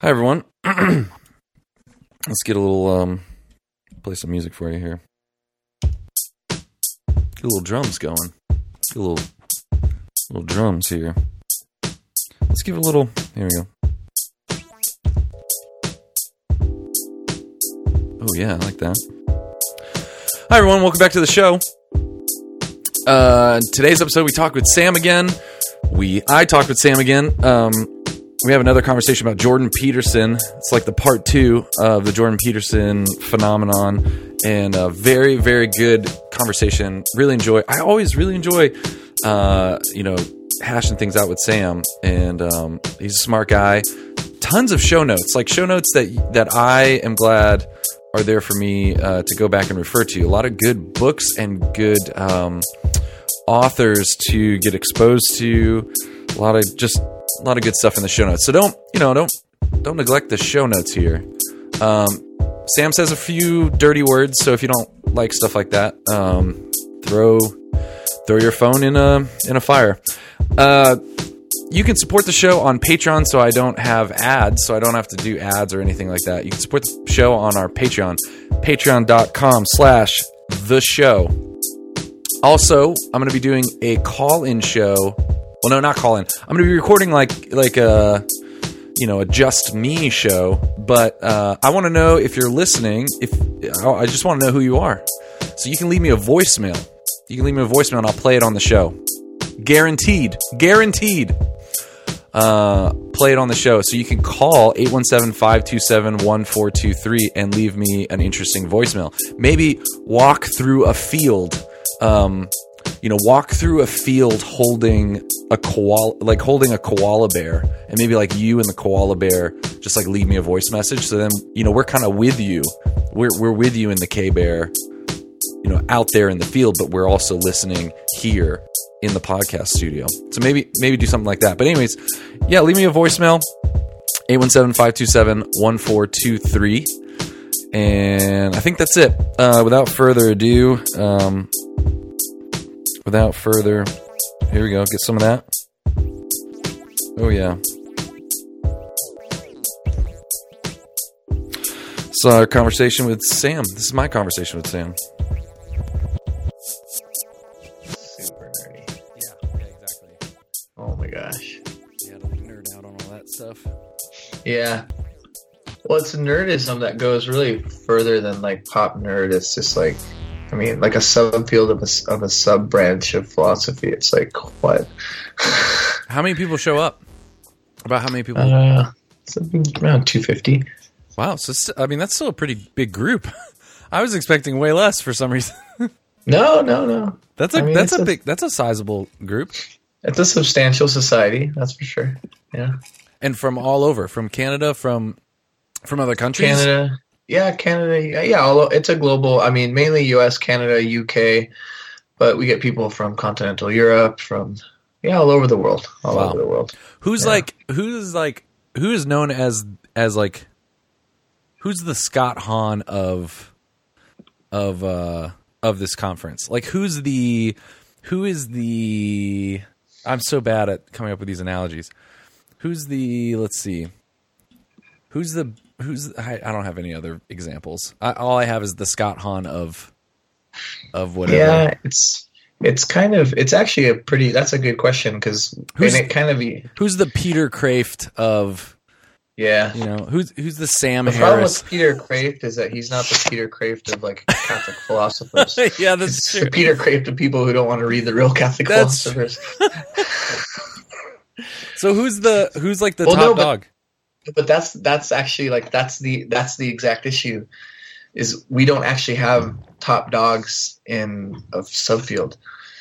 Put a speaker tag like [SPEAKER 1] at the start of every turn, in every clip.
[SPEAKER 1] Hi everyone. Let's get a little um play some music for you here. Get a little drums going. Get a little little drums here. Let's give a little here we go. Oh yeah, I like that. Hi everyone, welcome back to the show. Uh today's episode we talked with Sam again. We I talked with Sam again. Um we have another conversation about Jordan Peterson. It's like the part two of the Jordan Peterson phenomenon, and a very, very good conversation. Really enjoy. I always really enjoy, uh, you know, hashing things out with Sam, and um, he's a smart guy. Tons of show notes, like show notes that that I am glad are there for me uh, to go back and refer to. A lot of good books and good um, authors to get exposed to. A lot of just a lot of good stuff in the show notes. So don't you know don't don't neglect the show notes here. Um, Sam says a few dirty words, so if you don't like stuff like that, um, throw throw your phone in a in a fire. Uh, you can support the show on Patreon, so I don't have ads, so I don't have to do ads or anything like that. You can support the show on our Patreon, patreon.com slash the show. Also, I'm going to be doing a call-in show well, no, not call in. I'm going to be recording like like a you know a just me show, but uh, I want to know if you're listening. If I just want to know who you are, so you can leave me a voicemail. You can leave me a voicemail, and I'll play it on the show. Guaranteed, guaranteed. Uh, play it on the show. So you can call 817-527-1423 and leave me an interesting voicemail. Maybe walk through a field um, you know, walk through a field holding a koala, like holding a koala bear, and maybe like you and the koala bear just like leave me a voice message. So then, you know, we're kind of with you. We're we're with you in the K Bear, you know, out there in the field, but we're also listening here in the podcast studio. So maybe maybe do something like that. But anyways, yeah, leave me a voicemail 817-527-1423. And I think that's it. Uh, without further ado, um, without further, here we go. Get some of that. Oh, yeah. So, our conversation with Sam. This is my conversation with Sam.
[SPEAKER 2] Super nerdy.
[SPEAKER 1] Yeah, yeah, exactly.
[SPEAKER 2] Oh my gosh.
[SPEAKER 1] Yeah, to nerd out on all that stuff.
[SPEAKER 2] Yeah. Well, it's nerdism that goes really further than like pop nerd. It's just like, I mean, like a subfield of a, of a sub branch of philosophy. It's like, what?
[SPEAKER 1] How many people show up? About how many people?
[SPEAKER 2] Uh, something around 250.
[SPEAKER 1] wow. So, I mean, that's still a pretty big group. I was expecting way less for some reason.
[SPEAKER 2] No, no, no.
[SPEAKER 1] That's a
[SPEAKER 2] I mean,
[SPEAKER 1] that's a
[SPEAKER 2] a-
[SPEAKER 1] big that's a sizable group,
[SPEAKER 2] It's a substantial society, that's for sure. Yeah.
[SPEAKER 1] and from all over, from Canada, from from other countries.
[SPEAKER 2] Canada. Yeah, Canada. Yeah, although it's a global, I mean, mainly US, Canada, UK, but we get people from continental Europe, from, yeah, all over the world. All
[SPEAKER 1] Wow.
[SPEAKER 2] over the world.
[SPEAKER 1] Who's
[SPEAKER 2] Yeah.
[SPEAKER 1] like who's like who is known as as like who's the Scott Hahn of of uh of this conference? Like who's the who is the I'm so bad at coming up with these analogies. Who's the let's see. Who's the who's I, I don't have any other examples. I, all I have is the Scott Hahn of of whatever.
[SPEAKER 2] Yeah, it's it's kind of it's actually a pretty that's a good question because and
[SPEAKER 1] Who's-
[SPEAKER 2] it kind of
[SPEAKER 1] Who's the Peter Kreeft of
[SPEAKER 2] yeah.
[SPEAKER 1] you know who's who's the Sam
[SPEAKER 2] The problem
[SPEAKER 1] Harris?
[SPEAKER 2] with Peter Kreeft is that he's not the Peter Kreeft of like Catholic philosophers.
[SPEAKER 1] yeah, that's true.
[SPEAKER 2] the Peter Kreeft of people who don't want to read the real Catholic
[SPEAKER 1] That's
[SPEAKER 2] philosophers.
[SPEAKER 1] So who's the who's like the
[SPEAKER 2] Well,
[SPEAKER 1] top
[SPEAKER 2] no, but-
[SPEAKER 1] dog?
[SPEAKER 2] But that's that's actually like that's the that's the exact issue is we don't actually have top dogs in a subfield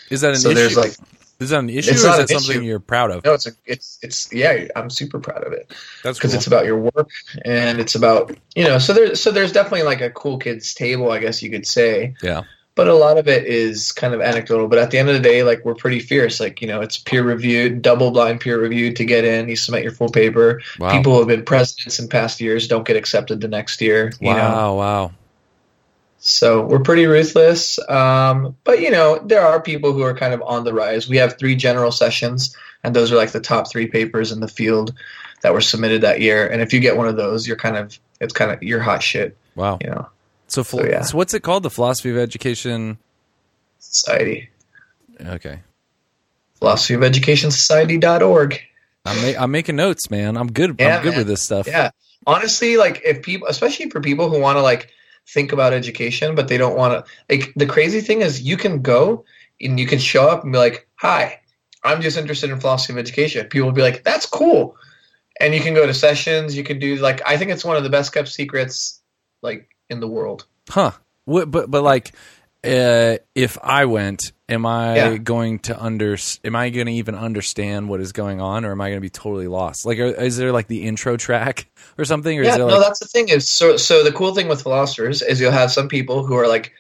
[SPEAKER 1] Is that an
[SPEAKER 2] so
[SPEAKER 1] issue?
[SPEAKER 2] there's like
[SPEAKER 1] is that an issue or
[SPEAKER 2] It's
[SPEAKER 1] is
[SPEAKER 2] not
[SPEAKER 1] that something
[SPEAKER 2] issue.
[SPEAKER 1] you're proud of?
[SPEAKER 2] no it's a, it's it's yeah i'm super proud of it
[SPEAKER 1] That's
[SPEAKER 2] because
[SPEAKER 1] cool.
[SPEAKER 2] it's about your work and it's about you know so there's so there's definitely like a cool kids table i guess you could say
[SPEAKER 1] yeah.
[SPEAKER 2] But a lot of it is kind of anecdotal but at the end of the day like we're pretty fierce like you know it's peer reviewed double blind peer reviewed to get in you submit your full paper
[SPEAKER 1] Wow.
[SPEAKER 2] people who have been presidents in past years don't get accepted the next year you know
[SPEAKER 1] wow, wow.
[SPEAKER 2] So we're pretty ruthless. Um, but, you know, there are people who are kind of on the rise. We have three general sessions, and those are like the top three papers in the field. that were submitted that year. And if you get one of those, you're kind of it's kind of you're hot shit.
[SPEAKER 1] Wow.
[SPEAKER 2] You know,
[SPEAKER 1] So,
[SPEAKER 2] So, yeah.
[SPEAKER 1] so what's it called? The philosophy of education.
[SPEAKER 2] society.
[SPEAKER 1] Okay.
[SPEAKER 2] Philosophy of Education Society.org.
[SPEAKER 1] I'm, ma- I'm making notes, man. I'm good.
[SPEAKER 2] Yeah,
[SPEAKER 1] I'm good
[SPEAKER 2] man.
[SPEAKER 1] with this stuff.
[SPEAKER 2] Yeah. Honestly, like if people, especially for people who want to like think about education, but they don't want to, like the crazy thing is you can go and you can show up and be like, hi, I'm just interested in philosophy of education. People will be like, that's cool. And you can go to sessions. You can do like, I think it's one of the best kept secrets like in the world.
[SPEAKER 1] Huh. What, but but like, uh, if I went, am I
[SPEAKER 2] Yeah.
[SPEAKER 1] going to under? Am I going to even understand what is going on, or am I going to be totally lost? Like, are, is there like the intro track or something, or
[SPEAKER 2] yeah, no,
[SPEAKER 1] like?
[SPEAKER 2] that's the thing is so so the cool thing with philosophers is you'll have some people who are like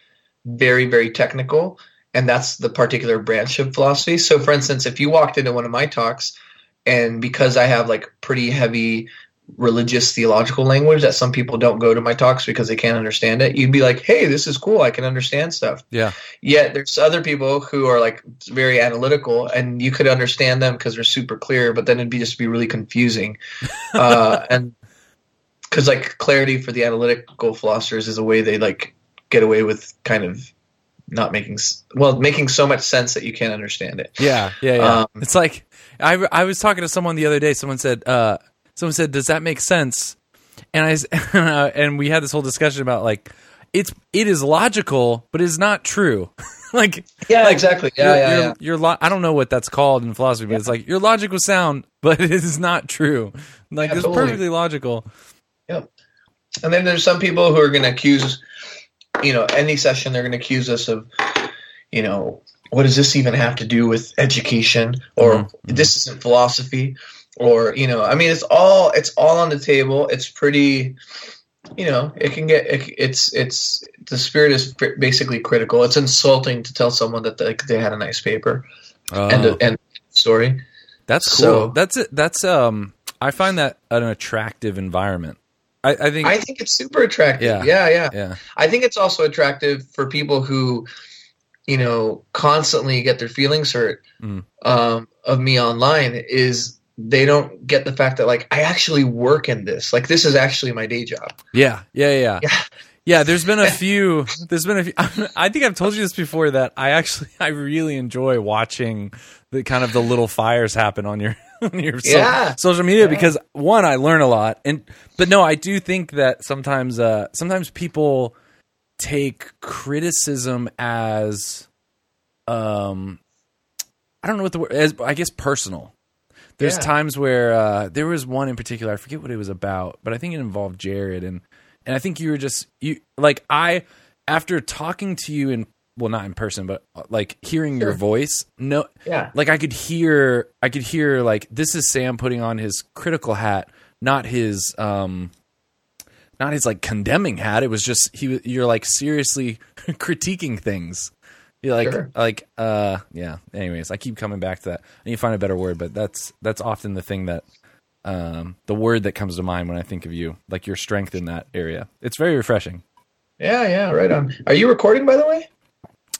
[SPEAKER 2] very very technical, and that's the particular branch of philosophy. So, for instance, if you walked into one of my talks, and because I have like pretty heavy religious theological language that some people don't go to my talks because they can't understand it, you'd be like, "Hey, this is cool. I can understand stuff."
[SPEAKER 1] yeah.
[SPEAKER 2] Yet there's other people who are like very analytical, and you could understand them because they're super clear, but then it'd be just be really confusing. uh, and because like clarity for the analytical philosophers is a way they like get away with kind of not making well making so much sense that you can't understand it.
[SPEAKER 1] Yeah, yeah, yeah.
[SPEAKER 2] Um,
[SPEAKER 1] it's like I, I was talking to someone the other day. Someone said, uh, someone said, "Does that make sense?" And I and we had this whole discussion about like it's it is logical, but it's not true. like
[SPEAKER 2] Yeah,
[SPEAKER 1] like,
[SPEAKER 2] exactly.
[SPEAKER 1] your-
[SPEAKER 2] Yeah, yeah,
[SPEAKER 1] your,
[SPEAKER 2] yeah.
[SPEAKER 1] your lo- I don't know what that's called in philosophy, but it's like your logic was sound, but it is not true. Like
[SPEAKER 2] Yeah,
[SPEAKER 1] it's
[SPEAKER 2] totally.
[SPEAKER 1] perfectly logical.
[SPEAKER 2] Yep. And then there's some people who are going to accuse, you know, any session they're going to accuse us of, you know, what does this even have to do with education or
[SPEAKER 1] Mhm,
[SPEAKER 2] this isn't philosophy or you know, I mean, it's all it's all on the table. It's pretty, you know, it can get it, it's it's the spirit is basically critical. It's insulting to tell someone that like they had a nice paper and
[SPEAKER 1] Oh,
[SPEAKER 2] and story.
[SPEAKER 1] that's cool.
[SPEAKER 2] so-
[SPEAKER 1] that's it. That's um. I find that an attractive environment. I, I think.
[SPEAKER 2] I think it's super attractive.
[SPEAKER 1] Yeah.
[SPEAKER 2] yeah, yeah.
[SPEAKER 1] yeah.
[SPEAKER 2] I think it's also attractive for people who, you know, constantly get their feelings hurt
[SPEAKER 1] Mm.
[SPEAKER 2] um, of me online. Is they don't get the fact that like I actually work in this. Like this is actually my day job.
[SPEAKER 1] Yeah, yeah, yeah,
[SPEAKER 2] Yeah.
[SPEAKER 1] yeah. There's been a few. There's been a few. I think I've told you this before that I actually I really enjoy watching the kind of the little fires happen on your on your so- social media
[SPEAKER 2] Yeah.
[SPEAKER 1] because one I learn a lot and but no I do think that sometimes uh sometimes people take criticism as um I don't know what the word as I guess personal. There's
[SPEAKER 2] Yeah.
[SPEAKER 1] times where uh, there was one in particular. I forget what it was about, but I think it involved Jared, and and I think you were just you like I after talking to you in well not in person, but uh, like hearing your voice. No,
[SPEAKER 2] Yeah.
[SPEAKER 1] like I could hear I could hear like this is Sam putting on his critical hat, not his um not his like condemning hat. It was just he you're like seriously critiquing things. You're like
[SPEAKER 2] Sure.
[SPEAKER 1] like uh yeah. Anyways, I keep coming back to that. I need to find a better word, but that's that's often the thing that um the word that comes to mind when I think of you, like your strength in that area. It's very refreshing.
[SPEAKER 2] Yeah, yeah, right on. Are you recording by the way?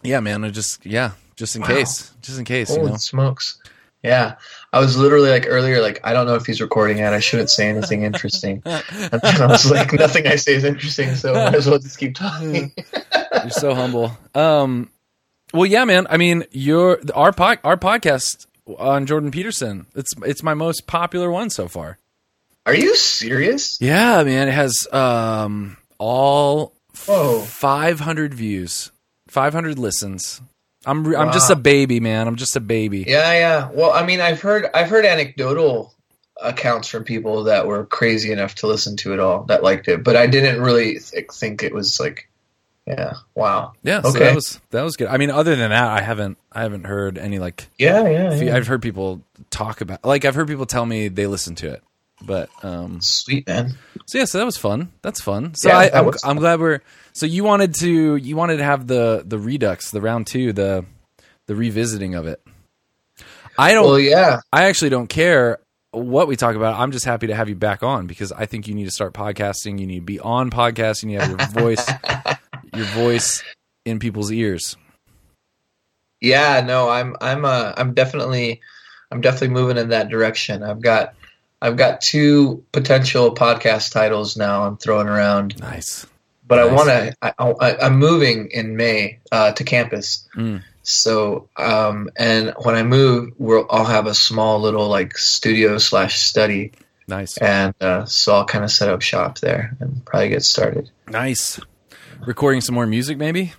[SPEAKER 1] Yeah, man. I just yeah, just in
[SPEAKER 2] Wow.
[SPEAKER 1] case, just in case, you
[SPEAKER 2] Holy
[SPEAKER 1] know.
[SPEAKER 2] smokes. Yeah. I was literally like earlier, like, I don't know if he's recording yet. I shouldn't say anything interesting. And then I was like, nothing I say is interesting, so I might as well just keep talking.
[SPEAKER 1] You're so humble. Um, well, yeah, man. I mean, your our pod, our podcast on Jordan Peterson. It's it's my most popular one so far.
[SPEAKER 2] Are you serious?
[SPEAKER 1] Yeah, man. It has um all
[SPEAKER 2] Whoa.
[SPEAKER 1] 500 views, 500 listens. I'm re- I'm just a baby, man. I'm just a baby.
[SPEAKER 2] Yeah, yeah. Well, I mean, I've heard I've heard anecdotal accounts from people that were crazy enough to listen to it all that liked it, but I didn't really th- think it was like, yeah, wow,
[SPEAKER 1] Yeah, so
[SPEAKER 2] Okay.
[SPEAKER 1] that was that was good. I mean, other than that, I haven't I haven't heard any like
[SPEAKER 2] yeah, yeah, yeah.
[SPEAKER 1] I've heard people talk about like I've heard people tell me they listen to it. But um
[SPEAKER 2] sweet man.
[SPEAKER 1] So yeah, so that was fun. That's fun. So
[SPEAKER 2] Yeah,
[SPEAKER 1] I I'm,
[SPEAKER 2] was
[SPEAKER 1] I'm glad we're. So you wanted to you wanted to have the the redux, the round two, the the revisiting of it. I don't.
[SPEAKER 2] Well, yeah,
[SPEAKER 1] I actually don't care what we talk about. I'm just happy to have you back on because I think you need to start podcasting. You need to be on podcasting. You need to have your voice, your voice in people's ears.
[SPEAKER 2] yeah. No, I'm I'm uh I'm definitely I'm definitely moving in that direction. I've got I've got two potential podcast titles now. I'm throwing around,
[SPEAKER 1] Nice.
[SPEAKER 2] but I want to. I, I, I'm moving in May uh, to campus.
[SPEAKER 1] Mm.
[SPEAKER 2] So, um, and when I move, we'll I'll have a small little like studio slash study,
[SPEAKER 1] Nice.
[SPEAKER 2] and uh, so I'll kind of set up shop there and probably get started.
[SPEAKER 1] Nice. Recording some more music, maybe.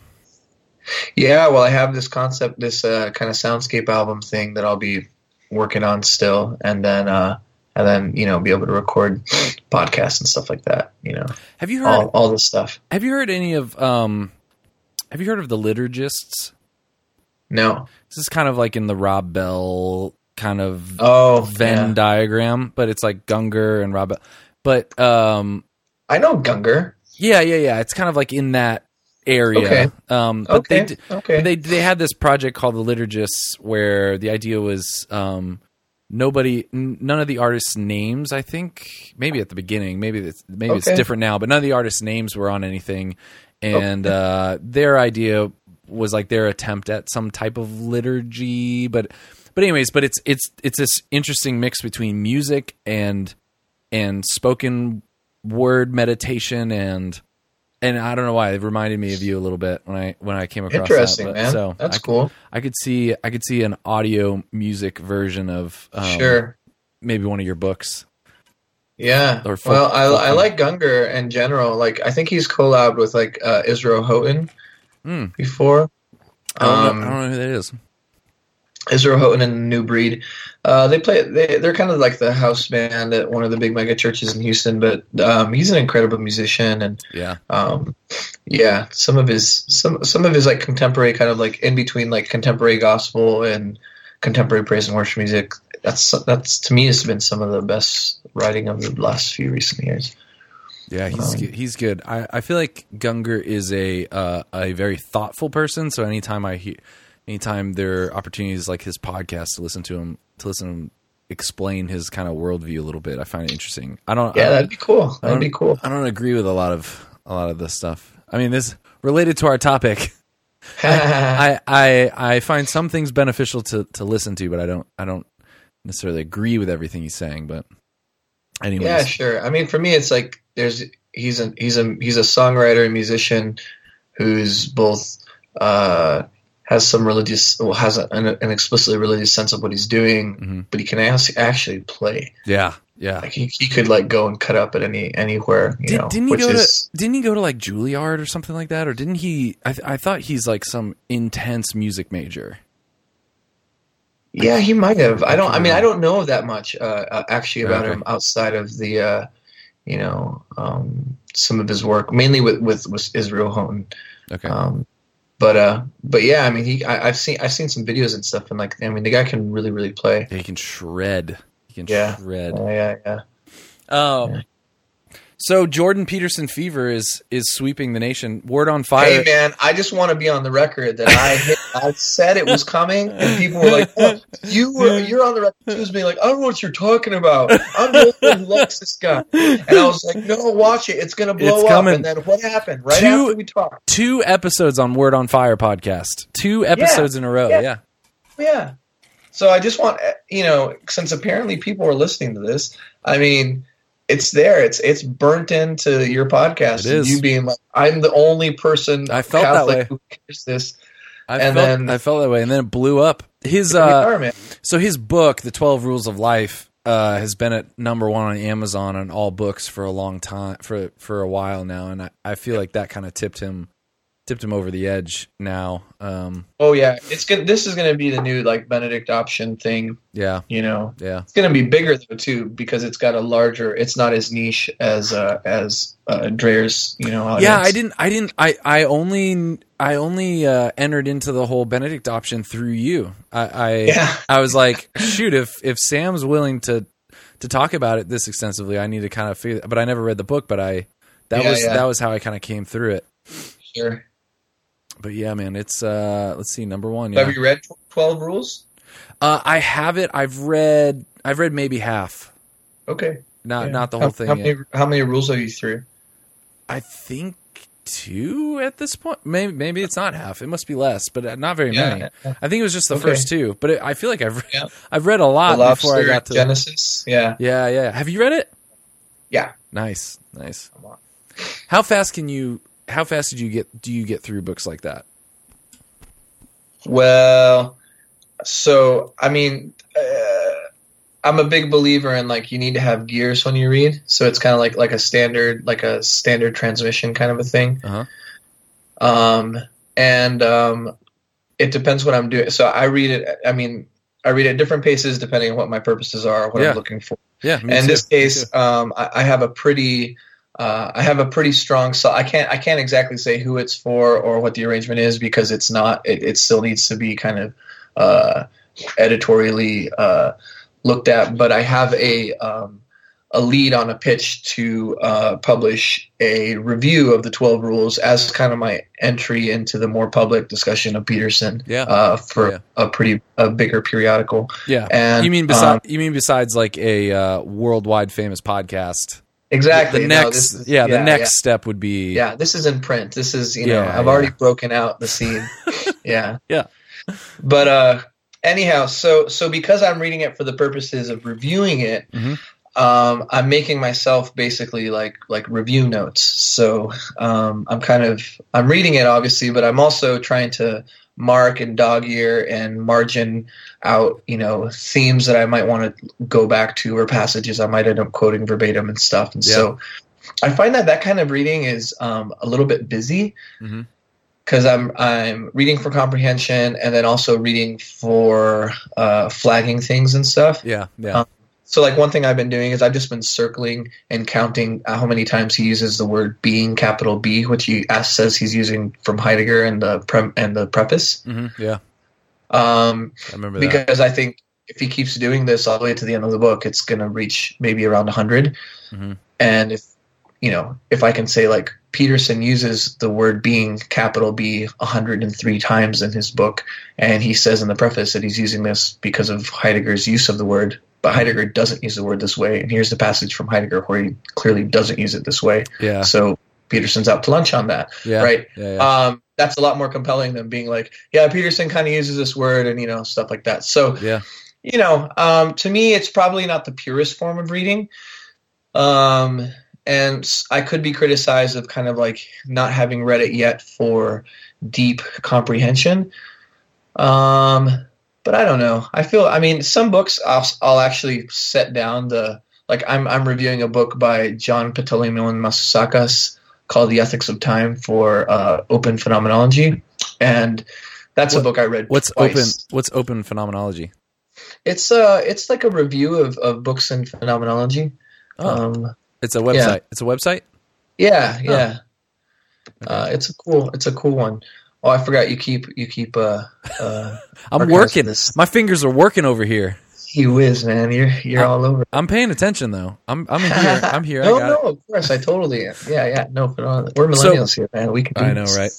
[SPEAKER 2] Yeah, well, I have this concept, this uh, kind of soundscape album thing that I'll be working on still, and then uh, and then you know be able to record podcasts and stuff like that. You know,
[SPEAKER 1] Have you heard?
[SPEAKER 2] all all this stuff.
[SPEAKER 1] Have you heard any of? Um, have you heard of the liturgists?
[SPEAKER 2] No,
[SPEAKER 1] This is kind of like in the Rob Bell kind of
[SPEAKER 2] oh,
[SPEAKER 1] Venn
[SPEAKER 2] yeah.
[SPEAKER 1] diagram, but it's like Gungor and Rob. Bell. But um,
[SPEAKER 2] I know Gungor.
[SPEAKER 1] Yeah, yeah, yeah. It's kind of like in that area.
[SPEAKER 2] Okay.
[SPEAKER 1] Um, but
[SPEAKER 2] Okay,
[SPEAKER 1] they
[SPEAKER 2] okay.
[SPEAKER 1] they they had this project called the Liturgists, where the idea was um, nobody, n- none of the artists' names. I think maybe at the beginning, maybe it's maybe it's different now, but none of the artists' names were on anything, and uh, their idea was like their attempt at some type of liturgy, but but anyways, but it's it's it's this interesting mix between music and and spoken word meditation and and I don't know why it reminded me of you a little bit when I when I came across
[SPEAKER 2] Interesting,
[SPEAKER 1] that. but-
[SPEAKER 2] man.
[SPEAKER 1] So
[SPEAKER 2] That's
[SPEAKER 1] I,
[SPEAKER 2] cool.
[SPEAKER 1] I could see I could see an audio music version of um,
[SPEAKER 2] sure.
[SPEAKER 1] maybe one of your books.
[SPEAKER 2] Yeah.
[SPEAKER 1] or folk-
[SPEAKER 2] well, I,
[SPEAKER 1] folk
[SPEAKER 2] I like Gungor in general. Like, I think he's collabed with like uh, Israel Houghton
[SPEAKER 1] Hmm.
[SPEAKER 2] before.
[SPEAKER 1] I don't,
[SPEAKER 2] Um,
[SPEAKER 1] know, I don't know who that is.
[SPEAKER 2] Israel Houghton and the New Breed. Uh, they play. They, they're kind of like the house band at one of the big mega churches in Houston. But um, he's an incredible musician, and
[SPEAKER 1] Yeah,
[SPEAKER 2] um, yeah, some of his some some of his like contemporary kind of like in between like contemporary gospel and contemporary praise and worship music. That's that's to me has been some of the best writing of the last few recent years.
[SPEAKER 1] yeah, he's
[SPEAKER 2] Um,
[SPEAKER 1] good. he's good. I, I feel like Gungor is a uh, a very thoughtful person. So anytime I hear, anytime there are opportunities like his podcast to listen to him to listen to him explain his kind of worldview a little bit, I find it interesting. I don't.
[SPEAKER 2] Yeah,
[SPEAKER 1] I,
[SPEAKER 2] that'd be cool. That'd be cool.
[SPEAKER 1] I don't agree with a lot of a lot of this stuff. I mean, this related to our topic. I, I I find some things beneficial to, to listen to, but I don't I don't necessarily agree with everything he's saying. But anyways,
[SPEAKER 2] Yeah, sure. I mean, for me, it's like there's he's a he's a he's a songwriter and musician who's both uh, has some religious well, has an, an explicitly religious sense of what he's doing,
[SPEAKER 1] Mhm.
[SPEAKER 2] but he can as- actually play.
[SPEAKER 1] yeah, yeah.
[SPEAKER 2] Like he, he could like go and cut up at any anywhere, you
[SPEAKER 1] Did,
[SPEAKER 2] know.
[SPEAKER 1] didn't he go
[SPEAKER 2] is
[SPEAKER 1] to didn't he go to like Juilliard or something like that, or didn't he? I th- I thought he's like some intense music major.
[SPEAKER 2] yeah, he might have. I don't. I mean, I don't know that much uh, uh, actually about
[SPEAKER 1] Okay.
[SPEAKER 2] him outside of the uh, you know um, some of his work, mainly with with, with Israel Houghton.
[SPEAKER 1] Okay,
[SPEAKER 2] Um, but uh, but yeah, I mean, he I, I've seen I've seen some videos and stuff, and like, I mean, the guy can really really play.
[SPEAKER 1] yeah, he can shred. He can
[SPEAKER 2] Yeah.
[SPEAKER 1] shred.
[SPEAKER 2] Oh, yeah, yeah.
[SPEAKER 1] Um, so Jordan Peterson fever is is sweeping the nation. Word on fire.
[SPEAKER 2] Hey man, I just want to be on the record that I hit, I said it was coming, and people were like, oh, "You were you're on the record too," as being like, "I don't know what you're talking about. I'm the only one who likes this guy," and I was like, "No, watch it. It's gonna blow
[SPEAKER 1] It's
[SPEAKER 2] up." And then what happened? Right
[SPEAKER 1] Two-
[SPEAKER 2] after we talked,
[SPEAKER 1] Two episodes on Word on Fire podcast. Two episodes in a row.
[SPEAKER 2] yeah.
[SPEAKER 1] yeah.
[SPEAKER 2] Oh, yeah. So I just want eh, you know, since apparently people are listening to this, I mean, it's there. It's it's burnt into your podcast.
[SPEAKER 1] It is.
[SPEAKER 2] You being like, I'm the only person
[SPEAKER 1] I felt that way.
[SPEAKER 2] who hears this.
[SPEAKER 1] I
[SPEAKER 2] And
[SPEAKER 1] felt
[SPEAKER 2] then-
[SPEAKER 1] I felt that way, and then it blew up. His uh, so his book, The Twelve Rules of Life, uh, has been at number one on Amazon on all books for a long time for for a while now, and I, I feel like that kind of tipped him tipped him over the edge. Now, um,
[SPEAKER 2] Oh yeah, it's good. This is going to be the new like Benedict option thing.
[SPEAKER 1] yeah,
[SPEAKER 2] You know,
[SPEAKER 1] yeah,
[SPEAKER 2] it's going to be bigger though too because it's got a larger. It's not as niche as uh, as uh, Dreher's. You know, audience.
[SPEAKER 1] yeah. I didn't, I didn't, I I only I only uh, entered into the whole Benedict option through you. I I,
[SPEAKER 2] Yeah.
[SPEAKER 1] I was like, shoot, if if Sam's willing to to talk about it this extensively, I need to kind of figure. But I never read the book, but I that
[SPEAKER 2] Yeah,
[SPEAKER 1] was
[SPEAKER 2] yeah.
[SPEAKER 1] that was how I kind of came through it.
[SPEAKER 2] Sure.
[SPEAKER 1] But yeah, man, it's uh let's see, number one. Yeah.
[SPEAKER 2] Have you read Twelve Rules?
[SPEAKER 1] Uh I have it. I've read I've read maybe half.
[SPEAKER 2] Okay.
[SPEAKER 1] Not
[SPEAKER 2] Yeah.
[SPEAKER 1] not the
[SPEAKER 2] How-
[SPEAKER 1] whole thing
[SPEAKER 2] How many, how many rules are you through?
[SPEAKER 1] I think two at this point. Maybe maybe it's not half. It must be less, but uh, not very
[SPEAKER 2] Yeah,
[SPEAKER 1] many. I think it was just the
[SPEAKER 2] Okay.
[SPEAKER 1] first two. But it, I feel like I've
[SPEAKER 2] Yeah.
[SPEAKER 1] I've read a lot
[SPEAKER 2] The
[SPEAKER 1] before I got to
[SPEAKER 2] Genesis. Yeah.
[SPEAKER 1] Yeah, yeah. Have you read it?
[SPEAKER 2] Yeah.
[SPEAKER 1] Nice, nice.
[SPEAKER 2] Come on.
[SPEAKER 1] How fast can you? How fast did you get? Do you get through books like that?
[SPEAKER 2] Well, so I mean, uh, I'm a big believer in like you need to have gears when you read. So it's kind of like like a standard like a standard transmission kind of a thing.
[SPEAKER 1] Uh-huh.
[SPEAKER 2] Um, and um, it depends what I'm doing. So I read it. I mean, I read at different paces depending on what my purposes are, what
[SPEAKER 1] Yeah.
[SPEAKER 2] I'm looking for.
[SPEAKER 1] Yeah.
[SPEAKER 2] in this case, um, I, I have a pretty, uh, I have a pretty strong. So I can't, I can't exactly say who it's for or what the arrangement is because it's not. It, it still needs to be kind of uh, editorially uh, looked at. But I have a um, a lead on a pitch to uh, publish a review of the Twelve Rules as kind of my entry into the more public discussion of Peterson
[SPEAKER 1] yeah,
[SPEAKER 2] uh, for
[SPEAKER 1] Yeah.
[SPEAKER 2] a pretty a bigger periodical.
[SPEAKER 1] yeah.
[SPEAKER 2] And
[SPEAKER 1] you mean
[SPEAKER 2] um,
[SPEAKER 1] besides? you mean besides like a uh, worldwide famous podcast?
[SPEAKER 2] Exactly
[SPEAKER 1] The
[SPEAKER 2] No,
[SPEAKER 1] next,
[SPEAKER 2] this is-
[SPEAKER 1] yeah, the next
[SPEAKER 2] yeah.
[SPEAKER 1] step would be.
[SPEAKER 2] Yeah, this is in print. This is you know
[SPEAKER 1] Yeah,
[SPEAKER 2] I've
[SPEAKER 1] yeah.
[SPEAKER 2] already broken out the scene. yeah.
[SPEAKER 1] Yeah.
[SPEAKER 2] But uh anyhow, so so because I'm reading it for the purposes of reviewing it,
[SPEAKER 1] Mhm.
[SPEAKER 2] um I'm making myself basically like like review notes. So um I'm kind of I'm reading it obviously, but I'm also trying to mark and dog ear and margin out, you know, themes that I might want to go back to or passages I might end up quoting verbatim and stuff. And
[SPEAKER 1] Yeah.
[SPEAKER 2] so I find that that kind of reading is um, a little bit busy because I'm I'm reading for comprehension and then also reading for uh, flagging things and stuff.
[SPEAKER 1] Yeah. Yeah.
[SPEAKER 2] Um, So like one thing I've been doing is I've just been circling and counting how many times he uses the word being capital B, which he says he's using from Heidegger and the pre- and the preface.
[SPEAKER 1] hmm yeah.
[SPEAKER 2] Um,
[SPEAKER 1] I remember that.
[SPEAKER 2] because I think if he keeps doing this all the way to the end of the book, it's going to reach maybe around 100.
[SPEAKER 1] Mhm.
[SPEAKER 2] And if you know, if I can say like Peterson uses the word being capital B 103 times in his book, and he says in the preface that he's using this because of Heidegger's use of the word, but Heidegger doesn't use the word this way. And here's the passage from Heidegger where he clearly doesn't use it this way.
[SPEAKER 1] Yeah.
[SPEAKER 2] So Peterson's out to lunch on that,
[SPEAKER 1] Yeah.
[SPEAKER 2] right?
[SPEAKER 1] Yeah. yeah.
[SPEAKER 2] um, that's a lot more compelling than being like, yeah, Peterson kind of uses this word and you know stuff like that. So
[SPEAKER 1] yeah.
[SPEAKER 2] you know, um, to me, it's probably not the purest form of reading, um, and I could be criticized of kind of like not having read it yet for deep comprehension. Um, but I don't know. I feel. I mean, some books I'll, I'll actually set down the like. I'm I'm reviewing a book by John Panteleimon Manoussakis called The Ethics of Time for uh, Open Phenomenology, and that's
[SPEAKER 1] What-
[SPEAKER 2] a book I read.
[SPEAKER 1] What's
[SPEAKER 2] twice.
[SPEAKER 1] open? What's open phenomenology?
[SPEAKER 2] It's uh, it's like a review of, of books in phenomenology.
[SPEAKER 1] Oh,
[SPEAKER 2] Um,
[SPEAKER 1] it's a website. It's a website.
[SPEAKER 2] yeah, yeah. Uh, it's a cool, it's a cool one. Oh, I forgot you keep you keep uh, uh
[SPEAKER 1] I'm working.
[SPEAKER 2] this.
[SPEAKER 1] My fingers are working over here.
[SPEAKER 2] You whiz, man. You're you're all over.
[SPEAKER 1] I'm paying attention though. I'm I'm here. I'm here.
[SPEAKER 2] no,
[SPEAKER 1] I got
[SPEAKER 2] no,
[SPEAKER 1] it.
[SPEAKER 2] of course, I totally am. Yeah, yeah. No, phenomenal. we're
[SPEAKER 1] So-
[SPEAKER 2] millennials here, man. We can. Do
[SPEAKER 1] I know, right?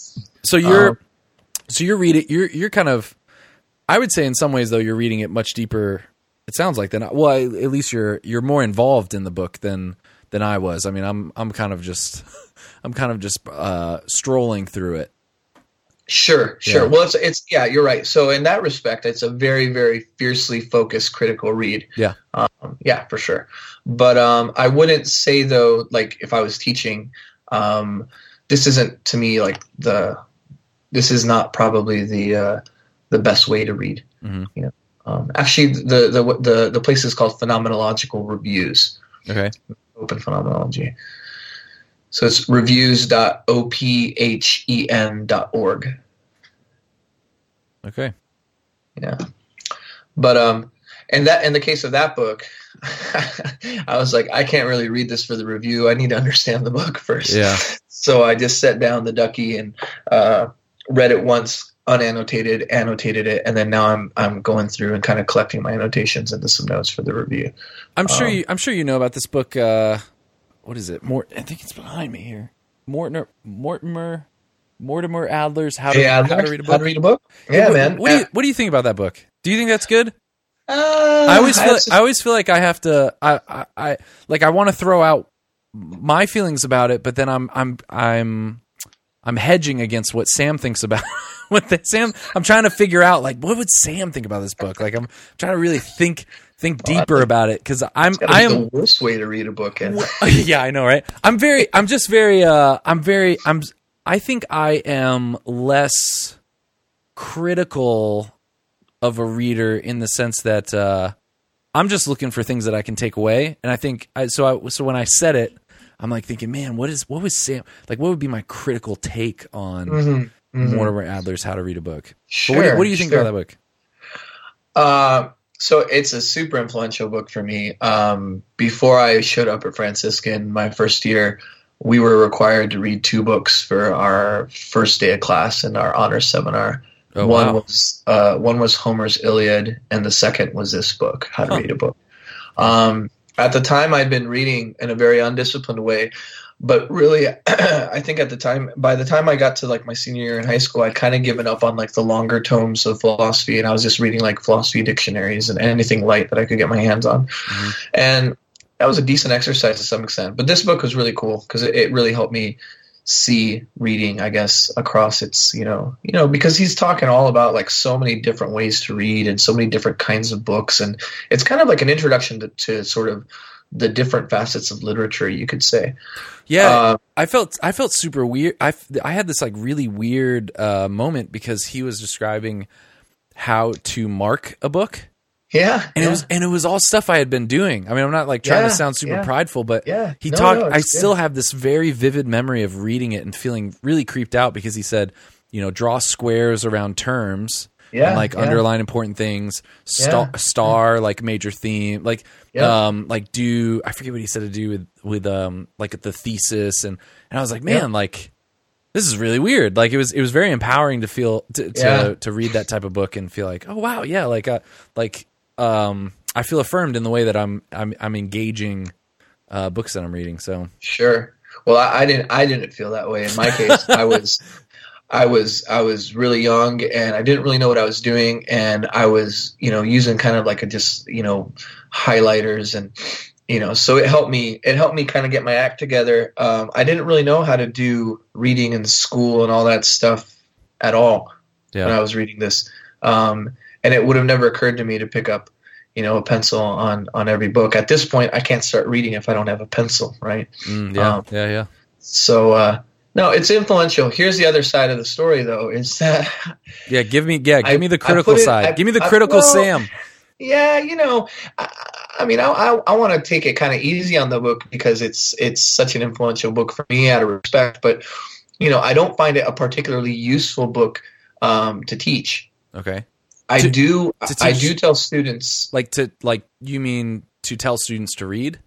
[SPEAKER 1] So you're
[SPEAKER 2] Um,
[SPEAKER 1] so you're reading. You're you're kind of. I would say in some ways though you're reading it much deeper. It sounds like than I- well at least you're you're more involved in the book than than I was. I mean I'm I'm kind of just I'm kind of just uh, strolling through it.
[SPEAKER 2] Sure, sure.
[SPEAKER 1] Yeah.
[SPEAKER 2] Well, it's it's yeah, you're right. So in that respect, it's a very very fiercely focused critical read.
[SPEAKER 1] Yeah.
[SPEAKER 2] um, yeah, for sure. But um, I wouldn't say though, like if I was teaching, um, this isn't to me like the this is not probably the uh, the best way to read.
[SPEAKER 1] Mhm.
[SPEAKER 2] You know, um, actually, the the the the place is called Phenomenological Reviews
[SPEAKER 1] Okay.
[SPEAKER 2] open phenomenology. So it's reviews.ophen.org.
[SPEAKER 1] Okay.
[SPEAKER 2] Yeah. But um and that in the case of that book, I was like, I can't really read this for the review. I need to understand the book first.
[SPEAKER 1] Yeah.
[SPEAKER 2] So I just set down the ducky and uh, read it once, unannotated, annotated it, and then now I'm I'm going through and kind of collecting my annotations into some notes for the review.
[SPEAKER 1] I'm sure
[SPEAKER 2] Um,
[SPEAKER 1] you. I'm sure you know about this book. Uh, what is it? Mort. I think it's behind me here. Mortimer. Mortimer. Mortimer Adler's How to,
[SPEAKER 2] Hey,
[SPEAKER 1] How to Read a Book.
[SPEAKER 2] How to read a book? Yeah,
[SPEAKER 1] what,
[SPEAKER 2] man.
[SPEAKER 1] What do you What do you think about that book? Do you think that's good?
[SPEAKER 2] Uh,
[SPEAKER 1] I always feel.
[SPEAKER 2] it's
[SPEAKER 1] I always feel like I have to. I. I, I like. I want to throw out my feelings about it, but then I'm. I'm. I'm. I'm hedging against what Sam thinks about what the, Sam. I'm trying to figure out like what would Sam think about this book. Like I'm trying to really think think deeper about it because I'm I am
[SPEAKER 2] the worst way to read a book. And
[SPEAKER 1] yeah, I know, right? I'm very, I'm just very, uh, I'm very, I'm, I think I am less critical of a reader in the sense that, uh, I'm just looking for things that I can take away. And I think, I, so I, so when I said it, I'm like thinking, man, what is, what was Sam, like, what would be my critical take on
[SPEAKER 2] Mhm, mhm.
[SPEAKER 1] Mortimer Adler's How to Read a Book?
[SPEAKER 2] Sure,
[SPEAKER 1] what, do you, what do you think
[SPEAKER 2] sure.
[SPEAKER 1] about that book?
[SPEAKER 2] Uh, so it's a super influential book for me. Um, before I showed up at Franciscan my first year, we were required to read two books for our first day of class in our honors seminar.
[SPEAKER 1] Oh,
[SPEAKER 2] one
[SPEAKER 1] wow.
[SPEAKER 2] was uh, one was Homer's Iliad, and the second was this book, How to
[SPEAKER 1] Huh.
[SPEAKER 2] Read a Book. Um, at the time, I'd been reading in a very undisciplined way, but really, I think at the time, by the time I got to like my senior year in high school, I'd kind of given up on like the longer tomes of philosophy, and I was just reading like philosophy dictionaries and anything light that I could get my hands on,
[SPEAKER 1] Mhm.
[SPEAKER 2] and that was a decent exercise to some extent. But this book was really cool because it, it really helped me see reading i guess across its you know you know because he's talking all about like so many different ways to read and so many different kinds of books and it's kind of like an introduction to, to sort of the different facets of literature you could say
[SPEAKER 1] Yeah.
[SPEAKER 2] Uh,
[SPEAKER 1] I felt I felt super weird. I I had this like really weird uh, moment because he was describing how to mark a book,
[SPEAKER 2] yeah
[SPEAKER 1] and
[SPEAKER 2] yeah,
[SPEAKER 1] it was and it was all stuff I had been doing. I mean, I'm not like trying to sound super
[SPEAKER 2] yeah.
[SPEAKER 1] prideful, but
[SPEAKER 2] yeah
[SPEAKER 1] he
[SPEAKER 2] No,
[SPEAKER 1] talked.
[SPEAKER 2] no,
[SPEAKER 1] I still have this very vivid memory of reading it and feeling really creeped out because he said, you know, draw squares around terms.
[SPEAKER 2] Yeah
[SPEAKER 1] and like
[SPEAKER 2] yeah,
[SPEAKER 1] underline important things, star,
[SPEAKER 2] Yeah.
[SPEAKER 1] star like major theme, like
[SPEAKER 2] Yeah.
[SPEAKER 1] um like do I forget what he said to do with with um like the thesis and and I was like man like this is really weird like it was it was very empowering to feel to to, to read that type of book and feel like oh wow yeah like uh like um I feel affirmed in the way that I'm I'm I'm engaging uh books that I'm reading so
[SPEAKER 2] Sure. Well, I, I didn't. I didn't feel that way. In my case, I was, I was, I was really young, and I didn't really know what I was doing, and I was, you know, using kind of like a just, you know, highlighters, and you know, so it helped me. It helped me kind of get my act together. Um, I didn't really know how to do reading in school and all that stuff at all when I was reading this, um, and it would have never occurred to me to pick up. You know, a pencil on on every book. At this point, I can't start reading if I don't have a pencil, right?
[SPEAKER 1] mm, yeah
[SPEAKER 2] um,
[SPEAKER 1] yeah yeah
[SPEAKER 2] So uh, no, it's influential. Here's the other side of the story, though, is that
[SPEAKER 1] yeah give me yeah
[SPEAKER 2] I-
[SPEAKER 1] give me the critical
[SPEAKER 2] it-
[SPEAKER 1] side
[SPEAKER 2] I-
[SPEAKER 1] give me the
[SPEAKER 2] I-
[SPEAKER 1] critical
[SPEAKER 2] well,
[SPEAKER 1] Sam
[SPEAKER 2] yeah, you know, I, I mean, I I, I want to take it kind of easy on the book because it's it's such an influential book for me out of respect, but you know, I don't find it a particularly useful book um, to teach.
[SPEAKER 1] okay
[SPEAKER 2] I
[SPEAKER 1] To-
[SPEAKER 2] do
[SPEAKER 1] to
[SPEAKER 2] I do tell students
[SPEAKER 1] like to like you mean to tell students to read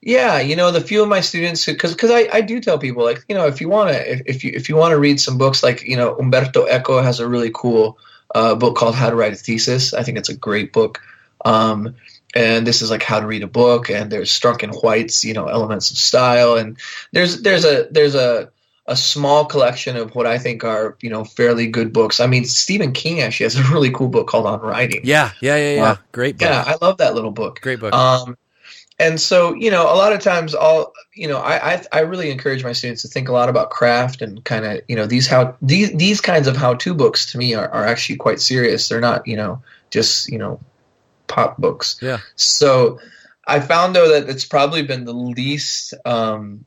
[SPEAKER 2] Yeah, you know, the few of my students, because because I, I do tell people like you know if you want to if, if you if you want to read some books like you know Umberto Eco has a really cool uh, book called How to Write a Thesis. I think it's a great book. Um, and this is like how to read a book, and there's Strunk and White's you know Elements of Style, and there's there's a there's a a small collection of what I think are you know fairly good books. I mean Stephen King actually has a really cool book called On Writing.
[SPEAKER 1] Yeah, yeah, yeah, yeah.
[SPEAKER 2] Wow.
[SPEAKER 1] Great book.
[SPEAKER 2] yeah, I love that little book.
[SPEAKER 1] Great book.
[SPEAKER 2] Um, and so, you know, a lot of times, all you know, I, I I really encourage my students to think a lot about craft and kind of, you know, these how these these kinds of how to books to me are, are actually quite serious. They're not, you know, just you know, pop books.
[SPEAKER 1] Yeah.
[SPEAKER 2] So, I found though that it's probably been the least. Um,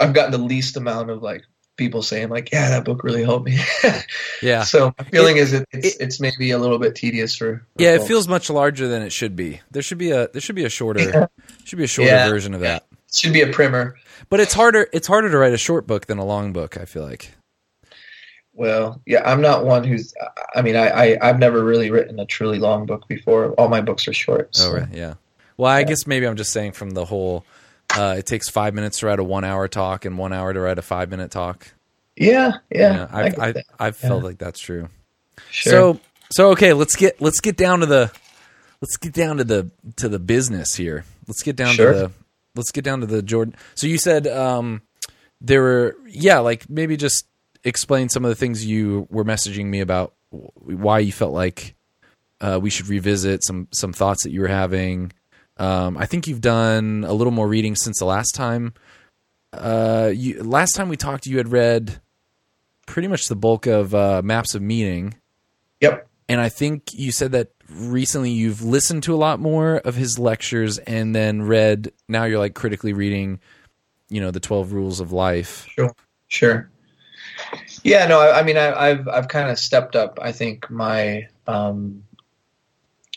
[SPEAKER 2] I've gotten the least amount of like people saying like, yeah, that book really helped me.
[SPEAKER 1] yeah.
[SPEAKER 2] So my feeling is it, it's
[SPEAKER 1] it-
[SPEAKER 2] it's maybe a little bit tedious for. for
[SPEAKER 1] Yeah, it feels much larger than it should be. There should be a there should be a shorter should be a shorter
[SPEAKER 2] Yeah.
[SPEAKER 1] version of that.
[SPEAKER 2] should be a primer.
[SPEAKER 1] But it's harder it's harder to write a short book than a long book, I feel like.
[SPEAKER 2] Well, yeah, I'm not one who's. I mean, I, I I've never really written a truly long book before. All my books are short.
[SPEAKER 1] Oh,
[SPEAKER 2] so-
[SPEAKER 1] right. Yeah. Well, I
[SPEAKER 2] Yeah.
[SPEAKER 1] guess maybe I'm just saying from the whole uh, it takes five minutes to write a one hour talk and one hour to write a five minute talk.
[SPEAKER 2] Yeah, yeah. I
[SPEAKER 1] I've
[SPEAKER 2] get
[SPEAKER 1] I've. I've felt like that's true.
[SPEAKER 2] Sure.
[SPEAKER 1] So so okay, let's get let's get down to the let's get down to the to the business here. Let's get down
[SPEAKER 2] Sure.
[SPEAKER 1] to the let's get down to the Jordan. So you said um there were yeah, like maybe just explain some of the things you were messaging me about why you felt like uh, we should revisit some some thoughts that you were having. Um, I think you've done a little more reading since the last time uh, you, last time we talked, you had read pretty much the bulk of uh, Maps of Meaning,
[SPEAKER 2] Yep.
[SPEAKER 1] and I think you said that recently you've listened to a lot more of his lectures, and then read. Now you're like critically reading, you know, the Twelve Rules of Life.
[SPEAKER 2] Sure. Sure. Yeah, no, I, I mean, I, I've I've kind of stepped up. I think my um,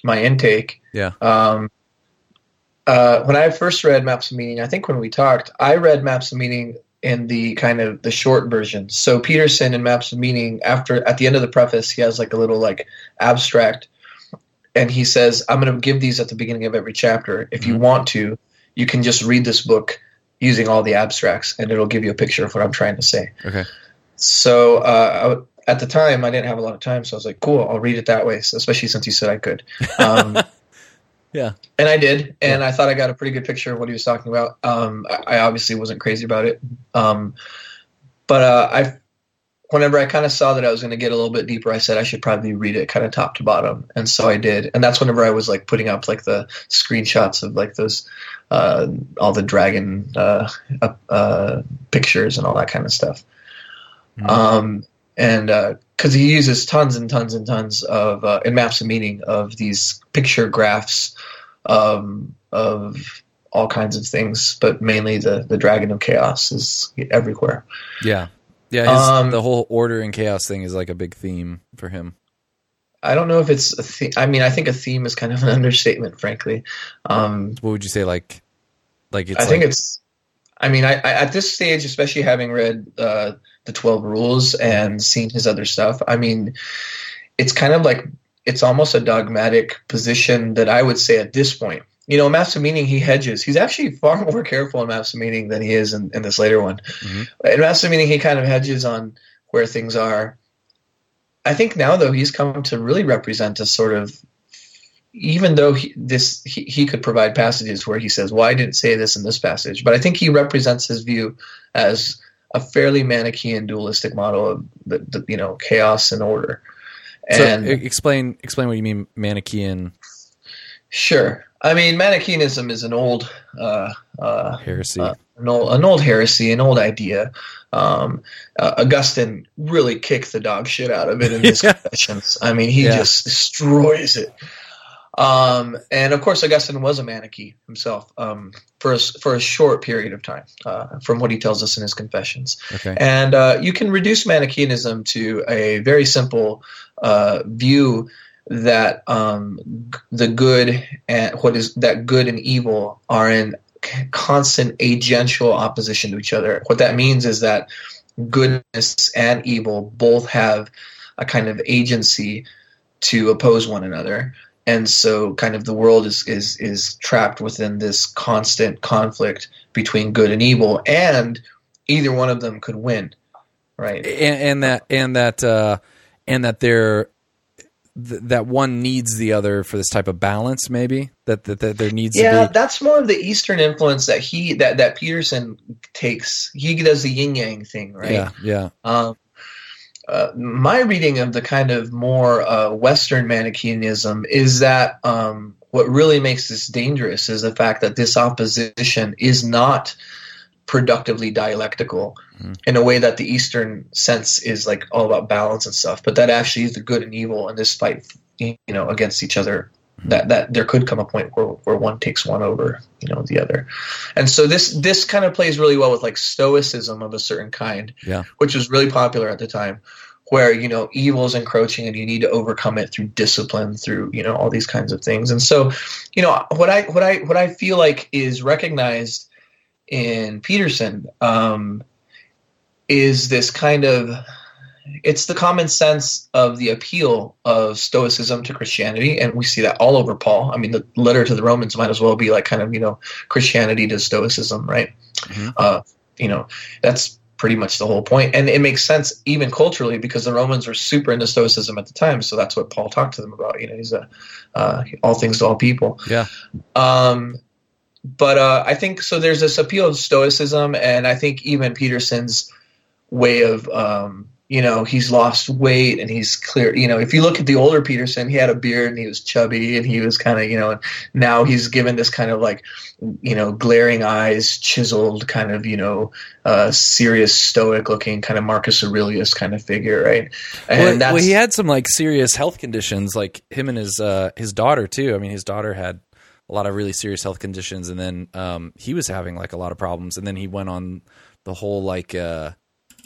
[SPEAKER 2] my intake.
[SPEAKER 1] Yeah.
[SPEAKER 2] Um, uh, when I first read Maps of Meaning, I think when we talked, I read Maps of Meaning in the kind of the short version. So Peterson in Maps of Meaning, after at the end of the preface, he has like a little like abstract, and he says, "I'm going to give these at the beginning of every chapter. If you
[SPEAKER 1] Mhm.
[SPEAKER 2] want to, you can just read this book using all the abstracts, and it'll give you a picture of what I'm trying to say."
[SPEAKER 1] Okay.
[SPEAKER 2] So uh, I at the time, I didn't have a lot of time, so I was like, "Cool, I'll read it that way." So, especially since you said I could, um,
[SPEAKER 1] Yeah.
[SPEAKER 2] and I did, and I thought I got a pretty good picture of what he was talking about. Um, I, I obviously wasn't crazy about it, um, but uh, I, whenever I kind of saw that I was going to get a little bit deeper, I said I should probably read it kind of top to bottom, and so I did. And that's whenever I was like putting up like the screenshots of like those, uh, all the dragon uh, uh, pictures and all that kind of stuff.
[SPEAKER 1] Mhm.
[SPEAKER 2] Um, and because he uses tons and tons and tons of uh, in maps of meaning of these picture graphs um, of all kinds of things, but mainly the the dragon of chaos is everywhere.
[SPEAKER 1] Yeah. Yeah. His,
[SPEAKER 2] Um,
[SPEAKER 1] the whole order and chaos thing is like a big theme for him.
[SPEAKER 2] I don't know if it's a the- I mean, I think a theme is kind of an understatement, frankly. Um,
[SPEAKER 1] What would you say? Like, like it's
[SPEAKER 2] I think
[SPEAKER 1] like-
[SPEAKER 2] it's. I mean, I, I at this stage, especially having read uh, the Twelve Rules and seen his other stuff, I mean, it's kind of like it's almost a dogmatic position that I would say at this point. You know, Maps of Meaning, he hedges. He's actually far more careful in Maps of Meaning than he is in, in this later one.
[SPEAKER 1] Mhm.
[SPEAKER 2] In Maps of Meaning, he kind of hedges on where things are. I think now, though, he's come to really represent a sort of even though he, this he, he could provide passages where he says, "Well, I didn't say this in this passage," but I think he represents his view as a fairly Manichaean dualistic model of the, the you know chaos and order.
[SPEAKER 1] So
[SPEAKER 2] And
[SPEAKER 1] e- explain explain what you mean Manichaean
[SPEAKER 2] sure, I mean Manichaeanism is an old uh, uh,
[SPEAKER 1] heresy.
[SPEAKER 2] Uh, an old, an old heresy, an old idea. Um, uh, Augustine really kicked the dog shit out of it in his
[SPEAKER 1] Yeah.
[SPEAKER 2] confessions. I mean, he
[SPEAKER 1] Yeah.
[SPEAKER 2] just destroys it. Um, and of course, Augustine was a Manichee himself um, for a, for a short period of time, uh, from what he tells us in his confessions.
[SPEAKER 1] okay.
[SPEAKER 2] And uh, you can reduce Manichaeanism to a very simple uh, view that um, the good and what is that good and evil are in constant agential opposition to each other. What that means is that goodness and evil both have a kind of agency to oppose one another. And so, kind of, the world is, is is trapped within this constant conflict between good and evil, and either one of them could win, right?
[SPEAKER 1] and, and that and that uh, and that there th- that one needs the other for this type of balance maybe that that, that there needs to
[SPEAKER 2] Yeah,
[SPEAKER 1] to
[SPEAKER 2] that's more of the Eastern influence that he that that Peterson takes. He does the yin yang thing, right?
[SPEAKER 1] yeah yeah
[SPEAKER 2] Um, uh, my reading of the kind of more uh, Western Manichaeanism is that um, what really makes this dangerous is the fact that this opposition is not productively dialectical
[SPEAKER 1] Mhm.
[SPEAKER 2] in a way that the Eastern sense is like all about balance and stuff, but that actually is the good and evil in this fight, you know, against each other. That that there could come a point where where one takes one over, you know, the other, and so this this kind of plays really well with like Stoicism of a certain kind,
[SPEAKER 1] Yeah.
[SPEAKER 2] which was really popular at the time, where you know evil is encroaching and you need to overcome it through discipline, through you know all these kinds of things, and so you know what I what I what I feel like is recognized in Peterson um, is this kind of it's the common sense of the appeal of stoicism to christianity and we see that all over paul. I mean the letter to the romans might as well be like kind of you know christianity to stoicism right?
[SPEAKER 1] Mhm.
[SPEAKER 2] uh, you know that's pretty much the whole point. And it makes sense even culturally because the romans were super into stoicism at the time so that's what paul talked to them about. You know he's a uh, all things to all people.
[SPEAKER 1] Yeah.
[SPEAKER 2] Um, but uh, I think so. There's this appeal of stoicism, and I think even Peterson's way of um, you know he's lost weight and he's clear you know if you look at the older peterson he had a beard and he was chubby and he was kind of you know now he's given this kind of like you know glaring eyes chiseled kind of you know uh, serious stoic looking kind of marcus aurelius kind of figure right
[SPEAKER 1] and well, that's, well he had some like serious health conditions like him and his uh his daughter too i mean his daughter had a lot of really serious health conditions and then um he was having like a lot of problems and then he went on the whole like uh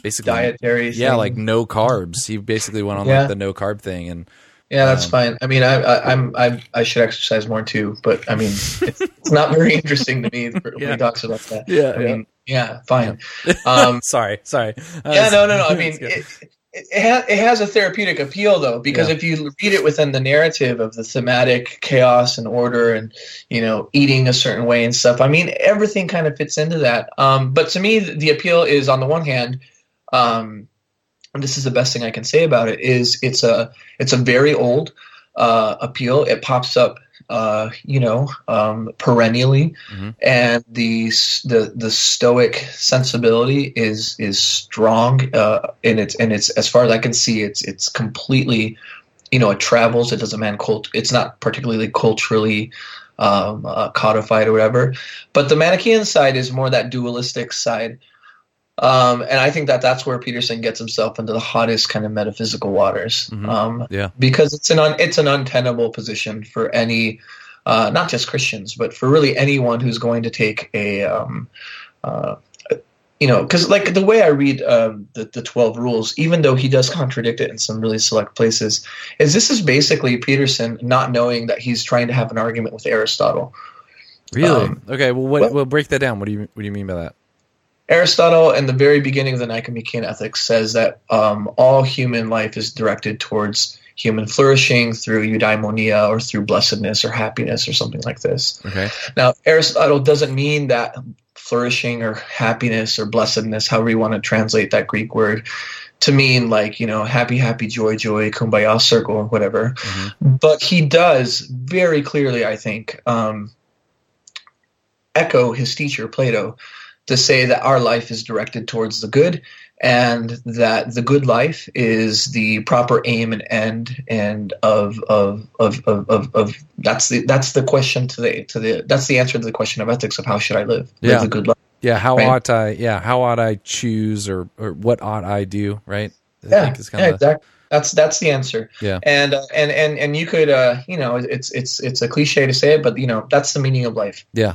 [SPEAKER 1] basically
[SPEAKER 2] dietary.
[SPEAKER 1] Yeah, thing. like no carbs. He basically went on yeah. like the no carb thing, and
[SPEAKER 2] yeah, that's um, fine. I mean, I, I, am I, I should exercise more too, but I mean, it's, it's not very interesting to me when yeah. he talks about that.
[SPEAKER 1] Yeah,
[SPEAKER 2] I mean, yeah, fine. Um,
[SPEAKER 1] sorry, sorry.
[SPEAKER 2] yeah, no, no, no. I mean, it, it, has a therapeutic appeal though, because yeah. if you read it within the narrative of the thematic chaos and order, and you know, eating a certain way and stuff. I mean, everything kind of fits into that. Um, but to me, the appeal is on the one hand um, and this is the best thing I can say about it is it's a it's a very old uh, appeal. It pops up, uh, you know, um, perennially, mm-hmm. and the the the stoic sensibility is is strong. Uh, and it's and it's as far as I can see, it's it's completely, you know, it travels. It doesn't man cult. It's not particularly culturally. Um, uh, codified or whatever, but the Manichaean side is more that dualistic side, um, and I think that that's where Peterson gets himself into the hottest kind of metaphysical waters.
[SPEAKER 1] Mm-hmm. Um, yeah,
[SPEAKER 2] because it's an un, it's an untenable position for any, uh, not just Christians, but for really anyone who's going to take a, um, uh, you know, because like the way I read um, the the twelve rules, even though he does contradict it in some really select places, is this is basically Peterson not knowing that he's trying to have an argument with Aristotle.
[SPEAKER 1] Really? Um, okay. Well, what, we'll break that down. What do you what do you mean by that?
[SPEAKER 2] Aristotle, in the very beginning of the Nicomachean Ethics, says that um, all human life is directed towards human flourishing through eudaimonia or through blessedness or happiness or something like this.
[SPEAKER 1] Okay.
[SPEAKER 2] Now, Aristotle doesn't mean that flourishing or happiness or blessedness, however you want to translate that Greek word, to mean like, you know, happy, happy, joy, joy, kumbaya circle or whatever. Mm-hmm. But he does very clearly, I think, um, echo his teacher, Plato to say that our life is directed towards the good and that the good life is the proper aim and end and of of of of, of, of that's the that's the question to the to the that's the answer to the question of ethics of how should I live?
[SPEAKER 1] Yeah.
[SPEAKER 2] live the good life
[SPEAKER 1] yeah how right? ought I yeah how ought I choose or or what ought I do right?
[SPEAKER 2] I yeah, yeah exactly. That's that's the answer.
[SPEAKER 1] Yeah.
[SPEAKER 2] And uh, and and and you could uh you know it's it's it's a cliche to say it but you know that's the meaning of life.
[SPEAKER 1] Yeah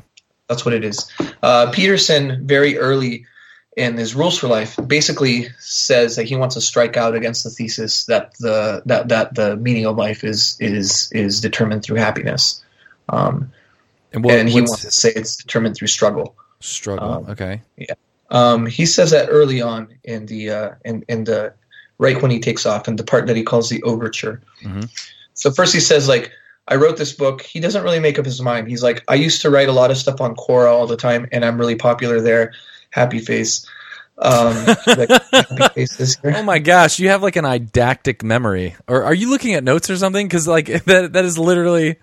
[SPEAKER 2] that's what it is. Uh, Peterson, very early in his Rules for Life, basically says that he wants to strike out against the thesis that the that that the meaning of life is is is determined through happiness, um, and, what, and he wants to say it's determined through struggle.
[SPEAKER 1] Struggle. Um, okay.
[SPEAKER 2] Yeah. Um, he says that early on in the uh, in in the right when he takes off in the part that he calls the overture. Mm-hmm. So first he says like I wrote this book. He doesn't really make up his mind. He's like, I used to write a lot of stuff on Quora all the time, and I'm really popular there. Happy face. Um,
[SPEAKER 1] like, happy oh my gosh, you have like an eidetic memory. Or are you looking at notes or something? Because like that that is literally.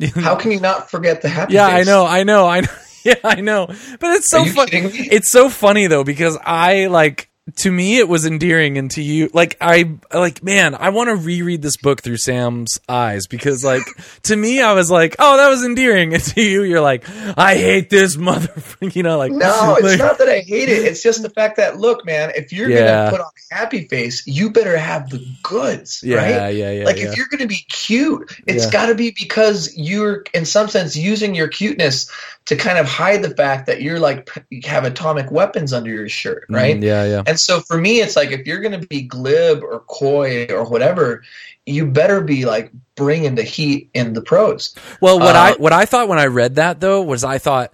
[SPEAKER 2] How can you not forget the happy?
[SPEAKER 1] Yeah,
[SPEAKER 2] face?
[SPEAKER 1] I know, I know, I know. Yeah, I know. But it's so funny. It's so funny though because I like to me it was endearing and to you like i like man i want to reread this book through sam's eyes because like to me i was like oh that was endearing and to you you're like i hate this mother you know like
[SPEAKER 2] no
[SPEAKER 1] it's
[SPEAKER 2] not that i hate it it's just the fact that look man if you're yeah. gonna put on a happy face you better have the goods right?
[SPEAKER 1] yeah,
[SPEAKER 2] right
[SPEAKER 1] yeah yeah
[SPEAKER 2] like
[SPEAKER 1] yeah.
[SPEAKER 2] if you're gonna be cute it's yeah. gotta be because you're in some sense using your cuteness to kind of hide the fact that you're like you have atomic weapons under your shirt right
[SPEAKER 1] mm, yeah yeah
[SPEAKER 2] and so for me, it's like if you're going to be glib or coy or whatever, you better be like bringing the heat in the prose.
[SPEAKER 1] Well, what uh, I what I thought when I read that though was I thought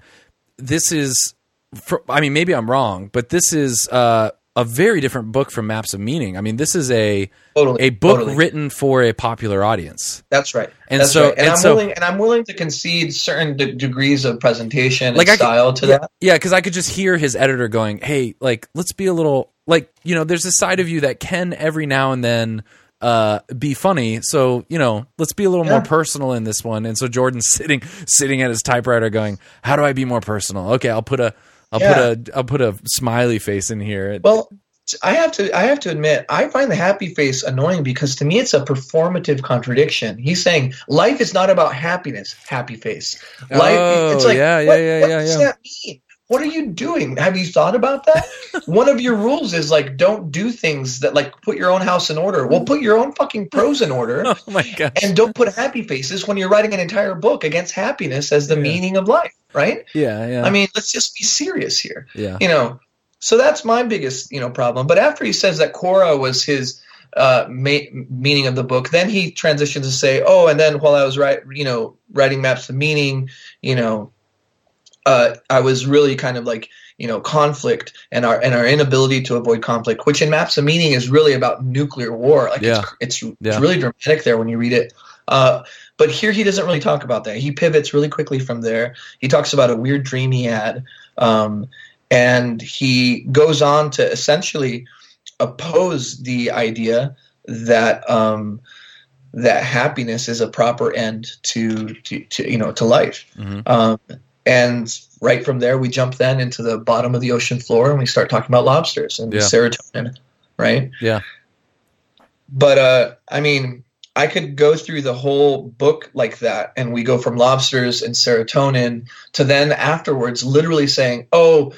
[SPEAKER 1] this is, for, I mean, maybe I'm wrong, but this is uh, a very different book from Maps of Meaning. I mean, this is a totally, a book totally. written for a popular audience.
[SPEAKER 2] That's right.
[SPEAKER 1] And
[SPEAKER 2] That's
[SPEAKER 1] so,
[SPEAKER 2] right. and,
[SPEAKER 1] and
[SPEAKER 2] I'm
[SPEAKER 1] so,
[SPEAKER 2] willing, and I'm willing to concede certain de- degrees of presentation like style to
[SPEAKER 1] yeah,
[SPEAKER 2] that.
[SPEAKER 1] Yeah, because I could just hear his editor going, "Hey, like, let's be a little like, you know, there's a side of you that can every now and then." uh be funny so you know let's be a little yeah. more personal in this one and so jordan's sitting sitting at his typewriter going how do i be more personal okay i'll put a I'll yeah. put a I'll put a smiley face in here.
[SPEAKER 2] Well, I have to I have to admit I find the happy face annoying because to me it's a performative contradiction. He's saying life is not about happiness, happy face. Life
[SPEAKER 1] Oh,
[SPEAKER 2] it's like
[SPEAKER 1] yeah, yeah,
[SPEAKER 2] what,
[SPEAKER 1] yeah,
[SPEAKER 2] what
[SPEAKER 1] yeah,
[SPEAKER 2] does
[SPEAKER 1] yeah.
[SPEAKER 2] that mean? What are you doing? Have you thought about that? One of your rules is like don't do things that like put your own house in order. Well, put your own fucking prose in order.
[SPEAKER 1] Oh my gosh.
[SPEAKER 2] And don't put happy faces when you're writing an entire book against happiness as the
[SPEAKER 1] Yeah.
[SPEAKER 2] meaning of life, right?
[SPEAKER 1] yeah, yeah.
[SPEAKER 2] I mean, let's just be serious here
[SPEAKER 1] yeah.
[SPEAKER 2] you know so that's my biggest you know problem but after he says that Quora was his uh ma- meaning of the book then he transitions to say oh and then while i was right you know writing maps of meaning you know uh i was really kind of like you know conflict and our and our inability to avoid conflict which in maps of meaning is really about nuclear war like
[SPEAKER 1] Yeah.
[SPEAKER 2] it's, it's
[SPEAKER 1] Yeah.
[SPEAKER 2] it's really dramatic there when you read it uh but here he doesn't really talk about that he pivots really quickly from there he talks about a weird dream he had um and he goes on to essentially oppose the idea that um, that happiness is a proper end to, to, to you know to life.
[SPEAKER 1] Mhm.
[SPEAKER 2] Um, and right from there, we jump then into the bottom of the ocean floor, and we start talking about lobsters and
[SPEAKER 1] Yeah.
[SPEAKER 2] serotonin, right?
[SPEAKER 1] Yeah.
[SPEAKER 2] But uh, I mean, I could go through the whole book like that, and we go from lobsters and serotonin to then afterwards, literally saying, "Oh,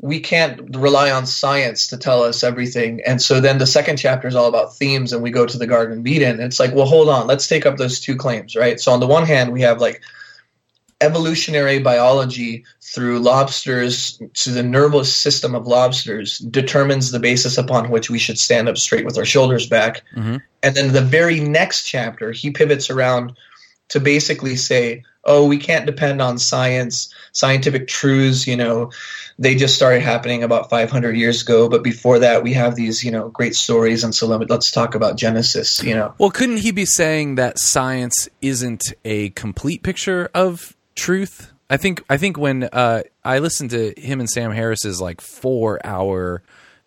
[SPEAKER 2] we can't rely on science to tell us everything." And so then the second chapter is all about themes, and we go to the Garden of Eden. And it's like, well, hold on, let's take up those two claims, right? So on the one hand, we have like evolutionary biology through lobsters to the nervous system of lobsters determines the basis upon which we should stand up straight with our shoulders back.
[SPEAKER 1] Mhm.
[SPEAKER 2] And then the very next chapter, he pivots around to basically say, oh, we can't depend on science, scientific truths, you know, they just started happening about 500 years ago. But before that, we have these, you know, great stories. And so let- let's talk about Genesis, you know.
[SPEAKER 1] Well, couldn't he be saying that science isn't a complete picture of truth? I think I think when uh, I listened to him and Sam Harris's like four hour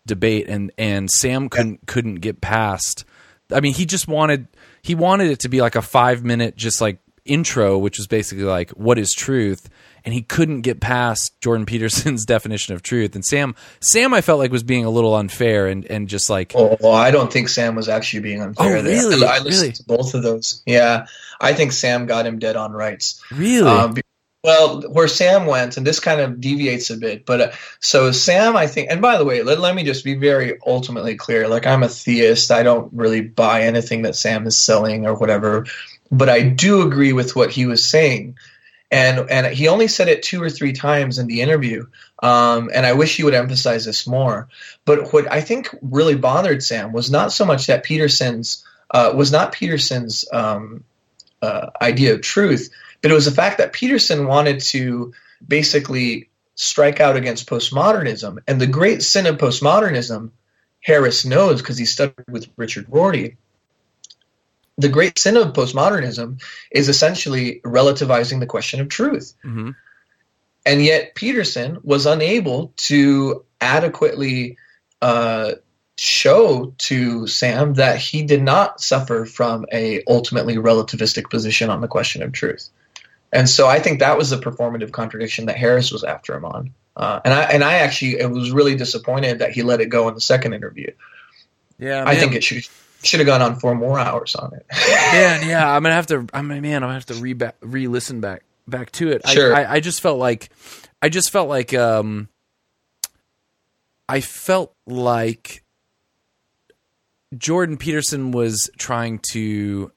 [SPEAKER 1] debate, and and Sam couldn't couldn't get past. I mean, he just wanted he wanted it to be like a five minute just like intro, which was basically like what is truth, and he couldn't get past Jordan Peterson's definition of truth. And Sam Sam, I felt like was being a little unfair and and just like
[SPEAKER 2] Oh, well, I don't think Sam was actually being unfair
[SPEAKER 1] Oh,
[SPEAKER 2] there.
[SPEAKER 1] really?
[SPEAKER 2] I listened
[SPEAKER 1] Really?
[SPEAKER 2] to both of those. Yeah, I think Sam got him dead on rights.
[SPEAKER 1] really.
[SPEAKER 2] Um, well, where Sam went, and this kind of deviates a bit, but uh, so Sam, I think, and by the way, let, let me just be very ultimately clear. Like, I'm a theist. I don't really buy anything that Sam is selling or whatever, but I do agree with what he was saying. And, and he only said it two or three times in the interview. Um, and I wish he would emphasize this more. But what I think really bothered Sam was not so much that Peterson's, uh, was not Peterson's, um, uh, idea of truth, but it was the fact that Peterson wanted to basically strike out against postmodernism. And the great sin of postmodernism, Harris knows because he studied with Richard Rorty. The great sin of postmodernism is essentially relativizing the question of truth.
[SPEAKER 1] hmm
[SPEAKER 2] And yet Peterson was unable to adequately uh, show to Sam that he did not suffer from a ultimately relativistic position on the question of truth. And so I think that was the performative contradiction that Harris was after him on. Uh, and I and I actually was really disappointed that he let it go in the second interview.
[SPEAKER 1] Yeah,
[SPEAKER 2] I think it should should have gone on four more hours on it.
[SPEAKER 1] man, yeah, I'm gonna have to. I'm man, I'm gonna have to re back, re-listen back back to it.
[SPEAKER 2] Sure.
[SPEAKER 1] I, I, I just felt like, I just felt like, um, I felt like Jordan Peterson was trying to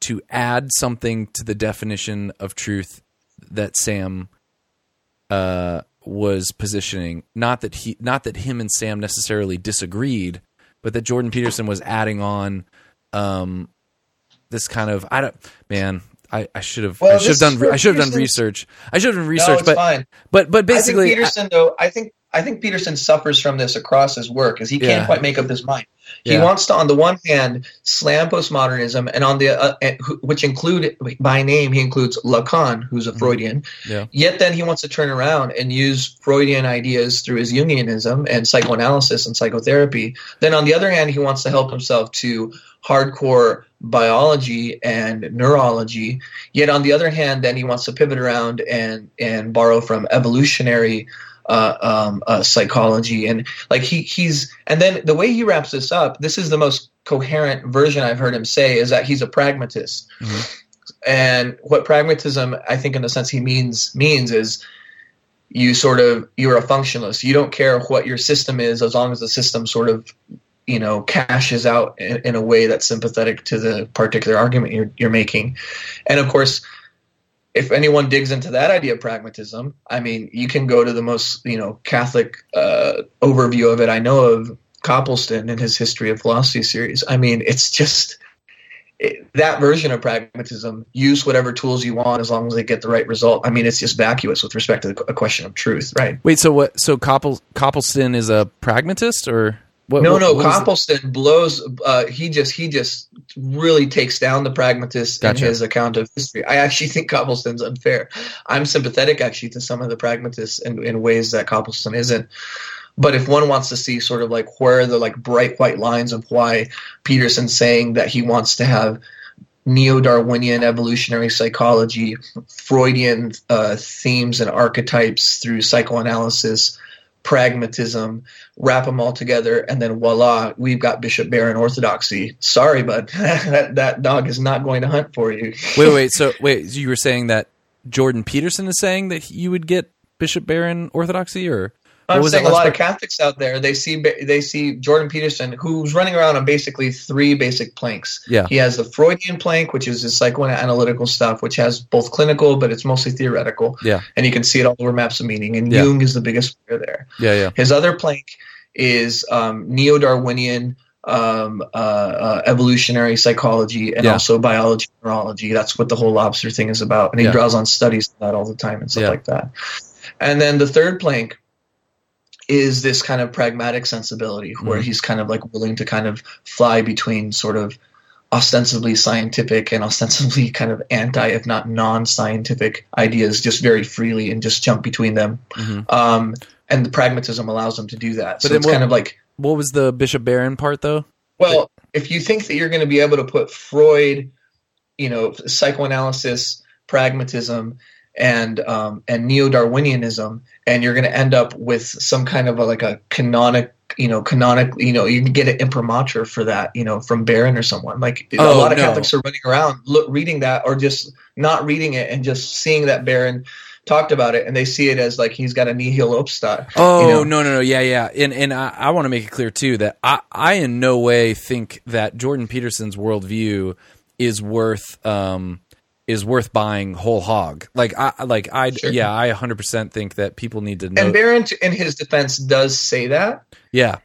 [SPEAKER 1] to add something to the definition of truth that Sam uh, was positioning. Not that he, not that him and Sam necessarily disagreed, but that Jordan Peterson was adding on um, this kind of I don't man. I, I should have
[SPEAKER 2] Well,
[SPEAKER 1] I should have done I should have done research. I should have done
[SPEAKER 2] no,
[SPEAKER 1] research,
[SPEAKER 2] it's
[SPEAKER 1] but
[SPEAKER 2] fine.
[SPEAKER 1] but but basically
[SPEAKER 2] I Peterson, though, I think I think Peterson suffers from this across his work, because he
[SPEAKER 1] Yeah.
[SPEAKER 2] can't quite make up his mind. He
[SPEAKER 1] Yeah.
[SPEAKER 2] wants to, on the one hand, slam postmodernism, and on the uh, uh, which include by name, he includes Lacan, who's a Freudian.
[SPEAKER 1] Mm-hmm. Yeah.
[SPEAKER 2] Yet then he wants to turn around and use Freudian ideas through his Jungianism and psychoanalysis and psychotherapy. Then on the other hand, he wants to help himself to hardcore biology and neurology. Yet on the other hand, then he wants to pivot around and and borrow from evolutionary uh, um, uh, psychology, and like he he's and then the way he wraps this up, this is the most coherent version I've heard him say is that he's a pragmatist,
[SPEAKER 1] Mhm.
[SPEAKER 2] and what pragmatism I think in the sense he means means is you sort of you're a functionalist. You don't care what your system is as long as the system sort of you know cashes out in, in a way that's sympathetic to the particular argument you're, you're making and of course if anyone digs into that idea of pragmatism i mean you can go to the most you know catholic uh, overview of it. I know of copleston in his history of philosophy series. I mean it's just it, that version of pragmatism use whatever tools you want as long as they get the right result. I mean it's just vacuous with respect to the, a question of truth right?
[SPEAKER 1] Wait, so what? So Coppel, Copleston is a pragmatist, or what?
[SPEAKER 2] no,
[SPEAKER 1] what-
[SPEAKER 2] no.
[SPEAKER 1] what
[SPEAKER 2] blows. Uh, he just he just really takes down the pragmatist
[SPEAKER 1] Gotcha.
[SPEAKER 2] in his account of history. I actually think Copleston's unfair. I'm sympathetic actually to some of the pragmatists in, in ways that Copleston isn't. But if one wants to see sort of like where the like bright white lines of why Peterson's saying that he wants to have neo-Darwinian evolutionary psychology, Freudian uh, themes and archetypes through psychoanalysis, pragmatism, wrap them all together, and then voila, we've got Bishop Barron orthodoxy. Sorry, bud, that that dog is not going to hunt for you.
[SPEAKER 1] Wait, wait. So wait, so you were saying that Jordan Peterson is saying that you would get Bishop Barron orthodoxy, or
[SPEAKER 2] I'm saying a lot of? Catholics out there they see they see Jordan Peterson who's running around on basically three basic planks.
[SPEAKER 1] Yeah.
[SPEAKER 2] He has the Freudian plank, which is his psychoanalytical stuff, which has both clinical but it's mostly theoretical.
[SPEAKER 1] Yeah.
[SPEAKER 2] And you can see it all over maps of meaning. And
[SPEAKER 1] Yeah.
[SPEAKER 2] Jung is the biggest player there.
[SPEAKER 1] Yeah, yeah,
[SPEAKER 2] His other plank is um, neo-Darwinian um, uh, uh, evolutionary psychology and
[SPEAKER 1] Yeah.
[SPEAKER 2] also biology neurology. That's what the whole lobster thing is about. And he
[SPEAKER 1] Yeah.
[SPEAKER 2] draws on studies of that all the time and stuff
[SPEAKER 1] Yeah.
[SPEAKER 2] like that. And then the third plank is this kind of pragmatic sensibility where
[SPEAKER 1] Mhm.
[SPEAKER 2] he's kind of like willing to kind of fly between sort of ostensibly scientific and ostensibly kind of anti, if not non-scientific ideas just very freely and just jump between them
[SPEAKER 1] Mhm.
[SPEAKER 2] um, and the pragmatism allows them to do that.
[SPEAKER 1] But
[SPEAKER 2] So it's
[SPEAKER 1] what-
[SPEAKER 2] kind of like,
[SPEAKER 1] What was the Bishop Barron part though?
[SPEAKER 2] well, if you think that you're going to be able to put Freud, you know, psychoanalysis, pragmatism, and um, and neo-Darwinianism, and you're going to end up with some kind of a, like a canonic, you know, canonic, you know, you can get an imprimatur for that, you know, from Barron or someone. Like
[SPEAKER 1] Oh,
[SPEAKER 2] a lot of
[SPEAKER 1] no.
[SPEAKER 2] Catholics are running around look, reading that, or just not reading it and just seeing that Barron talked about it, and they see it as like he's got a nihil obsta.
[SPEAKER 1] Oh
[SPEAKER 2] you know?
[SPEAKER 1] no no no yeah yeah and and I, I want to make it clear too that I I in no way think that Jordan Peterson's worldview is worth um is worth buying whole hog like I like I
[SPEAKER 2] Sure.
[SPEAKER 1] yeah I 100 percent think that people need to know
[SPEAKER 2] And Barron, in his defense, does say that,
[SPEAKER 1] yeah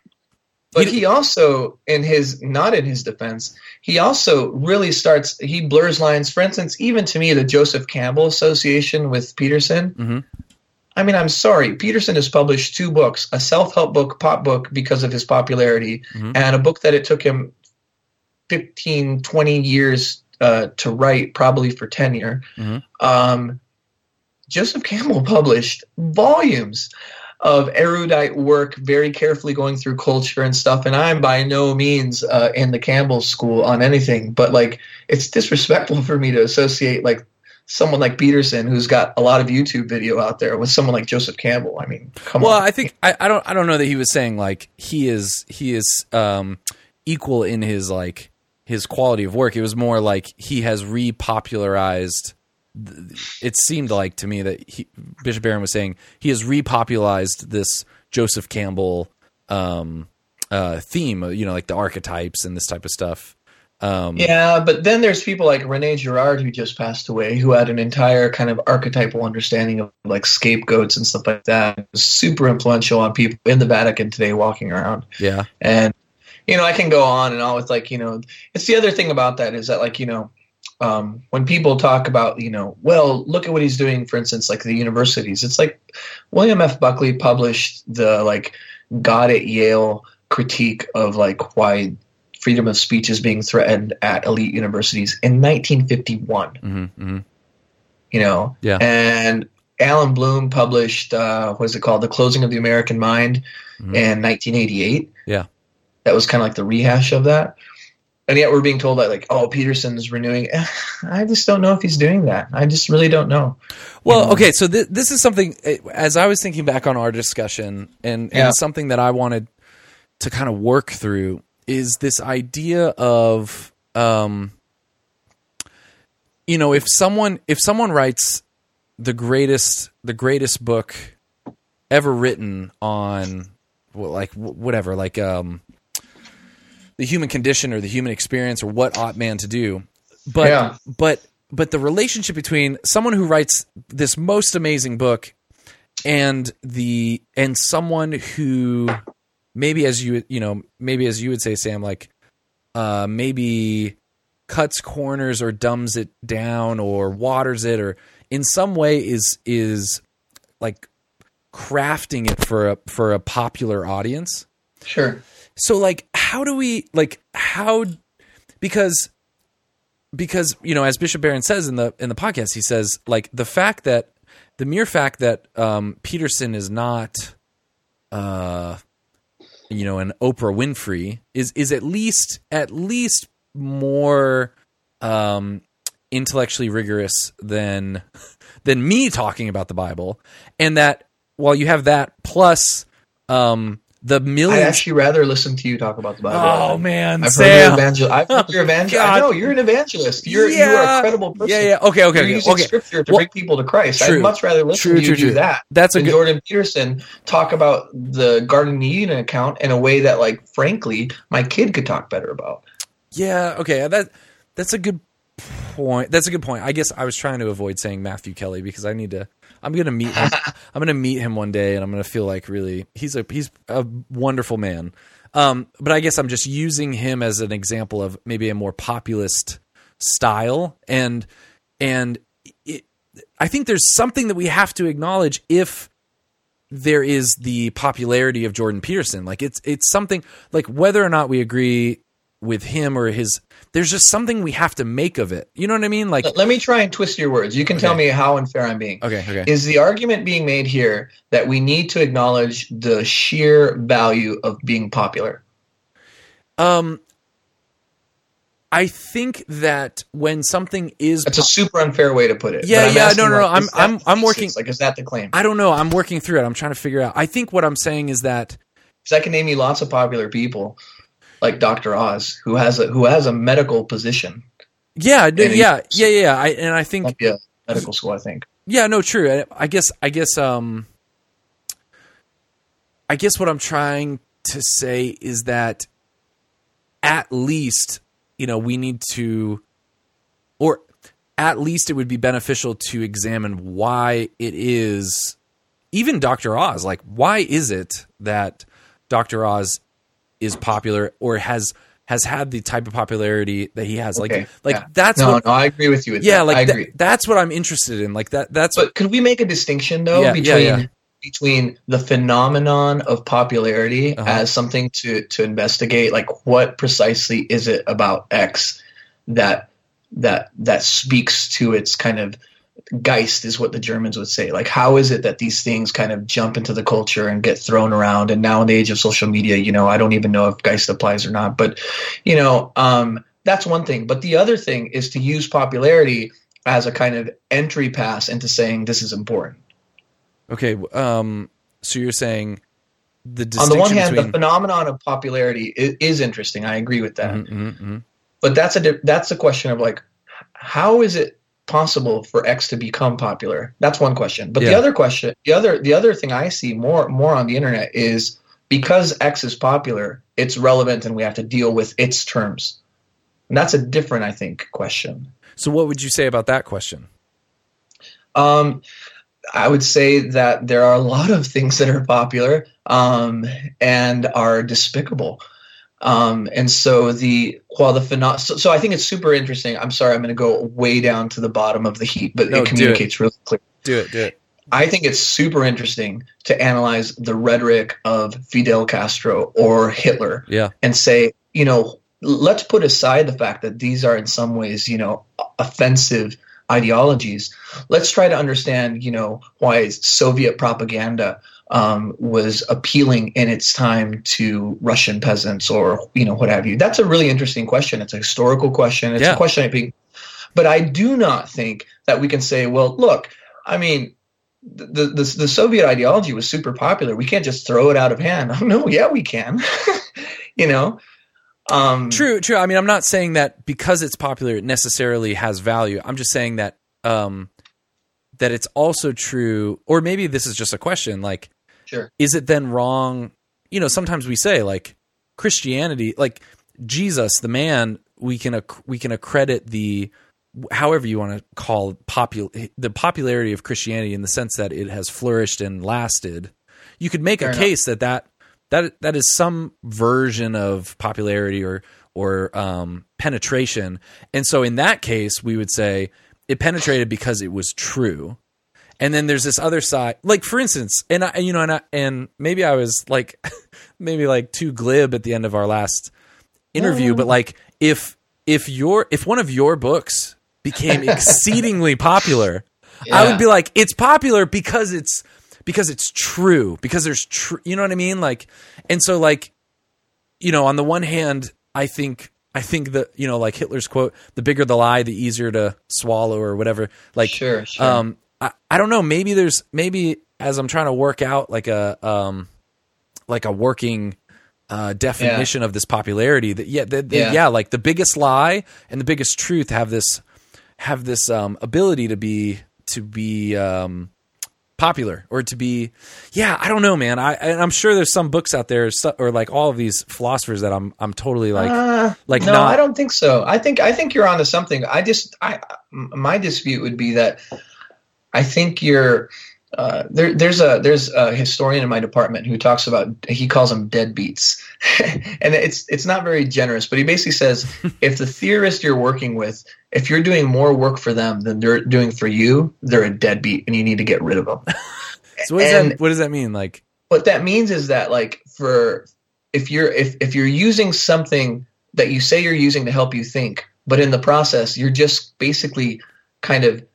[SPEAKER 2] but
[SPEAKER 1] He-
[SPEAKER 2] he also, in his not in his defense, he also really starts. He blurs lines. For instance, even to me, the Joseph Campbell association with Peterson.
[SPEAKER 1] Mhm.
[SPEAKER 2] I mean, I'm sorry. Peterson has published two books: a self-help book, pop book, because of his popularity,
[SPEAKER 1] Mhm.
[SPEAKER 2] and a book that it took him 15, 20 years uh, to write, probably for tenure.
[SPEAKER 1] Mhm.
[SPEAKER 2] Um, Joseph Campbell published volumes of erudite work, very carefully going through culture and stuff. And I'm by no means uh, in the Campbell school on anything, but like it's disrespectful for me to associate like someone like Peterson, who's got a lot of YouTube video out there, with someone like Joseph Campbell. I mean, come
[SPEAKER 1] well
[SPEAKER 2] on.
[SPEAKER 1] Well, I think I, I don't I don't know that he was saying like he is he is um equal in his like his quality of work it was more like he has repopularized it seemed like to me that he, Bishop Barron was saying he has repopularized this Joseph Campbell um, uh, theme, you know, like the archetypes and this type of stuff. Um,
[SPEAKER 2] Yeah, but then there's people like Rene Girard who just passed away, who had an entire kind of archetypal understanding of like scapegoats and stuff like that. Super influential on people in the Vatican today walking around.
[SPEAKER 1] yeah,
[SPEAKER 2] And you know, I can go on and on with like, you know, it's the other thing about that is that like, you know, um, when people talk about, you know, well, look at what he's doing, for instance, like the universities. It's like William F. Buckley published the like God at Yale critique of like why freedom of speech is being threatened at elite universities in 1951
[SPEAKER 1] hmm hmm
[SPEAKER 2] you know
[SPEAKER 1] Yeah.
[SPEAKER 2] and alan bloom published uh what is it called the closing of the american mind
[SPEAKER 1] Mhm.
[SPEAKER 2] in 1988
[SPEAKER 1] Yeah.
[SPEAKER 2] That was kind of like the rehash of that and yet we're being told that like oh Peterson's renewing. I just don't know if he's doing that. I just really don't know.
[SPEAKER 1] Well, okay, so th- this is something eh, as I was thinking back on our discussion, and, and
[SPEAKER 2] Yeah.
[SPEAKER 1] something that I wanted to kind of work through is this idea of, um, you know, if someone if someone writes the greatest the greatest book ever written on, well, like wh- whatever, like um, the human condition or the human experience or what ought man to do, but
[SPEAKER 2] Yeah.
[SPEAKER 1] but but the relationship between someone who writes this most amazing book and the and someone who maybe as you you know maybe as you would say sam like uh maybe cuts corners or dumbs it down or waters it or in some way is is like crafting it for a for a popular audience
[SPEAKER 2] Sure.
[SPEAKER 1] So like how do we like how because because you know as bishop barron says in the in the podcast he says like the fact that the mere fact that um peterson is not uh you know an oprah winfrey is is at least at least more um intellectually rigorous than than me talking about the bible. And that while you have that plus um the
[SPEAKER 2] million.
[SPEAKER 1] I'd
[SPEAKER 2] actually rather listen to you talk about the Bible.
[SPEAKER 1] Oh man,
[SPEAKER 2] I've heard
[SPEAKER 1] Sam.
[SPEAKER 2] you're evangel- I've heard evangelist. I know you're an evangelist. You're you are
[SPEAKER 1] Yeah.
[SPEAKER 2] a credible person.
[SPEAKER 1] Yeah, yeah. Okay, okay,
[SPEAKER 2] You're
[SPEAKER 1] okay.
[SPEAKER 2] using
[SPEAKER 1] okay.
[SPEAKER 2] scripture to
[SPEAKER 1] Well,
[SPEAKER 2] bring people to Christ.
[SPEAKER 1] true.
[SPEAKER 2] I'd much rather listen
[SPEAKER 1] True,
[SPEAKER 2] to you
[SPEAKER 1] true,
[SPEAKER 2] do that
[SPEAKER 1] That's a good.
[SPEAKER 2] Jordan Peterson talk about the Garden of Eden account in a way that, like, frankly, my kid could talk better about.
[SPEAKER 1] Yeah. Okay. That that's a good point. That's a good point. I guess I was trying to avoid saying Matthew Kelly because I need to. I'm gonna meet him. I'm gonna meet him one day, and I'm gonna feel like really he's a he's a wonderful man. Um, but I guess I'm just using him as an example of maybe a more populist style, and and it, I think there's something that we have to acknowledge if there is the popularity of Jordan Peterson. Like it's it's something like whether or not we agree with him or his there's just something we have to make of it. You know what I mean? Like
[SPEAKER 2] Let- me try and twist your words. You can tell me how unfair I'm being.
[SPEAKER 1] okay, okay.
[SPEAKER 2] Is the argument being made here that we need to acknowledge the sheer value of being popular?
[SPEAKER 1] Um I think that when something is
[SPEAKER 2] That's a super unfair way to put it.
[SPEAKER 1] Yeah, yeah, no, no, no,
[SPEAKER 2] like,
[SPEAKER 1] I'm- I'm- I'm working-
[SPEAKER 2] Like, is that the claim?
[SPEAKER 1] I don't know, I'm working through it. I'm trying to figure out. I think what I'm saying is that
[SPEAKER 2] Because I can name you lots of popular people, like Dr. Oz, who has a who has a medical position.
[SPEAKER 1] yeah,
[SPEAKER 2] he-
[SPEAKER 1] yeah, yeah, yeah, yeah. I, and I think
[SPEAKER 2] a medical school, I think.
[SPEAKER 1] Yeah, no, true. I, I guess I guess um I guess what I'm trying to say is that at least, you know, we need to or at least it would be beneficial to examine why it is even Dr. Oz, like why is it that Dr. Oz is popular or has has had the type of popularity that he has.
[SPEAKER 2] Okay,
[SPEAKER 1] Like like
[SPEAKER 2] yeah.
[SPEAKER 1] that's
[SPEAKER 2] No,
[SPEAKER 1] what
[SPEAKER 2] no, I agree with you. With
[SPEAKER 1] yeah,
[SPEAKER 2] that.
[SPEAKER 1] like
[SPEAKER 2] agree.
[SPEAKER 1] that's what I'm interested in. Like that that's
[SPEAKER 2] But could we make a distinction though
[SPEAKER 1] yeah,
[SPEAKER 2] between
[SPEAKER 1] yeah.
[SPEAKER 2] between the phenomenon of popularity
[SPEAKER 1] Uh-huh.
[SPEAKER 2] as something to to investigate, like what precisely is it about X that that that speaks to its kind of geist is what the Germans would say. Like how is it that these things kind of jump into the culture and get thrown around? And now in the age of social media, you know, I don't even know if geist applies or not. But you know, um, that's one thing. But the other thing is to use popularity as a kind of entry pass into saying this is important.
[SPEAKER 1] okay. Um, so you're saying the
[SPEAKER 2] On the one hand,
[SPEAKER 1] between
[SPEAKER 2] the phenomenon of popularity is, is interesting. I agree with that.
[SPEAKER 1] Mhm, mhm, mhm.
[SPEAKER 2] But that's a that's a question of like, how is it possible for X to become popular? That's one question. But the other question, the other the other thing I see more more on the internet is because X is popular, it's relevant, and we have to deal with its terms. And that's a different, I think, question.
[SPEAKER 1] So what would you say about that question?
[SPEAKER 2] Um, I would say that there are a lot of things that are popular um, and are despicable. Um, and so the while the phenom- so, so I think it's super interesting. I'm sorry, I'm going to go way down to the bottom of the heap, but
[SPEAKER 1] No,
[SPEAKER 2] it communicates really clear.
[SPEAKER 1] Do it. Do it.
[SPEAKER 2] I think it's super interesting to analyze the rhetoric of Fidel Castro or Hitler
[SPEAKER 1] Yeah.
[SPEAKER 2] and say, you know, let's put aside the fact that these are in some ways, you know, offensive ideologies. Let's try to understand, you know, why Soviet propaganda um, was appealing in its time to Russian peasants or you know what have you. That's a really interesting question. It's a historical question. It's
[SPEAKER 1] Yeah.
[SPEAKER 2] a question I think, but I do not think that we can say, well, look, I mean. The, the the Soviet ideology was super popular. We can't just throw it out of hand. no, yeah, we can. you know, um,
[SPEAKER 1] True, true. I mean, I'm not saying that because it's popular, it necessarily has value. I'm just saying that um, that it's also true, or maybe this is just a question. Like,
[SPEAKER 2] Sure.
[SPEAKER 1] is it then wrong? You know, sometimes we say like Christianity, like Jesus, the man, we can acc- we can accredit the however you want to call popul- the popularity of Christianity in the sense that it has flourished and lasted. You could make
[SPEAKER 2] Fair
[SPEAKER 1] a
[SPEAKER 2] enough.
[SPEAKER 1] case that that that that is some version of popularity or or um, penetration, and so in that case, we would say it penetrated because it was true. And then there's this other side, like for instance, and I, you know, and I, and maybe I was like, maybe like too glib at the end of our last interview, but like if if your if one of your books became exceedingly popular, I would be like, it's popular because it's because it's true because there's true, you know what I mean? Like, and so like, you know, on the one hand, I think I think that you know, like Hitler's quote, "The bigger the lie, the easier to swallow," or whatever. Like,
[SPEAKER 2] Sure, sure.
[SPEAKER 1] um, I, I don't know. Maybe there's maybe as I'm trying to work out like a um, like a working uh, definition of this popularity. That yeah, that that-
[SPEAKER 2] Yeah.
[SPEAKER 1] yeah, like the biggest lie and the biggest truth have this have this um, ability to be to be um, popular or to be yeah i don't know man i and i'm sure there's some books out there or like all of these philosophers that i'm i'm totally like
[SPEAKER 2] Uh,
[SPEAKER 1] like
[SPEAKER 2] no,
[SPEAKER 1] not
[SPEAKER 2] I don't think so. I think I think you're onto something. I just I my dispute would be that I think you're uh, there. There's a there's a historian in my department who talks about he calls them deadbeats, and it's it's not very generous, but he basically says if the theorist you're working with, if you're doing more work for them than they're doing for you, they're a deadbeat, and you need to get rid of them.
[SPEAKER 1] so what does
[SPEAKER 2] and-
[SPEAKER 1] that what does that mean like
[SPEAKER 2] what that means is that like for if you're if, if you're using something that you say you're using to help you think but in the process you're just basically kind of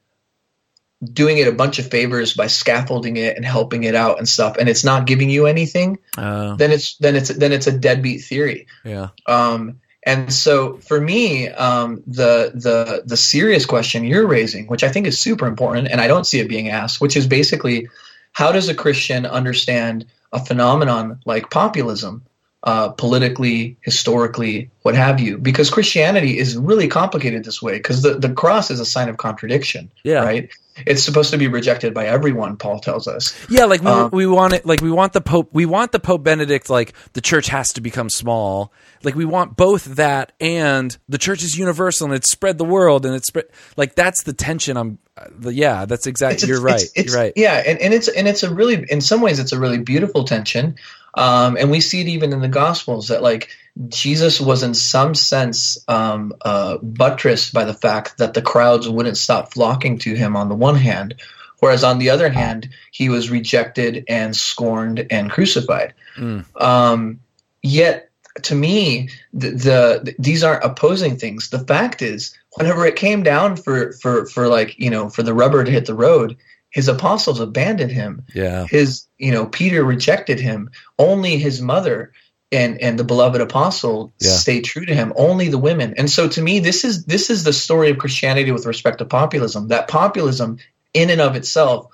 [SPEAKER 2] doing it a bunch of favors by scaffolding it and helping it out and stuff and it's not giving you anything
[SPEAKER 1] uh
[SPEAKER 2] then it's then it's then it's a deadbeat theory
[SPEAKER 1] yeah
[SPEAKER 2] um, and so for me, um, the the the serious question you're raising, which I think is super important, and I don't see it being asked, which is basically, how does a Christian understand a phenomenon like populism, uh, politically, historically, what have you? Because Christianity is really complicated this way, because the, the cross is a sign of contradiction,
[SPEAKER 1] yeah
[SPEAKER 2] right? It's supposed to be rejected by everyone, Paul tells us.
[SPEAKER 1] yeah like we,
[SPEAKER 2] Um,
[SPEAKER 1] we want it like we want the pope we want the pope benedict like the church has to become small like we want both that and the church is universal and it's spread the world and it's spread like that's the tension i'm uh, yeah that's exactly
[SPEAKER 2] It's-
[SPEAKER 1] you're
[SPEAKER 2] it's-
[SPEAKER 1] right
[SPEAKER 2] it's-
[SPEAKER 1] you're right
[SPEAKER 2] Yeah, and, and it's and it's a really in some ways it's a really beautiful tension. Um, and we see it even in the Gospels that like Jesus was in some sense um, uh, buttressed by the fact that the crowds wouldn't stop flocking to him on the one hand, whereas on the other hand he was rejected and scorned and crucified.
[SPEAKER 1] Mm.
[SPEAKER 2] Um, yet to me, the, the these aren't opposing things. The fact is, whenever it came down for for for like you know for the rubber to hit the road, his apostles abandoned him.
[SPEAKER 1] yeah
[SPEAKER 2] His you know Peter rejected him. Only his mother and and the beloved apostle
[SPEAKER 1] Yeah.
[SPEAKER 2] stayed true to him. Only the women. And so to me, this is this is the story of Christianity with respect to populism. That populism, in and of itself,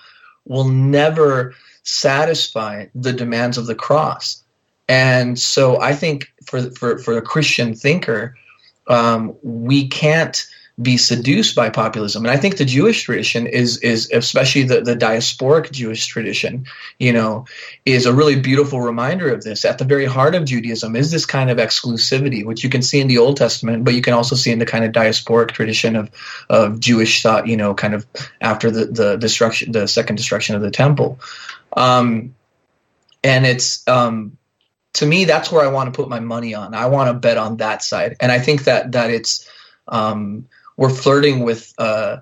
[SPEAKER 2] will never satisfy the demands of the cross. And so I think for for for a Christian thinker, um, we can't be seduced by populism. And I think the Jewish tradition is is especially the, the diasporic Jewish tradition, you know, is a really beautiful reminder of this. At the very heart of Judaism is this kind of exclusivity, which you can see in the Old Testament, but you can also see in the kind of diasporic tradition of of Jewish thought, you know, kind of after the the destruction, the second destruction of the temple. Um, and it's um, to me that's where I want to put my money on. I want to bet on that side, and I think that that it's um, we're flirting with uh,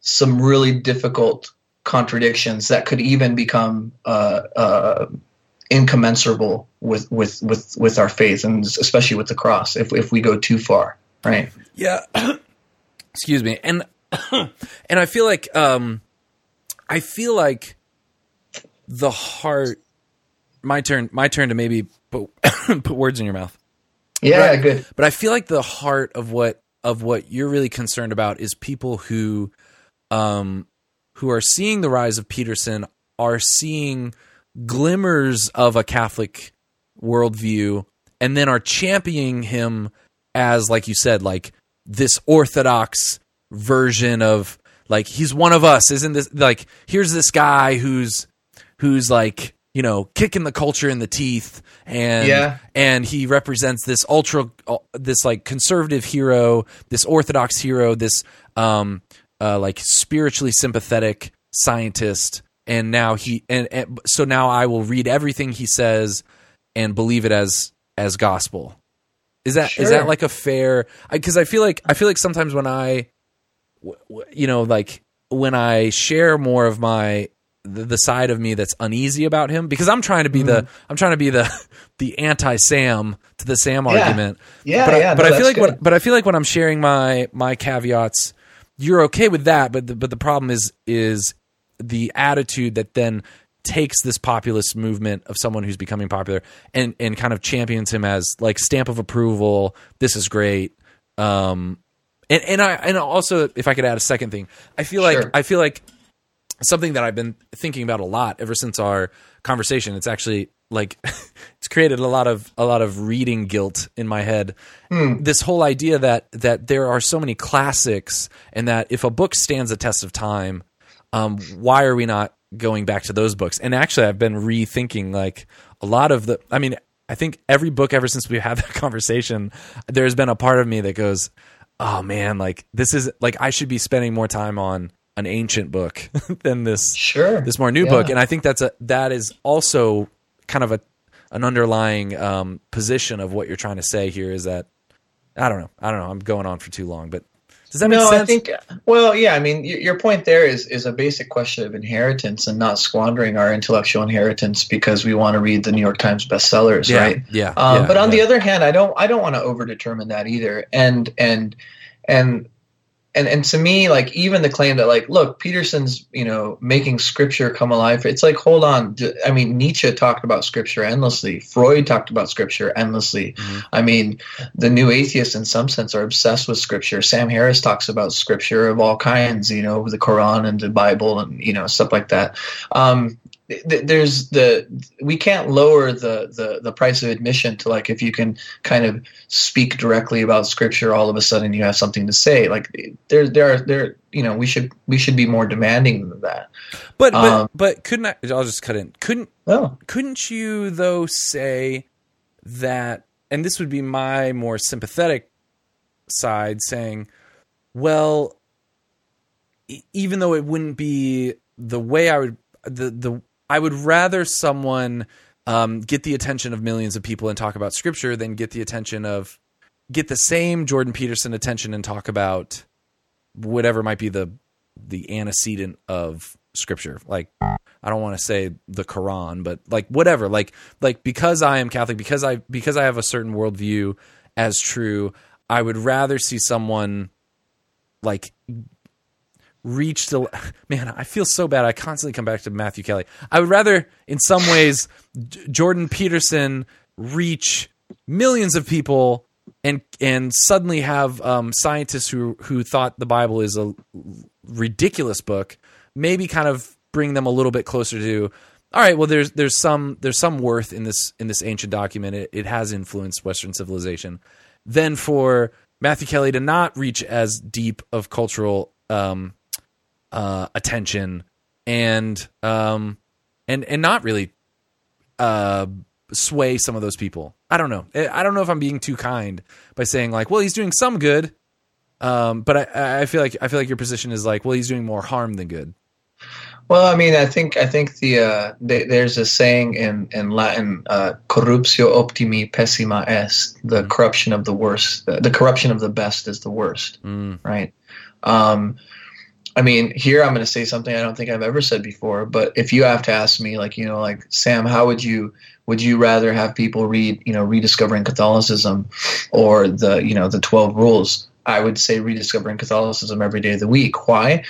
[SPEAKER 2] some really difficult contradictions that could even become uh, uh, incommensurable with, with with with our faith, and especially with the cross, if if we go too far, right?
[SPEAKER 1] Yeah. Excuse me. And and I feel like um I feel like the heart my turn. My turn to maybe put put words in your mouth.
[SPEAKER 2] Yeah,
[SPEAKER 1] But-
[SPEAKER 2] good.
[SPEAKER 1] But I feel like the heart of what of what you're really concerned about is people who um who are seeing the rise of Peterson are seeing glimmers of a Catholic worldview and then are championing him as like you said like this orthodox version of like he's one of us. Isn't this like here's this guy who's who's like you know kicking the culture in the teeth and
[SPEAKER 2] Yeah.
[SPEAKER 1] and he represents this ultra uh, this like conservative hero this orthodox hero this um uh like spiritually sympathetic scientist and now he and, and so now I will read everything he says and believe it as as gospel is that is
[SPEAKER 2] Sure.
[SPEAKER 1] that like a fair because I feel like I feel like sometimes when I you know like when I share more of my the, the side of me that's uneasy about him because I'm trying to be the I'm trying to be the the anti Sam to the Sam
[SPEAKER 2] Mm-hmm. Yeah.
[SPEAKER 1] argument.
[SPEAKER 2] Yeah,
[SPEAKER 1] but I,
[SPEAKER 2] yeah.
[SPEAKER 1] but
[SPEAKER 2] no,
[SPEAKER 1] I feel like when
[SPEAKER 2] good.
[SPEAKER 1] but I feel like when I'm sharing my my caveats, you're okay with that. But the, but the problem is is the attitude that then takes this populist movement of someone who's becoming popular and and kind of champions him as like stamp of approval. This is great. Um, and and I and also if I could add a second thing, I feel like I feel like something that I've been thinking about a lot ever since our conversation. It's actually like it's created a lot of a lot of reading guilt in my head. This whole idea that that there are so many classics and that if a book stands a test of time, um, why are we not going back to those books? And actually, I've been rethinking like a lot of the. I mean, I think every book ever since we had that conversation, there's been a part of me that goes, "Oh man, like this is like I should be spending more time on an ancient book than this
[SPEAKER 2] Sure.
[SPEAKER 1] this more new
[SPEAKER 2] Yeah.
[SPEAKER 1] book." And I think that's a that is also kind of a an underlying um, position of what you're trying to say here is that I don't know, I don't know, I'm going on for too long, but does that make
[SPEAKER 2] no,
[SPEAKER 1] sense?
[SPEAKER 2] I think. Well, yeah. I mean, y- your point there is is a basic question of inheritance and not squandering our intellectual inheritance because we want to read the New York Times bestsellers,
[SPEAKER 1] yeah,
[SPEAKER 2] right?
[SPEAKER 1] yeah,
[SPEAKER 2] Um,
[SPEAKER 1] yeah,
[SPEAKER 2] but on
[SPEAKER 1] yeah.
[SPEAKER 2] the other hand, I don't I don't want to overdetermine that either. And and and and and to me, like even the claim that like, look, Peterson's you know making scripture come alive. It's like, hold on. i mean, Nietzsche talked about scripture endlessly. Freud talked about scripture endlessly.
[SPEAKER 1] Mhm.
[SPEAKER 2] I mean, the new atheists in some sense are obsessed with scripture. Sam Harris talks about scripture of all kinds. You know, the Quran and the Bible and you know stuff like that. Um, there's the we can't lower the, the the price of admission to like if you can kind of speak directly about scripture all of a sudden you have something to say like there there are there you know we should we should be more demanding than that
[SPEAKER 1] But but,
[SPEAKER 2] Um,
[SPEAKER 1] but couldn't I? I'll just cut in. Couldn't
[SPEAKER 2] oh
[SPEAKER 1] couldn't you though say that? And this would be my more sympathetic side, saying, "Well, even though it wouldn't be the way I would the the I would rather someone um, get the attention of millions of people and talk about scripture than get the attention of get the same Jordan Peterson attention and talk about whatever might be the the antecedent of scripture. Like i don't want to say the quran but like whatever. Like like because i am catholic because i because i have a certain worldview as true i would rather see someone like reach the man i feel so bad. I constantly come back to matthew kelly. I would rather in some ways jordan peterson reach millions of people and and suddenly have um, scientists who who thought the bible is a ridiculous book maybe kind of bring them a little bit closer to all right well there's there's some there's some worth in this in this ancient document. It, it has influenced western civilization. Then for matthew kelly to not reach as deep of cultural um, uh, attention and um, and and not really uh, sway some of those people. I don't know. I don't know if i'm being too kind by saying like well he's doing some good um, but I, I feel like I feel like your position is like, well, he's doing more harm than good.
[SPEAKER 2] well i mean i think i think the uh th- there's a saying in in latin uh corruptio optimi pessima est. The corruption of the worst the, the corruption of the best is the worst
[SPEAKER 1] Mm,
[SPEAKER 2] right? Um, I mean, here I'm going to say something I don't think I've ever said before, but if you have to ask me, like, you know, like Sam, how would you would you rather have people read, you know, rediscovering Catholicism or the, you know, the Twelve Rules? I would say rediscovering Catholicism every day of the week. Why?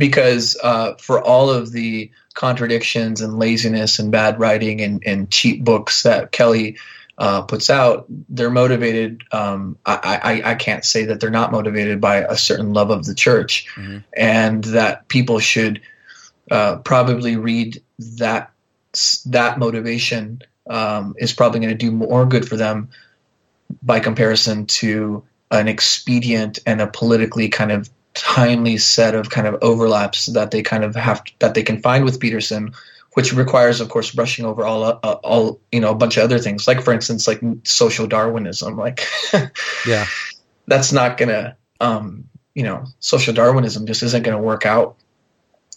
[SPEAKER 2] because uh, for all of the contradictions and laziness and bad writing and, and cheap books that Kelly uh, puts out, they're motivated. Um, I, I, I can't say that they're not motivated by a certain love of the church,
[SPEAKER 1] Mm-hmm.
[SPEAKER 2] and that people should uh, probably read that that motivation um, is probably going to do more good for them by comparison to an expedient and a politically kind of timely set of kind of overlaps that they kind of have that they can find with Peterson, which requires, of course, brushing over all uh, all you know a bunch of other things, like for instance, like social Darwinism. Like,
[SPEAKER 1] Yeah.
[SPEAKER 2] that's not gonna, um, you know, social Darwinism just isn't gonna work out.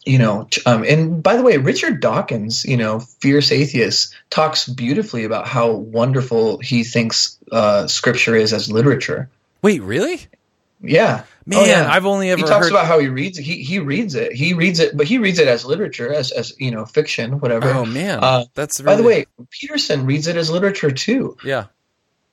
[SPEAKER 2] You know, um, and by the way, Richard Dawkins, you know, fierce atheist, talks beautifully about how wonderful he thinks uh, scripture is as literature.
[SPEAKER 1] Wait, really?
[SPEAKER 2] Yeah,
[SPEAKER 1] Man,
[SPEAKER 2] Oh, yeah.
[SPEAKER 1] I've only ever
[SPEAKER 2] he talks
[SPEAKER 1] heard.
[SPEAKER 2] about how he reads it. He he reads it. He reads it, but he reads it as literature, as as you know, fiction, whatever.
[SPEAKER 1] oh man,
[SPEAKER 2] Uh,
[SPEAKER 1] that's
[SPEAKER 2] By the way, Peterson reads it as literature too.
[SPEAKER 1] yeah,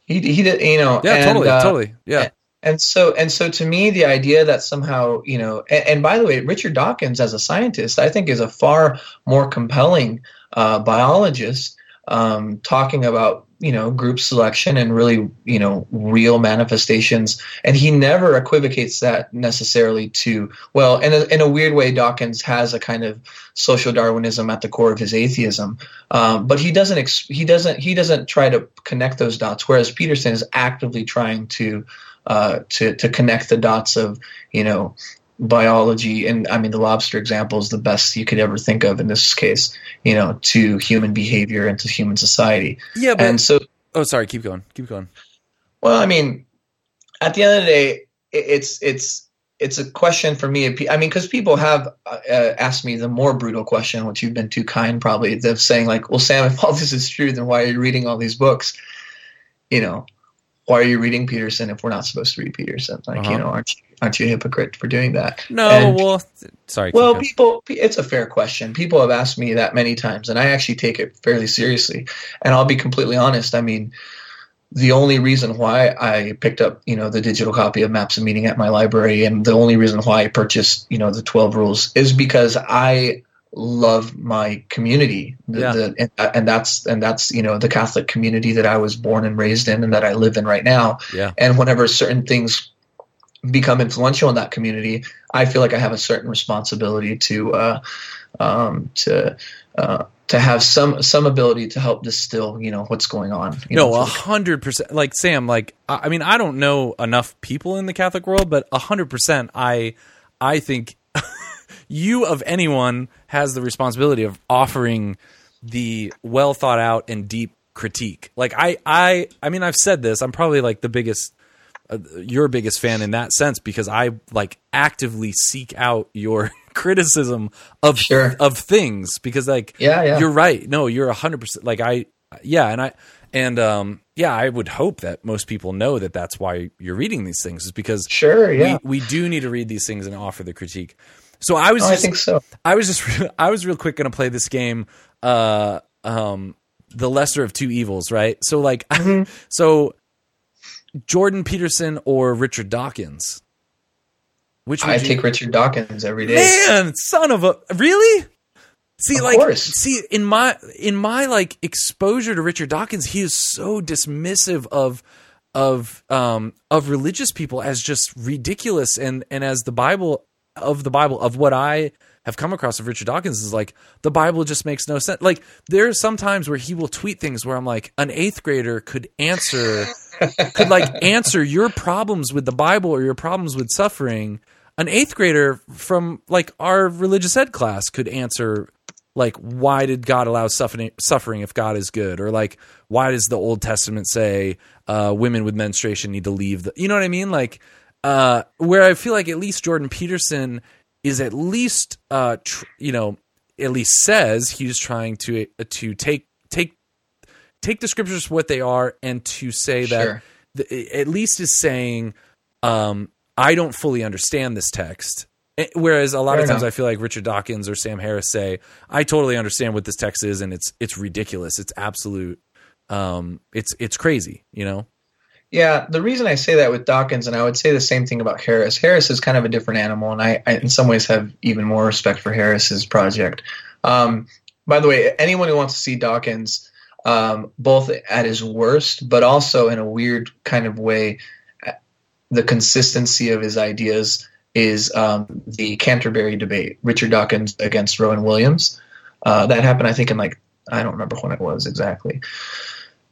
[SPEAKER 2] He he did, you know.
[SPEAKER 1] yeah,
[SPEAKER 2] and,
[SPEAKER 1] totally,
[SPEAKER 2] uh,
[SPEAKER 1] totally, yeah,
[SPEAKER 2] And so and so to me, the idea that somehow you know, and, and by the way, Richard Dawkins as a scientist, I think is a far more compelling uh, biologist um, talking about you know group selection and really you know real manifestations. And he never equivocates that necessarily to well in a, in a weird way dawkins has a kind of social darwinism at the core of his atheism. Um, but he doesn't ex- he doesn't he doesn't try to connect those dots whereas peterson is actively trying to uh, to to connect the dots of you know biology and i mean the lobster example is the best you could ever think of in this case you know to human behavior and to human society
[SPEAKER 1] yeah. But
[SPEAKER 2] and so
[SPEAKER 1] oh, sorry, keep going, keep going.
[SPEAKER 2] well, I mean, at the end of the day, it's it's it's a question for me. I mean, because people have uh, asked me the more brutal question, which you've been too kind, probably, of saying like, "Well, Sam, if all this is true, then why are you reading all these books? You know, why are you reading Peterson if we're not supposed to read Peterson? Like,
[SPEAKER 1] Uh-huh.
[SPEAKER 2] you know, aren't you, aren't you a hypocrite for doing that?"
[SPEAKER 1] No,
[SPEAKER 2] And-
[SPEAKER 1] well, sorry.
[SPEAKER 2] well, people, it's a fair question. People have asked me that many times, and I actually take it fairly seriously. And I'll be completely honest. I mean, the only reason why I picked up, you know, the digital copy of Maps of Meaning at my library, and the only reason why I purchased, you know, the Twelve Rules, is because I love my community, the,
[SPEAKER 1] Yeah.
[SPEAKER 2] the, and, uh, and that's and that's you know the Catholic community that I was born and raised in, and that I live in right now.
[SPEAKER 1] yeah,
[SPEAKER 2] And whenever certain things become influential in that community, I feel like I have a certain responsibility to uh, um, to uh, to have some some ability to help distill, you know, what's going on. You
[SPEAKER 1] no,
[SPEAKER 2] know,
[SPEAKER 1] a hundred percent. Like Sam, like I I mean, I don't know enough people in the Catholic world, but a hundred percent, I, I think you of anyone has the responsibility of offering the well thought out and deep critique. Like I, I, I mean, I've said this. I'm probably like the biggest, uh, your biggest fan in that sense because I like actively seek out your criticism of
[SPEAKER 2] Sure.
[SPEAKER 1] of things because like
[SPEAKER 2] Yeah, yeah.
[SPEAKER 1] you're right. No, you're a hundred percent. Like I, yeah, and I, and um, yeah, I would hope that most people know that that's why you're reading these things is because
[SPEAKER 2] sure, yeah,
[SPEAKER 1] we, we do need to read these things and offer the critique. So I was
[SPEAKER 2] Oh, I think so.
[SPEAKER 1] I was just, I was real quick to play this game, uh, um, the lesser of two evils, right? So like,
[SPEAKER 2] Mm-hmm.
[SPEAKER 1] so Jordan Peterson or Richard Dawkins, which
[SPEAKER 2] I
[SPEAKER 1] you-
[SPEAKER 2] take Richard Dawkins every day.
[SPEAKER 1] man, son of a really. See,
[SPEAKER 2] Of
[SPEAKER 1] like,
[SPEAKER 2] course.
[SPEAKER 1] see in my in my like exposure to Richard Dawkins, he is so dismissive of of um of religious people as just ridiculous, and and as the Bible of the Bible of what I have come across of Richard Dawkins is like the Bible just makes no sense. Like there are some times where he will tweet things where I'm like, an eighth grader could answer could like answer your problems with the Bible or your problems with suffering. An eighth grader from like our religious ed class could answer like why did God allow suffering suffering if God is good or like why does the Old Testament say uh, women with menstruation need to leave the you know what I mean like uh, where I feel like at least Jordan Peterson is at least uh, tr- you know at least says he's trying to to take take take the scriptures for what they are and to say that the, at least is saying um, I don't fully understand this text. Eh, Whereas a lot
[SPEAKER 2] Fair
[SPEAKER 1] of times
[SPEAKER 2] enough.
[SPEAKER 1] I feel like Richard Dawkins or Sam Harris say I totally understand what this text is and it's it's ridiculous. It's absolute. Um, it's it's crazy. You know.
[SPEAKER 2] Yeah, the reason I say that with Dawkins, and I would say the same thing about Harris. Harris is kind of a different animal, and I, I in some ways, have even more respect for Harris's project. Um, by the way, anyone who wants to see Dawkins, um, both at his worst, but also in a weird kind of way, the consistency of his ideas is um, the Canterbury debate, Richard Dawkins against Rowan Williams. Uh, that happened, I think, in like I don't remember when it was exactly,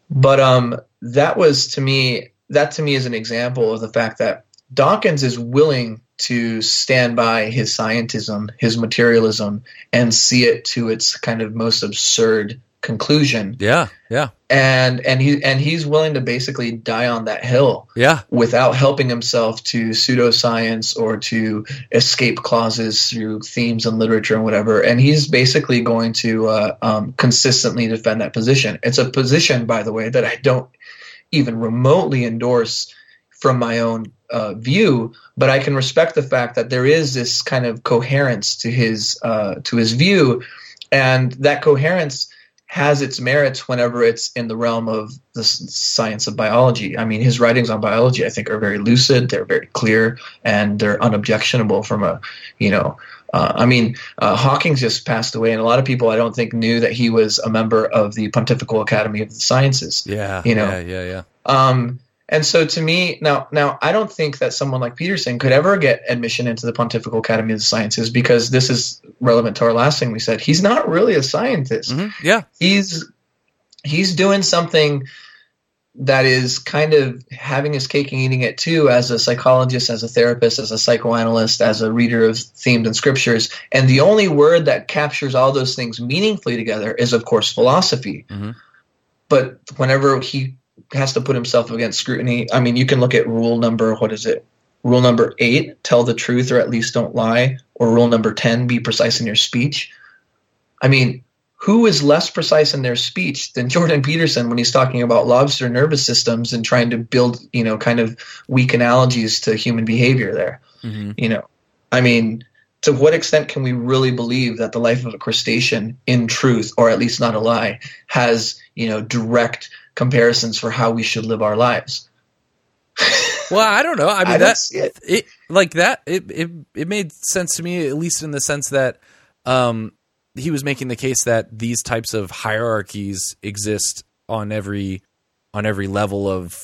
[SPEAKER 2] but um, that was to me that to me is an example of the fact that Dawkins is willing to stand by his scientism, his materialism, and see it to its kind of most absurd conclusion.
[SPEAKER 1] Yeah, yeah.
[SPEAKER 2] And and he and he's willing to basically die on that hill.
[SPEAKER 1] Yeah.
[SPEAKER 2] Without helping himself to pseudoscience or to escape clauses through themes and literature and whatever. And he's basically going to uh, um, consistently defend that position. It's a position, by the way, that I don't even remotely endorse from my own uh, view, but I can respect the fact that there is this kind of coherence to his uh, to his view, and that coherence has its merits whenever it's in the realm of the science of biology. I mean, his writings on biology, I think, are very lucid, they're very clear, and they're unobjectionable from a, you know, uh, I mean, uh, Hawkins just passed away, and a lot of people I don't think knew that he was a member of the Pontifical Academy of the Sciences.
[SPEAKER 1] Yeah,
[SPEAKER 2] you know,
[SPEAKER 1] yeah, yeah, yeah.
[SPEAKER 2] Um, and so to me, now, now I don't think that someone like Peterson could ever get admission into the Pontifical Academy of the Sciences because this is relevant to our last thing we said. He's not really a scientist.
[SPEAKER 1] Mm-hmm. Yeah,
[SPEAKER 2] he's he's doing something that is kind of having his cake and eating it too as a psychologist, as a therapist, as a psychoanalyst, as a reader of themes and scriptures. And the only word that captures all those things meaningfully together is, of course, philosophy.
[SPEAKER 1] Mm-hmm.
[SPEAKER 2] But whenever he has to put himself against scrutiny. I mean, you can look at rule number what is it? Rule number eight: tell the truth or at least don't lie. Or rule number ten: be precise in your speech. I mean, who is less precise in their speech than Jordan Peterson when he's talking about lobster nervous systems and trying to build, you know, kind of weak analogies to human behavior there?
[SPEAKER 1] Mm-hmm.
[SPEAKER 2] You know, I mean, to what extent can we really believe that the life of a crustacean, in truth, or at least not a lie, has you know direct comparisons for how we should live our lives.
[SPEAKER 1] well, I don't know. I mean
[SPEAKER 2] I
[SPEAKER 1] that
[SPEAKER 2] it.
[SPEAKER 1] it. like that it, it it made sense to me at least in the sense that um he was making the case that these types of hierarchies exist on every on every level of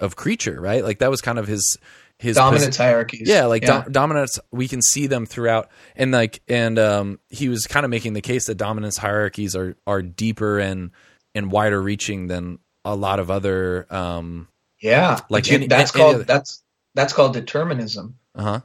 [SPEAKER 1] of creature, right? Like that was kind of his his
[SPEAKER 2] dominance hierarchies.
[SPEAKER 1] Yeah, like
[SPEAKER 2] yeah.
[SPEAKER 1] dom- dominance, we can see them throughout, and like, and um, he was kind of making the case that dominance hierarchies are are deeper and and wider reaching than a lot of other um
[SPEAKER 2] yeah
[SPEAKER 1] like
[SPEAKER 2] Dude,
[SPEAKER 1] any-
[SPEAKER 2] that's
[SPEAKER 1] any
[SPEAKER 2] called
[SPEAKER 1] other-
[SPEAKER 2] that's that's called determinism
[SPEAKER 1] uh-huh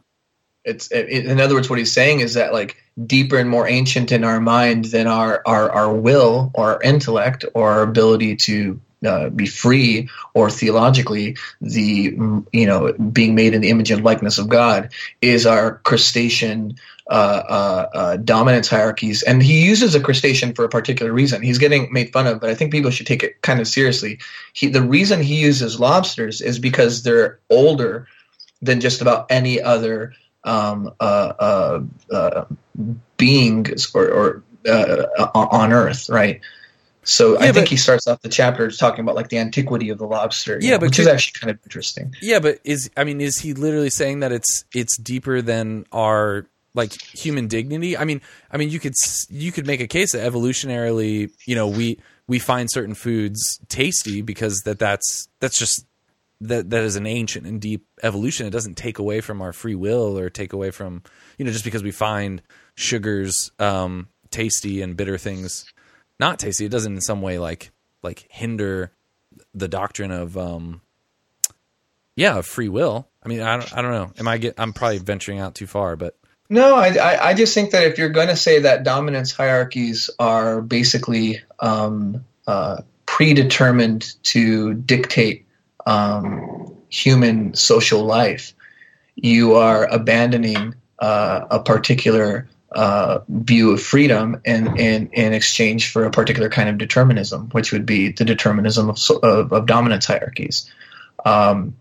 [SPEAKER 2] it's it, in other words what he's saying is that like deeper and more ancient in our mind than our our, our will or our intellect or our ability to uh, be free or theologically the you know being made in the image and likeness of god is our crustacean uh, uh, uh, dominance hierarchies. And he uses a crustacean for a particular reason. He's getting made fun of but i think people should take it kind of seriously. He, the reason he uses lobsters is because they're older than just about any other um, uh, uh, uh, beings or, or uh, on Earth, right? So I think
[SPEAKER 1] but-
[SPEAKER 2] he starts off the chapter talking about like the antiquity of the lobster,
[SPEAKER 1] Yeah,
[SPEAKER 2] know,
[SPEAKER 1] but
[SPEAKER 2] which is actually kind of interesting.
[SPEAKER 1] yeah but is i mean is he literally saying that it's it's deeper than our like human dignity i mean i mean you could you could make a case that evolutionarily you know we we find certain foods tasty because that that's that's just that that is an ancient and deep evolution. It doesn't take away from our free will or take away from you know just because we find sugars um tasty and bitter things not tasty. It doesn't in some way like like hinder the doctrine of um yeah of free will. I mean i don't, I don't know. Am i get i'm probably venturing out too far but
[SPEAKER 2] No, I, I, I just think that if you're going to say that dominance hierarchies are basically um, uh, predetermined to dictate um, human social life, you are abandoning uh, a particular uh, view of freedom in, in, exchange for a particular kind of determinism, which would be the determinism of, of, of dominance hierarchies. Um,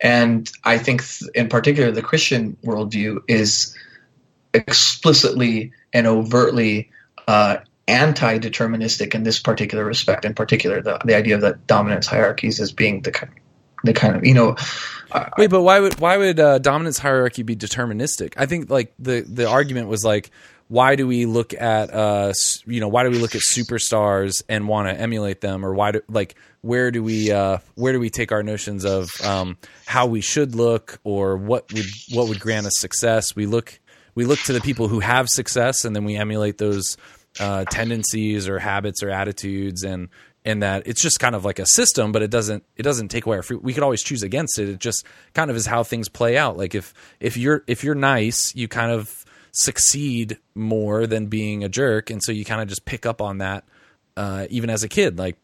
[SPEAKER 2] and I think, th- in particular, the Christian worldview is explicitly and overtly uh, anti-deterministic in this particular respect. In particular, the, the idea of the dominance hierarchies as being the kind they kind of you know.
[SPEAKER 1] Wait, but why would why would uh, dominance hierarchy be deterministic? I think like the the argument was like why do we look at uh you know why do we look at superstars and want to emulate them or why do like where do we uh where do we take our notions of um how we should look or what would what would grant us success we look we look to the people who have success and then we emulate those uh tendencies or habits or attitudes and and that it's just kind of like a system but it doesn't it doesn't take away our free we could always choose against it. It just kind of is how things play out. Like if if you're if you're nice you kind of succeed more than being a jerk. And so you kind of just pick up on that uh, even as a kid like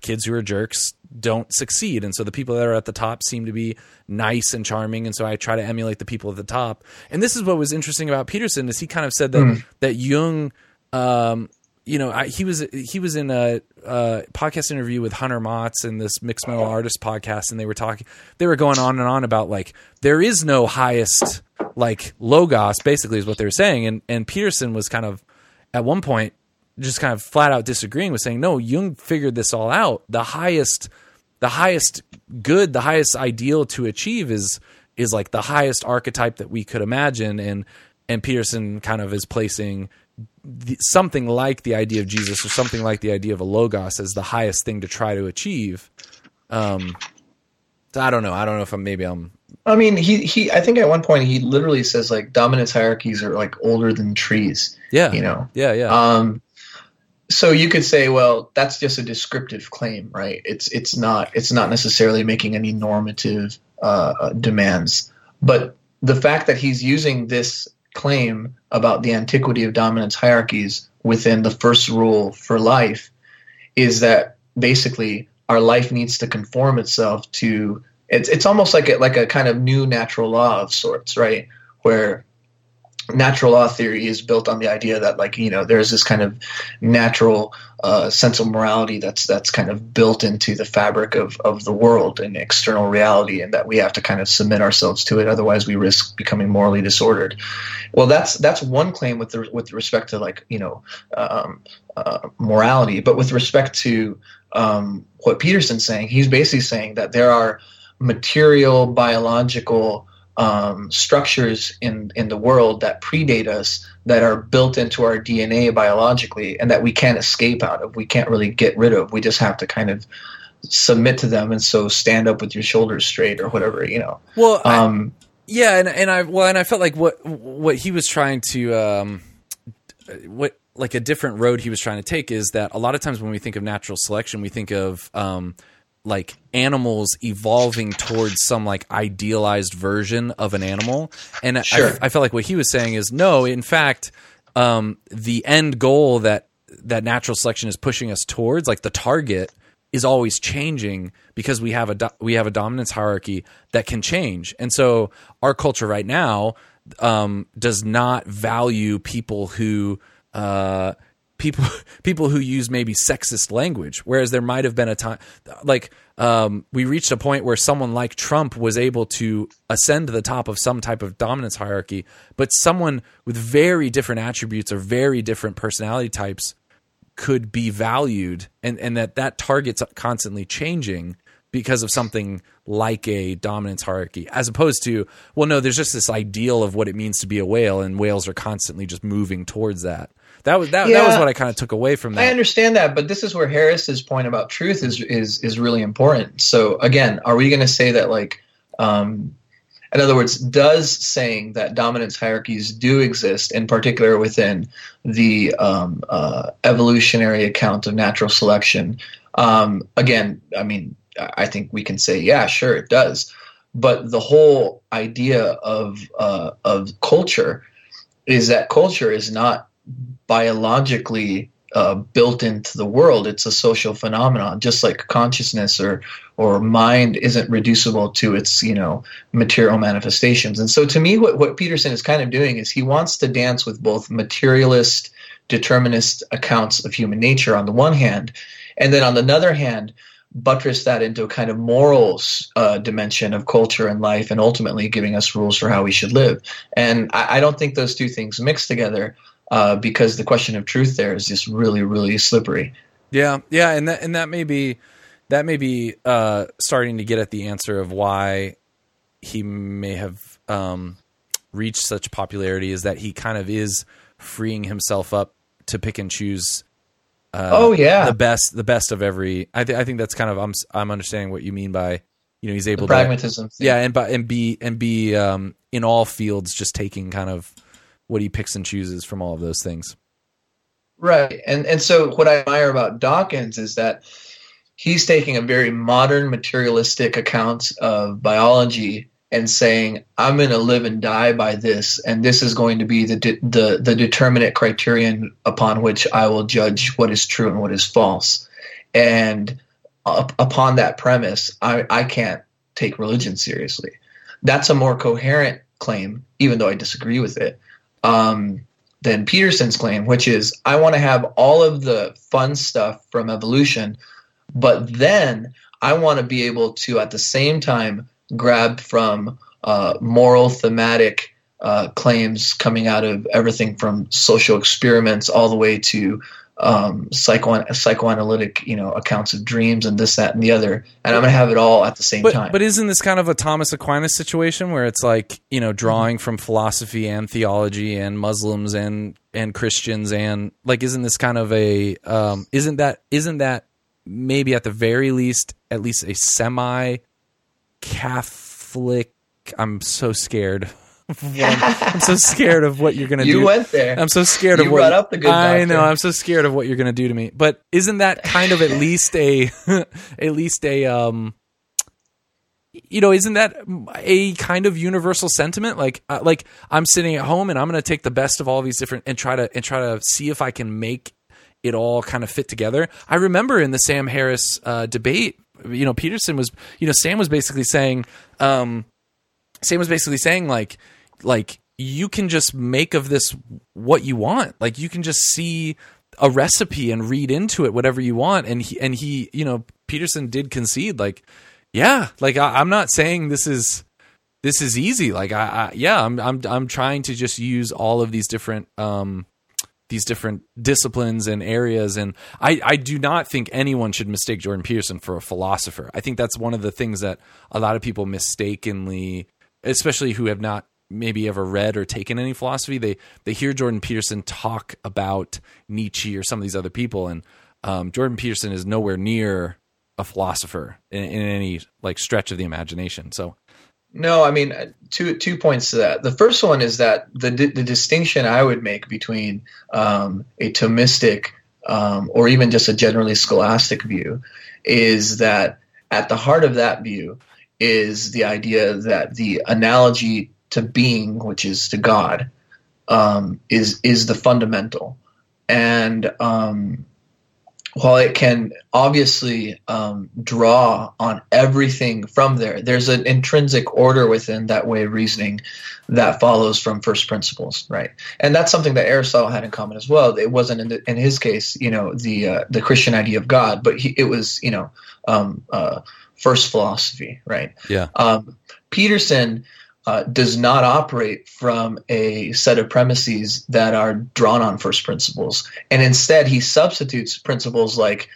[SPEAKER 1] kids who are jerks don't succeed. And so the people that are at the top seem to be nice and charming. And so i try to emulate the people at the top. And this is what was interesting about peterson is he kind of said that mm. that jung um, you know I, he was he was in a, a, podcast interview with Hunter Maats and this Mixed Mental artist podcast and they were talking they were going on and on about like there is no highest like logos basically is what they were saying. And and peterson was kind of at one point just kind of flat out disagreeing with saying no jung figured this all out. The highest the highest good the highest ideal to achieve is is like the highest archetype that we could imagine. And and peterson kind of is placing the, something like the idea of jesus or something like the idea of a logos as the highest thing to try to achieve um i don't know i don't know if i'm maybe i'm
[SPEAKER 2] I mean, he he. I think at one point he literally says like dominance hierarchies are like older than trees.
[SPEAKER 1] Yeah,
[SPEAKER 2] you know.
[SPEAKER 1] Yeah, yeah.
[SPEAKER 2] Um, so you could say, well, that's just a descriptive claim, right? It's it's not it's not necessarily making any normative uh, demands, but the fact that he's using this claim about the antiquity of dominance hierarchies within the first rule for life is that basically our life needs to conform itself to it's it's almost like a, like a kind of new natural law of sorts, right? Where natural law theory is built on the idea that like you know there's this kind of natural uh, sense of morality that's that's kind of built into the fabric of of the world and external reality and that we have to kind of submit ourselves to it. Otherwise we risk becoming morally disordered. Well that's that's one claim with the, with respect to like you know um, uh, morality. But with respect to um, what peterson's saying he's basically saying that there are material biological um, structures in in the world that predate us that are built into our DNA biologically and that we can't escape out of. We can't really get rid of. We just have to kind of submit to them and so stand up with your shoulders straight or whatever you know.
[SPEAKER 1] Well, um, I, yeah, and and I well, and I felt like what what he was trying to um, what like a different road he was trying to take is that a lot of times when we think of natural selection, we think of um, like animals evolving towards some like idealized version of an animal. And sure. I, I, felt like what he was saying is no, in fact, um, the end goal that that natural selection is pushing us towards, like the target, is always changing because we have a do- we have a dominance hierarchy that can change. And so our culture right now um, does not value people who uh, people people who use maybe sexist language whereas there might have been a time like um, we reached a point where someone like Trump was able to ascend to the top of some type of dominance hierarchy but someone with very different attributes or very different personality types could be valued and and that that target's constantly changing because of something like a dominance hierarchy, as opposed to, well, no, there's just this ideal of what it means to be a whale, and whales are constantly just moving towards that. That was that, yeah, that was what I kind of took away from that.
[SPEAKER 2] I understand that, but this is where Harris's point about truth is is is really important. So again, are we going to say that like um, in other words, does saying that dominance hierarchies do exist, in particular within the um, uh, evolutionary account of natural selection, um, again, I mean, I think we can say, yeah, sure, it does. But the whole idea of uh, of culture is that culture is not biologically uh, built into the world. It's a social phenomenon, just like consciousness or or mind isn't reducible to its you know material manifestations. And so, to me, what what Peterson is kind of doing is he wants to dance with both materialist, determinist accounts of human nature on the one hand, and then on the other hand. Buttress that into a kind of morals uh, dimension of culture and life, and ultimately giving us rules for how we should live. And I, I don't think those two things mix together uh, because the question of truth there is just really, really slippery.
[SPEAKER 1] Yeah, yeah, and that and that may be that may be uh, starting to get at the answer of why he may have um, reached such popularity is that he kind of is freeing himself up to pick and choose. Uh,
[SPEAKER 2] Oh, yeah.
[SPEAKER 1] the best, the best of every. I, th- I think that's kind of I'm I'm understanding what you mean by you know he's able to
[SPEAKER 2] pragmatism.
[SPEAKER 1] yeah, and but and be and be um, in all fields, just taking kind of what he picks and chooses from all of those things.
[SPEAKER 2] Right. And and so what I admire about Dawkins is that he's taking a very modern materialistic account of biology and saying I'm going to live and die by this and this is going to be the de- the the determinate criterion upon which I will judge what is true and what is false. And up, upon that premise, I I can't take religion seriously. That's a more coherent claim even though I disagree with it. Um than Peterson's claim, which is I want to have all of the fun stuff from evolution, but then I want to be able to at the same time grab from uh, moral thematic uh, claims coming out of everything from social experiments all the way to um, psycho- psychoanalytic, you know, accounts of dreams and this, that, and the other, and I'm gonna have it all at the same
[SPEAKER 1] But
[SPEAKER 2] time.
[SPEAKER 1] but isn't this kind of a Thomas Aquinas situation where it's like you know drawing from philosophy and theology and Muslims and and Christians and like isn't this kind of a um, isn't that isn't that maybe at the very least at least a semi Catholic? I'm so scared. I'm so scared of what you're gonna
[SPEAKER 2] you
[SPEAKER 1] do.
[SPEAKER 2] You went there.
[SPEAKER 1] I'm so scared
[SPEAKER 2] You
[SPEAKER 1] of what you
[SPEAKER 2] brought up the good
[SPEAKER 1] I
[SPEAKER 2] doctor.
[SPEAKER 1] know. I'm so scared of what you're going to do to me. But isn't that kind of at least a, at least a, um, you know, isn't that a kind of universal sentiment? Like, uh, like I'm sitting at home and I'm going to take the best of all these different and try to and try to see if I can make it all kind of fit together. I remember in the Sam Harris uh, debate, you know, Peterson was, you know, Sam was basically saying, um, Sam was basically saying like, like you can just make of this what you want. Like you can just see a recipe and read into it whatever you want. And he and he, you know, Peterson did concede like, yeah, like I, I'm not saying this is this is easy. Like I, I yeah, I'm I'm I'm trying to just use all of these different um these different disciplines and areas and I, I do not think anyone should mistake Jordan Peterson for a philosopher. I think that's one of the things that a lot of people mistakenly especially who have not maybe ever read or taken any philosophy, they they hear Jordan Peterson talk about Nietzsche or some of these other people, and um, Jordan Peterson is nowhere near a philosopher in, in any like stretch of the imagination. So
[SPEAKER 2] No, I mean uh, two two points to that. The first one is that the the distinction I would make between um, a Thomistic um, or even just a generally scholastic view is that at the heart of that view is the idea that the analogy to being, which is to God, um, is is the fundamental, and um, while it can obviously um, draw on everything from there, there's an intrinsic order within that way of reasoning that follows from first principles, right? And that's something that Aristotle had in common as well. It wasn't in, the, in his case, you know, the uh, the Christian idea of God, but he, it was, you know, um, uh, first philosophy, right?
[SPEAKER 1] yeah,
[SPEAKER 2] Um, Peterson uh, does not operate from a set of premises that are drawn on first principles, and instead he substitutes principles like,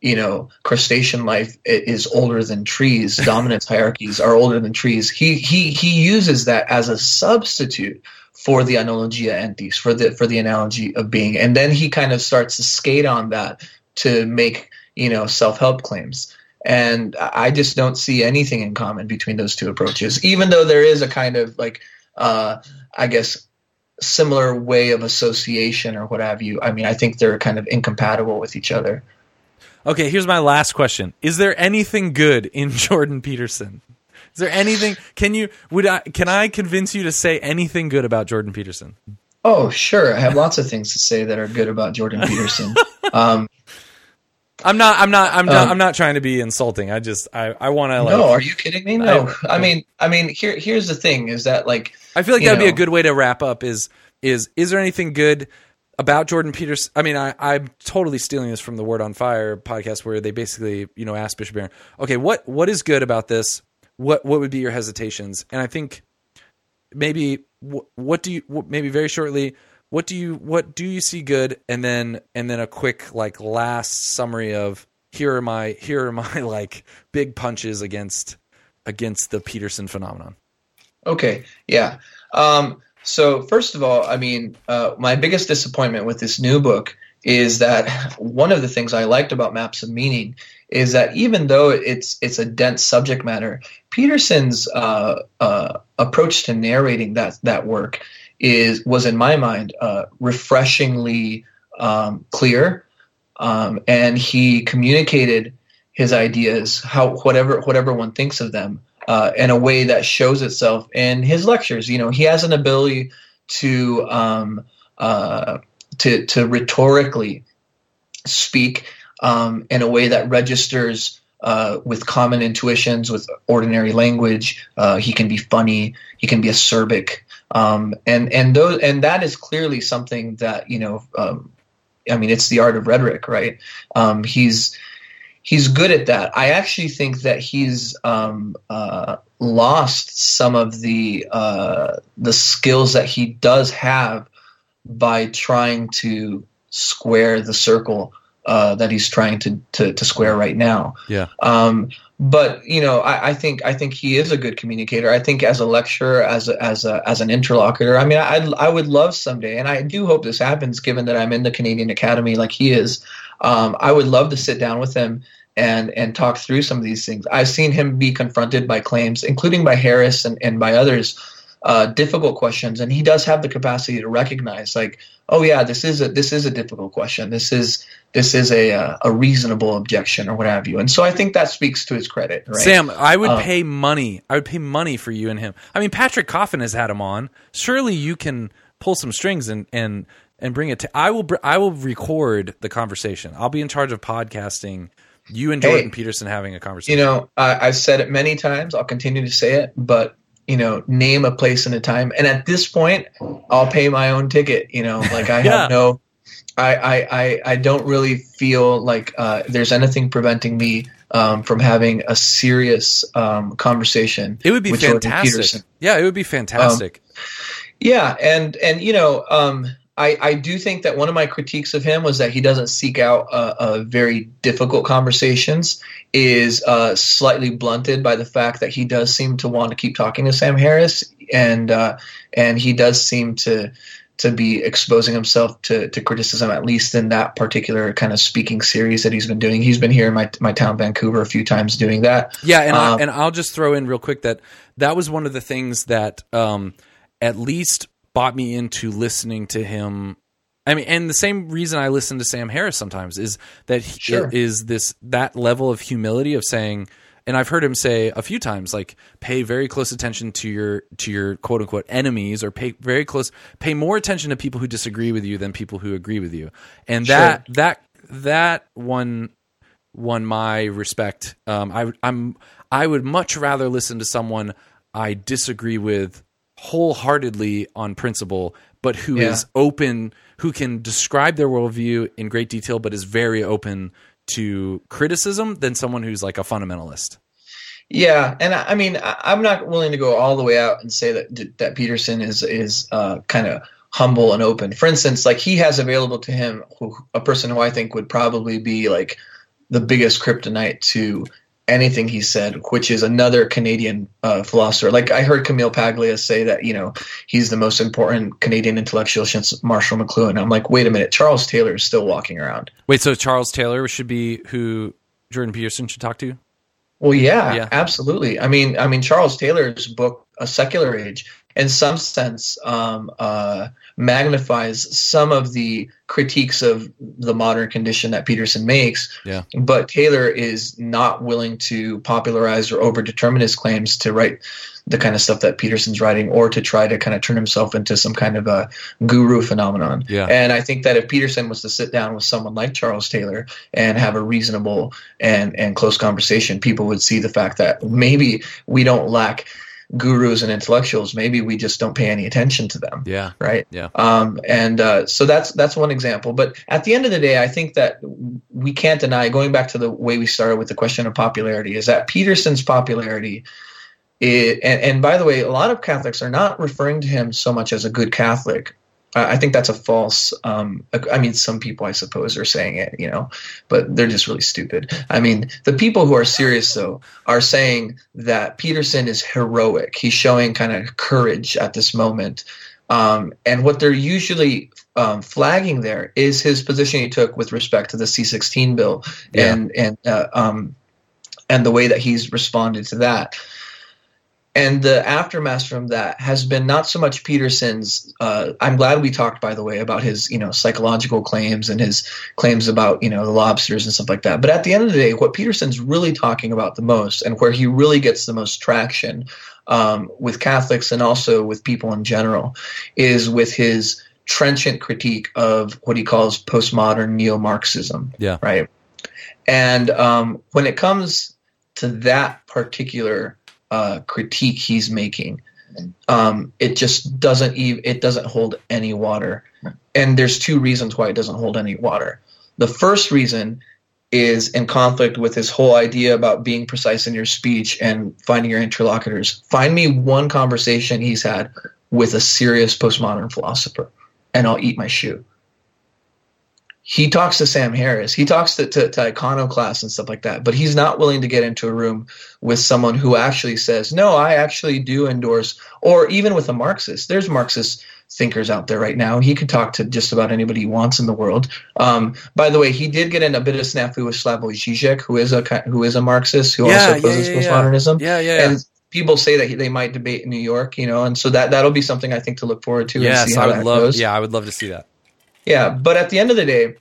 [SPEAKER 2] you know, crustacean life is older than trees, dominance hierarchies are older than trees. He he he uses that as a substitute for the analogia entis, for the for the analogy of being, and then he kind of starts to skate on that to make you know self help claims and I just don't see anything in common between those two approaches. Even though there is a kind of like, uh, I guess, similar way of association or what have you. I mean, I think they're kind of incompatible with each other.
[SPEAKER 1] Okay, here's my last question. Is there anything good in Jordan Peterson? Is there anything can you would I can I convince you to say anything good about Jordan Peterson?
[SPEAKER 2] Oh, sure. I have lots of things to say that are good about Jordan Peterson. Um,
[SPEAKER 1] I'm not I'm not I'm not
[SPEAKER 2] Um,
[SPEAKER 1] I'm not trying to be insulting. I just I I want to like
[SPEAKER 2] no, are you kidding me? No.
[SPEAKER 1] I-
[SPEAKER 2] I, mean, I mean, here, here's the thing: is that like,
[SPEAKER 1] I feel like that'd be a good way to wrap up. Is is is there anything good about Jordan Peterson? I mean, I, I'm totally stealing this from the Word on Fire podcast, where they basically you know asked Bishop Barron, okay, what what is good about this? What what would be your hesitations? And I think maybe what, what do you what, maybe very shortly what do you what do you see good and then and then a quick like last summary of here are my here are my like big punches against against the Peterson phenomenon.
[SPEAKER 2] Okay, yeah. Um, so first of all, I mean, uh, my biggest disappointment with this new book is that one of the things I liked about Maps of Meaning is that even though it's it's a dense subject matter, Peterson's uh, uh, approach to narrating that that work is was in my mind uh, refreshingly um, clear, um, and he communicated his ideas how whatever whatever one thinks of them uh, in a way that shows itself in his lectures. You know, he has an ability to um, uh, to to rhetorically speak um, in a way that registers uh, with common intuitions, with ordinary language. Uh, he can be funny. He can be acerbic, um, and and those and that is clearly something that you know. Um, I mean, it's the art of rhetoric, right? Um, he's he's good at that. I actually think that he's um, uh, lost some of the uh, the skills that he does have by trying to square the circle uh, that he's trying to, to, to square right now.
[SPEAKER 1] Yeah.
[SPEAKER 2] Um, but you know, I, I, think I think he is a good communicator. I think as a lecturer, as a, as a, as an interlocutor, I mean, I I would love someday, and I do hope this happens, given that I'm in the Canadian Academy like he is. Um, I would love to sit down with him and and talk through some of these things. I've seen him be confronted by claims, including by Harris and, and by others, uh, difficult questions, and he does have the capacity to recognize, like, oh yeah, this is a this is a difficult question. This is this is a uh, a reasonable objection or what have you. And so I think that speaks to his credit. Right?
[SPEAKER 1] Sam, I would um, pay money. I would pay money for you and him. I mean, Patrick Coffin has had him on. Surely you can pull some strings and and and bring it to. I will. I will record the conversation. I'll be in charge of podcasting. You and Jordan hey, Peterson having a conversation.
[SPEAKER 2] You know, I, I've said it many times. I'll continue to say it, but you know, name a place and a time. And at this point, I'll pay my own ticket. You know, like I yeah. have no, I, I, I, I don't really feel like uh, there's anything preventing me um, from having a serious um, conversation.
[SPEAKER 1] It would be fantastic. Yeah, it would be fantastic.
[SPEAKER 2] Um, yeah, and and you know, um, I, I do think that one of my critiques of him was that he doesn't seek out uh, uh, very difficult conversations. Is uh, slightly blunted by the fact that he does seem to want to keep talking to Sam Harris, and uh, and he does seem to to be exposing himself to, to criticism, at least in that particular kind of speaking series that he's been doing. He's been here in my my town, Vancouver, a few times doing that.
[SPEAKER 1] Yeah, and um, I, and I'll just throw in real quick that that was one of the things that um, at least bought me into listening to him. I mean, and the same reason I listen to Sam Harris sometimes is that he sure. is this that level of humility of saying, and I've heard him say a few times, like pay very close attention to your to your quote unquote enemies, or pay very close, pay more attention to people who disagree with you than people who agree with you, and sure. that that that one won my respect. Um, I, I'm I would much rather listen to someone I disagree with wholeheartedly on principle, but who yeah. is open, who can describe their worldview in great detail, but is very open to criticism than someone who's like a fundamentalist.
[SPEAKER 2] Yeah, and I, I mean, I, am not willing to go all the way out and say that that Peterson is is uh, kind of humble and open. For instance, like he has available to him who, a person who I think would probably be like the biggest kryptonite to anything he said, which is another Canadian uh, philosopher. Like I heard Camille Paglia say that you know he's the most important Canadian intellectual since Marshall McLuhan. I'm like, wait a minute, Charles Taylor is still walking around.
[SPEAKER 1] Wait, so Charles Taylor should be who Jordan Peterson should talk to?
[SPEAKER 2] Well, yeah, yeah, absolutely. I mean, I mean, Charles Taylor's book, A Secular Age, in some sense, um, uh, magnifies some of the critiques of the modern condition that Peterson makes.
[SPEAKER 1] Yeah.
[SPEAKER 2] But Taylor is not willing to popularize or over determine his claims to write the kind of stuff that Peterson's writing or to try to kind of turn himself into some kind of a guru phenomenon.
[SPEAKER 1] Yeah.
[SPEAKER 2] And I think that if Peterson was to sit down with someone like Charles Taylor and have a reasonable and, and close conversation, people would see the fact that maybe we don't lack – gurus and intellectuals maybe we just don't pay any attention to them.
[SPEAKER 1] Yeah.
[SPEAKER 2] Right?
[SPEAKER 1] Yeah.
[SPEAKER 2] Um, and uh, so that's that's one example. But at the end of the day i think that we can't deny going back to the way we started with the question of popularity is that peterson's popularity it, and, and by the way a lot of catholics are not referring to him so much as a good catholic I think that's a false. Um, I mean, some people, I suppose, are saying it, you know, but they're just really stupid. I mean, the people who are serious, though, are saying that Peterson is heroic. He's showing kind of courage at this moment. Um, and what they're usually um, flagging there is his position he took with respect to the C16 bill
[SPEAKER 1] Yeah.
[SPEAKER 2] and and uh, um, and the way that he's responded to that. And the aftermath from that has been not so much Peterson's. Uh, I'm glad we talked, by the way, about his you know psychological claims and his claims about you know the lobsters and stuff like that. But at the end of the day, what Peterson's really talking about the most, and where he really gets the most traction um, with Catholics and also with people in general, is with his trenchant critique of what he calls postmodern neo-Marxism.
[SPEAKER 1] Yeah.
[SPEAKER 2] Right. And um, when it comes to that particular uh, critique he's making, um, it just doesn't even it doesn't hold any water. And there's two reasons why it doesn't hold any water. The first reason is in conflict with his whole idea about being precise in your speech and finding your interlocutors. Find me one conversation he's had with a serious postmodern philosopher, and I'll eat my shoe he talks to Sam Harris, he talks to, to, to iconoclasts and stuff like that, but he's not willing to get into a room with someone who actually says, no, I actually do endorse, or even with a Marxist. There's Marxist thinkers out there right now. He could talk to just about anybody he wants in the world. Um, by the way, he did get in a bit of snafu with Slavoj Žižek, who is a who is a Marxist who
[SPEAKER 1] Yeah,
[SPEAKER 2] also opposes
[SPEAKER 1] yeah, yeah.
[SPEAKER 2] postmodernism.
[SPEAKER 1] Yeah, yeah, yeah.
[SPEAKER 2] And people say that he, they might debate in New York, you know, and so that that'll be something I think to look forward to. and
[SPEAKER 1] yes,
[SPEAKER 2] see how
[SPEAKER 1] I would love.
[SPEAKER 2] goes.
[SPEAKER 1] Yeah, I would love to see that.
[SPEAKER 2] Yeah, but at the end of the day,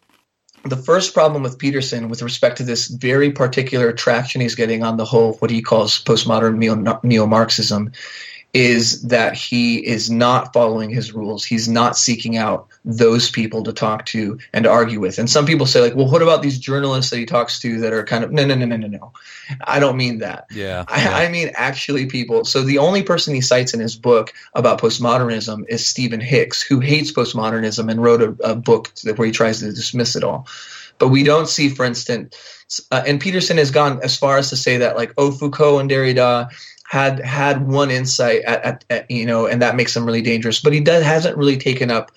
[SPEAKER 2] the first problem with Peterson with respect to this very particular traction he's getting on the whole, what he calls postmodern neo Marxism, is that he is not following his rules. He's not seeking out those people to talk to and argue with. And some people say, like, well, what about these journalists that he talks to that are kind of, no, no, no, no, no, no. I don't mean that.
[SPEAKER 1] Yeah,
[SPEAKER 2] I, I mean, actually, people. So the only person he cites in his book about postmodernism is Stephen Hicks, who hates postmodernism and wrote a, a book where he tries to dismiss it all. But we don't see, for instance, uh, and Peterson has gone as far as to say that, like, oh, Foucault and Derrida had had one insight at, at, at you know, and that makes him really dangerous. But he does hasn't really taken up,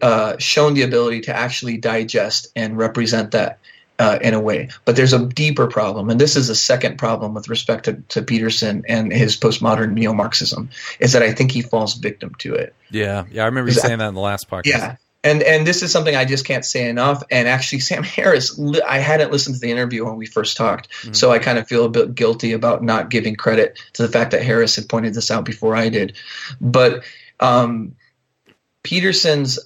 [SPEAKER 2] uh, shown the ability to actually digest and represent that uh, in a way. But there's a deeper problem, and this is a second problem with respect to, to Peterson and his postmodern neo Marxism, is that I think he falls victim to it.
[SPEAKER 1] yeah, yeah. I remember you saying that in the last podcast.
[SPEAKER 2] Yeah. And and this is something I just can't say enough. And actually, Sam Harris, li- I hadn't listened to the interview when we first talked,
[SPEAKER 1] Mhm.
[SPEAKER 2] so I kind of feel a bit guilty about not giving credit to the fact that Harris had pointed this out before I did. But um, Peterson's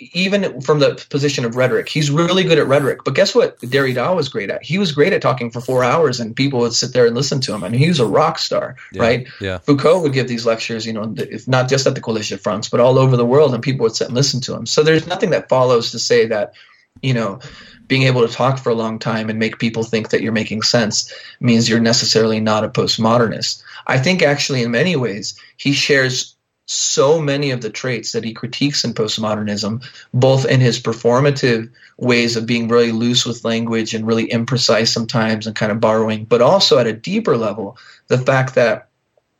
[SPEAKER 2] even from the position of rhetoric, he's really good at rhetoric. But guess what? Derrida was great at. He was great at talking for four hours, and people would sit there and listen to him. I mean, he was a rock star,
[SPEAKER 1] Yeah,
[SPEAKER 2] right?
[SPEAKER 1] Yeah,
[SPEAKER 2] Foucault would give these lectures, you know, if not just at the Collège de France, but all over the world, and people would sit and listen to him. So there's nothing that follows to say that, you know, being able to talk for a long time and make people think that you're making sense means you're necessarily not a postmodernist. I think actually, in many ways, he shares so many of the traits that he critiques in postmodernism, both in his performative ways of being really loose with language and really imprecise sometimes and kind of borrowing, but also at a deeper level, the fact that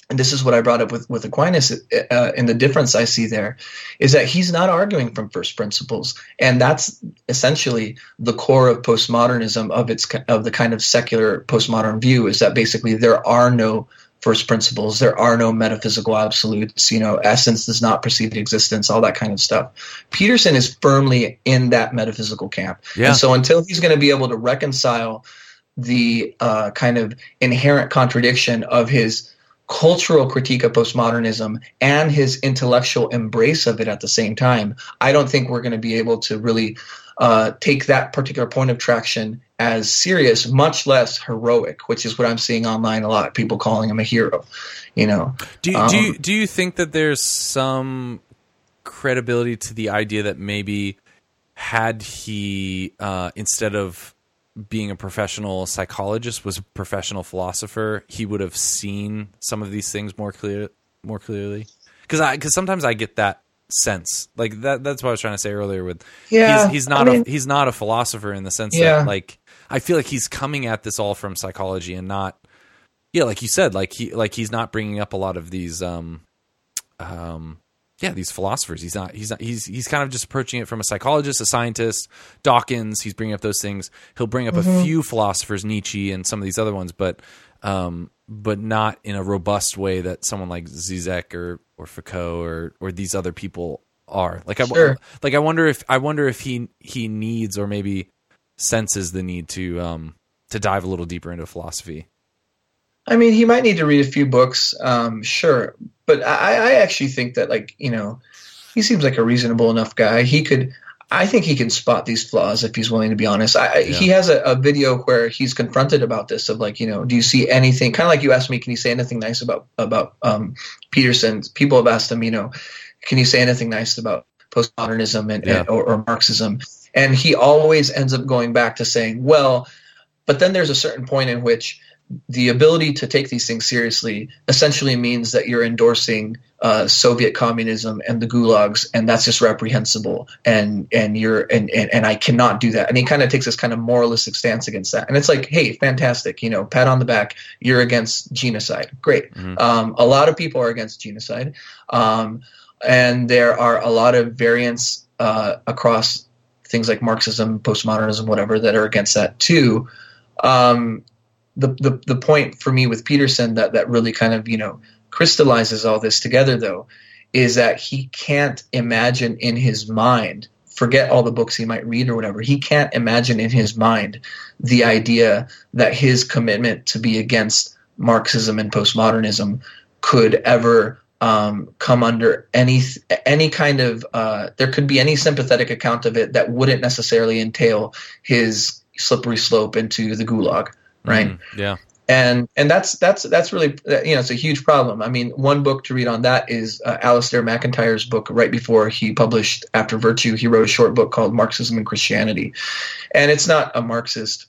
[SPEAKER 2] and this is what I brought up with, with Aquinas, uh, and the difference I see there is that he's not arguing from first principles, and that's essentially the core of postmodernism of its of the kind of secular postmodern view is that basically there are no first principles, there are no metaphysical absolutes, you know, essence does not precede existence, all that kind of stuff. Peterson is firmly in that metaphysical camp,
[SPEAKER 1] Yeah.
[SPEAKER 2] and so until he's going to be able to reconcile the uh, kind of inherent contradiction of his cultural critique of postmodernism and his intellectual embrace of it at the same time, I don't think we're going to be able to really uh, take that particular point of traction as serious, much less heroic, which is what I'm seeing online a lot. People calling him a hero, you know.
[SPEAKER 1] Do you,
[SPEAKER 2] Um,
[SPEAKER 1] do you do you think that there's some credibility to the idea that maybe had he uh, instead of being a professional psychologist was a professional philosopher, he would have seen some of these things more clear more clearly? Because I because sometimes I get that sense like that that's what I was trying to say earlier with
[SPEAKER 2] Yeah,
[SPEAKER 1] he's, he's not
[SPEAKER 2] I mean-
[SPEAKER 1] a he's not a philosopher in the sense
[SPEAKER 2] Yeah.
[SPEAKER 1] that like I feel like he's coming at this all from psychology and not yeah like you said like he like he's not bringing up a lot of these um um yeah, these philosophers. He's not. He's not. He's he's kind of just approaching it from a psychologist, a scientist. Dawkins. He's bringing up those things. He'll bring up
[SPEAKER 2] Mm-hmm.
[SPEAKER 1] a few philosophers, Nietzsche and some of these other ones, but um, but not in a robust way that someone like Zizek or or Foucault or or these other people are. Like I
[SPEAKER 2] Sure.
[SPEAKER 1] like I wonder if I wonder if he he needs or maybe senses the need to um to dive a little deeper into philosophy.
[SPEAKER 2] I mean, he might need to read a few books, um, sure, but I, I actually think that, like, you know, he seems like a reasonable enough guy. He could, I think, he can spot these flaws if he's willing to be honest. I,
[SPEAKER 1] Yeah.
[SPEAKER 2] He has a, a video where he's confronted about this of like, you know, do you see anything? Kind of like you asked me, can you say anything nice about about um, Peterson? People have asked him, you know, can you say anything nice about postmodernism and,
[SPEAKER 1] Yeah.
[SPEAKER 2] and or, or Marxism? And he always ends up going back to saying, well, but then there's a certain point in which the ability to take these things seriously essentially means that you're endorsing uh, Soviet communism and the gulags, and that's just reprehensible. And and you're and and, and I cannot do that. And he kind of takes this kind of moralistic stance against that. And it's like, hey, fantastic, you know, pat on the back. You're against genocide. Great.
[SPEAKER 1] Mhm.
[SPEAKER 2] Um, a lot of people are against genocide, um, and there are a lot of variants uh, across things like Marxism, postmodernism, whatever, that are against that too. Um, the, the the point for me with Peterson that that really kind of you know crystallizes all this together though is that he can't imagine in his mind forget all the books he might read or whatever he can't imagine in his mind the idea that his commitment to be against Marxism and postmodernism could ever um, come under any any kind of uh, there could be any sympathetic account of it that wouldn't necessarily entail his slippery slope into the gulag right
[SPEAKER 1] Mhm. Yeah.
[SPEAKER 2] and and that's that's that's really you know it's a huge problem. I mean, one book to read on that is uh, Alasdair MacIntyre's book. Right before he published After Virtue, he wrote a short book called Marxism and Christianity, and it's not a Marxist.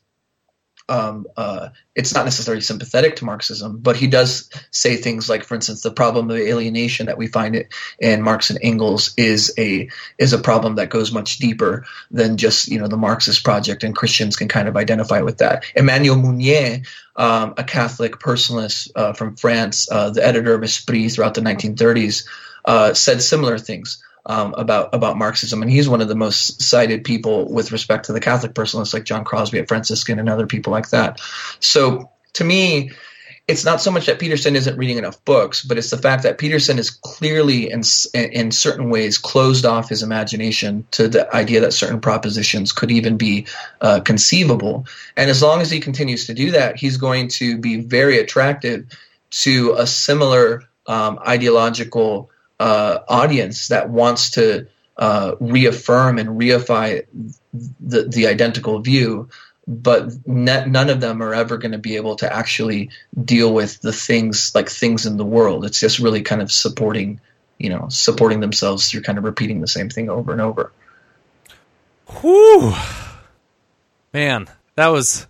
[SPEAKER 2] Um, uh, it's not necessarily sympathetic to Marxism, but he does say things like, for instance, the problem of alienation that we find it in Marx and Engels is a is a problem that goes much deeper than just you know the Marxist project, and Christians can kind of identify with that. Emmanuel Mounier, um, a Catholic personalist uh, from France, uh, the editor of Esprit throughout the 1930s, uh, said similar things um, about about Marxism, and he's one of the most cited people with respect to the Catholic personalists like John Crosby at Franciscan and other people like that. So to me, it's not so much that Peterson isn't reading enough books, but it's the fact that Peterson is clearly, in in certain ways, closed off his imagination to the idea that certain propositions could even be uh, conceivable. And as long as he continues to do that, he's going to be very attractive to a similar um, ideological uh, audience that wants to uh, reaffirm and reify the, the identical view but ne- none of them are ever going to be able to actually deal with the things like things in the world. It's just really kind of supporting, you know, supporting themselves through kind of repeating the same thing over and over.
[SPEAKER 1] Whew. Man, that was.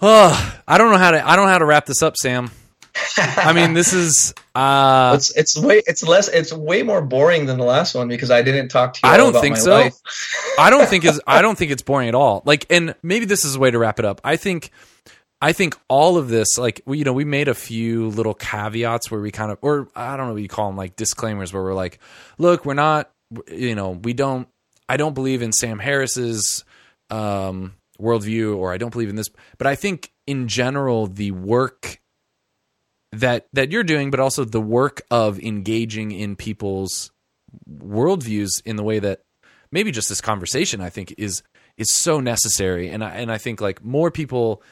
[SPEAKER 1] Oh, I don't know how to. I don't know how to wrap this up, Sam. I mean, this is. Uh,
[SPEAKER 2] It's it's way it's less it's way more boring than the last one because I didn't talk to you.
[SPEAKER 1] I don't
[SPEAKER 2] about
[SPEAKER 1] think so. I don't think is. I don't think it's boring at all. Like, and maybe this is a way to wrap it up. I think. I think all of this, like we, you know, we made a few little caveats where we kind of, or I don't know what you call them, like disclaimers, where we're like, look, we're not, you know, we don't, I don't believe in Sam Harris's um, worldview, or I don't believe in this, but I think in general the work that that you're doing, but also the work of engaging in people's worldviews in the way that maybe just this conversation I think is is so necessary, and I and I think like more people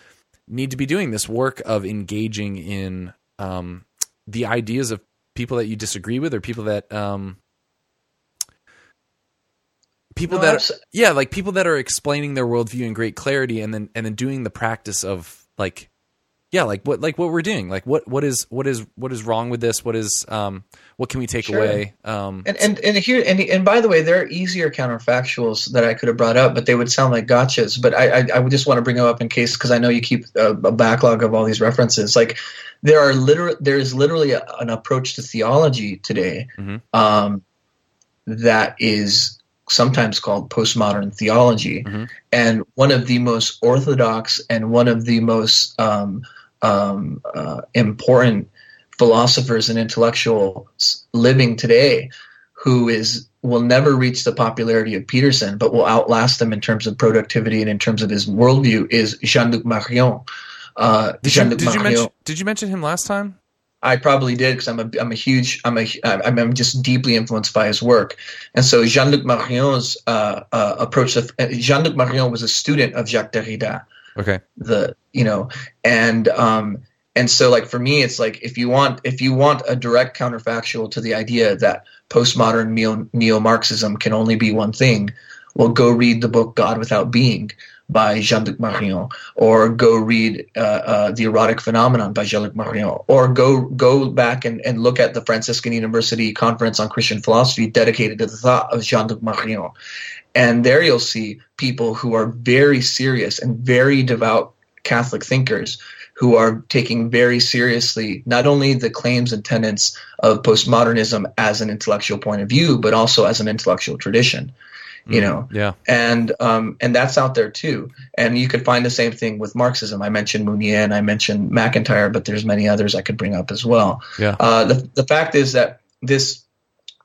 [SPEAKER 1] need to be doing this work of engaging in um, the ideas of people that you disagree with or people that um, people
[SPEAKER 2] No,
[SPEAKER 1] that yeah like people that are explaining their worldview in great clarity and then and then doing the practice of like yeah like what like what we're doing like what what is what is what is wrong with this what is um what can we take
[SPEAKER 2] Sure.
[SPEAKER 1] away um
[SPEAKER 2] And and and here and and by the way, there are easier counterfactuals that I could have brought up, but they would sound like gotchas. But I I, I would just want to bring them up in case because I know you keep a, a backlog of all these references. Like there are literal there is literally a, an approach to theology today
[SPEAKER 1] Mhm.
[SPEAKER 2] um, that is sometimes called postmodern theology,
[SPEAKER 1] Mhm.
[SPEAKER 2] and one of the most orthodox and one of the most um, um, uh, important philosophers and intellectuals living today who is will never reach the popularity of Peterson, but will outlast him in terms of productivity and in terms of his worldview is Jean-Luc Marion. Uh,
[SPEAKER 1] did, you, did you, mention, did you mention him last time?
[SPEAKER 2] I probably did because I'm a I'm a huge I'm a I'm, just deeply influenced by his work, and so Jean-Luc Marion's uh, uh, approach of uh, Jean-Luc Marion was a student of Jacques Derrida.
[SPEAKER 1] Okay.
[SPEAKER 2] The you know and um and so like for me it's like if you want if you want a direct counterfactual to the idea that postmodern neo Marxism can only be one thing, well go read the book God Without Being by Jean-Luc Marion, or go read uh, uh, The Erotic Phenomenon by Jean-Luc Marion, or go go back and, and look at the Franciscan University Conference on Christian Philosophy dedicated to the thought of Jean-Luc Marion. And there you'll see people who are very serious and very devout Catholic thinkers who are taking very seriously not only the claims and tenets of postmodernism as an intellectual point of view, but also as an intellectual tradition you know?
[SPEAKER 1] yeah.
[SPEAKER 2] And um and that's out there too. And you could find the same thing with marxism. I mentioned mounier and i mentioned MacIntyre, but there's many others i could bring up as well.
[SPEAKER 1] Yeah.
[SPEAKER 2] Uh the, the fact is that this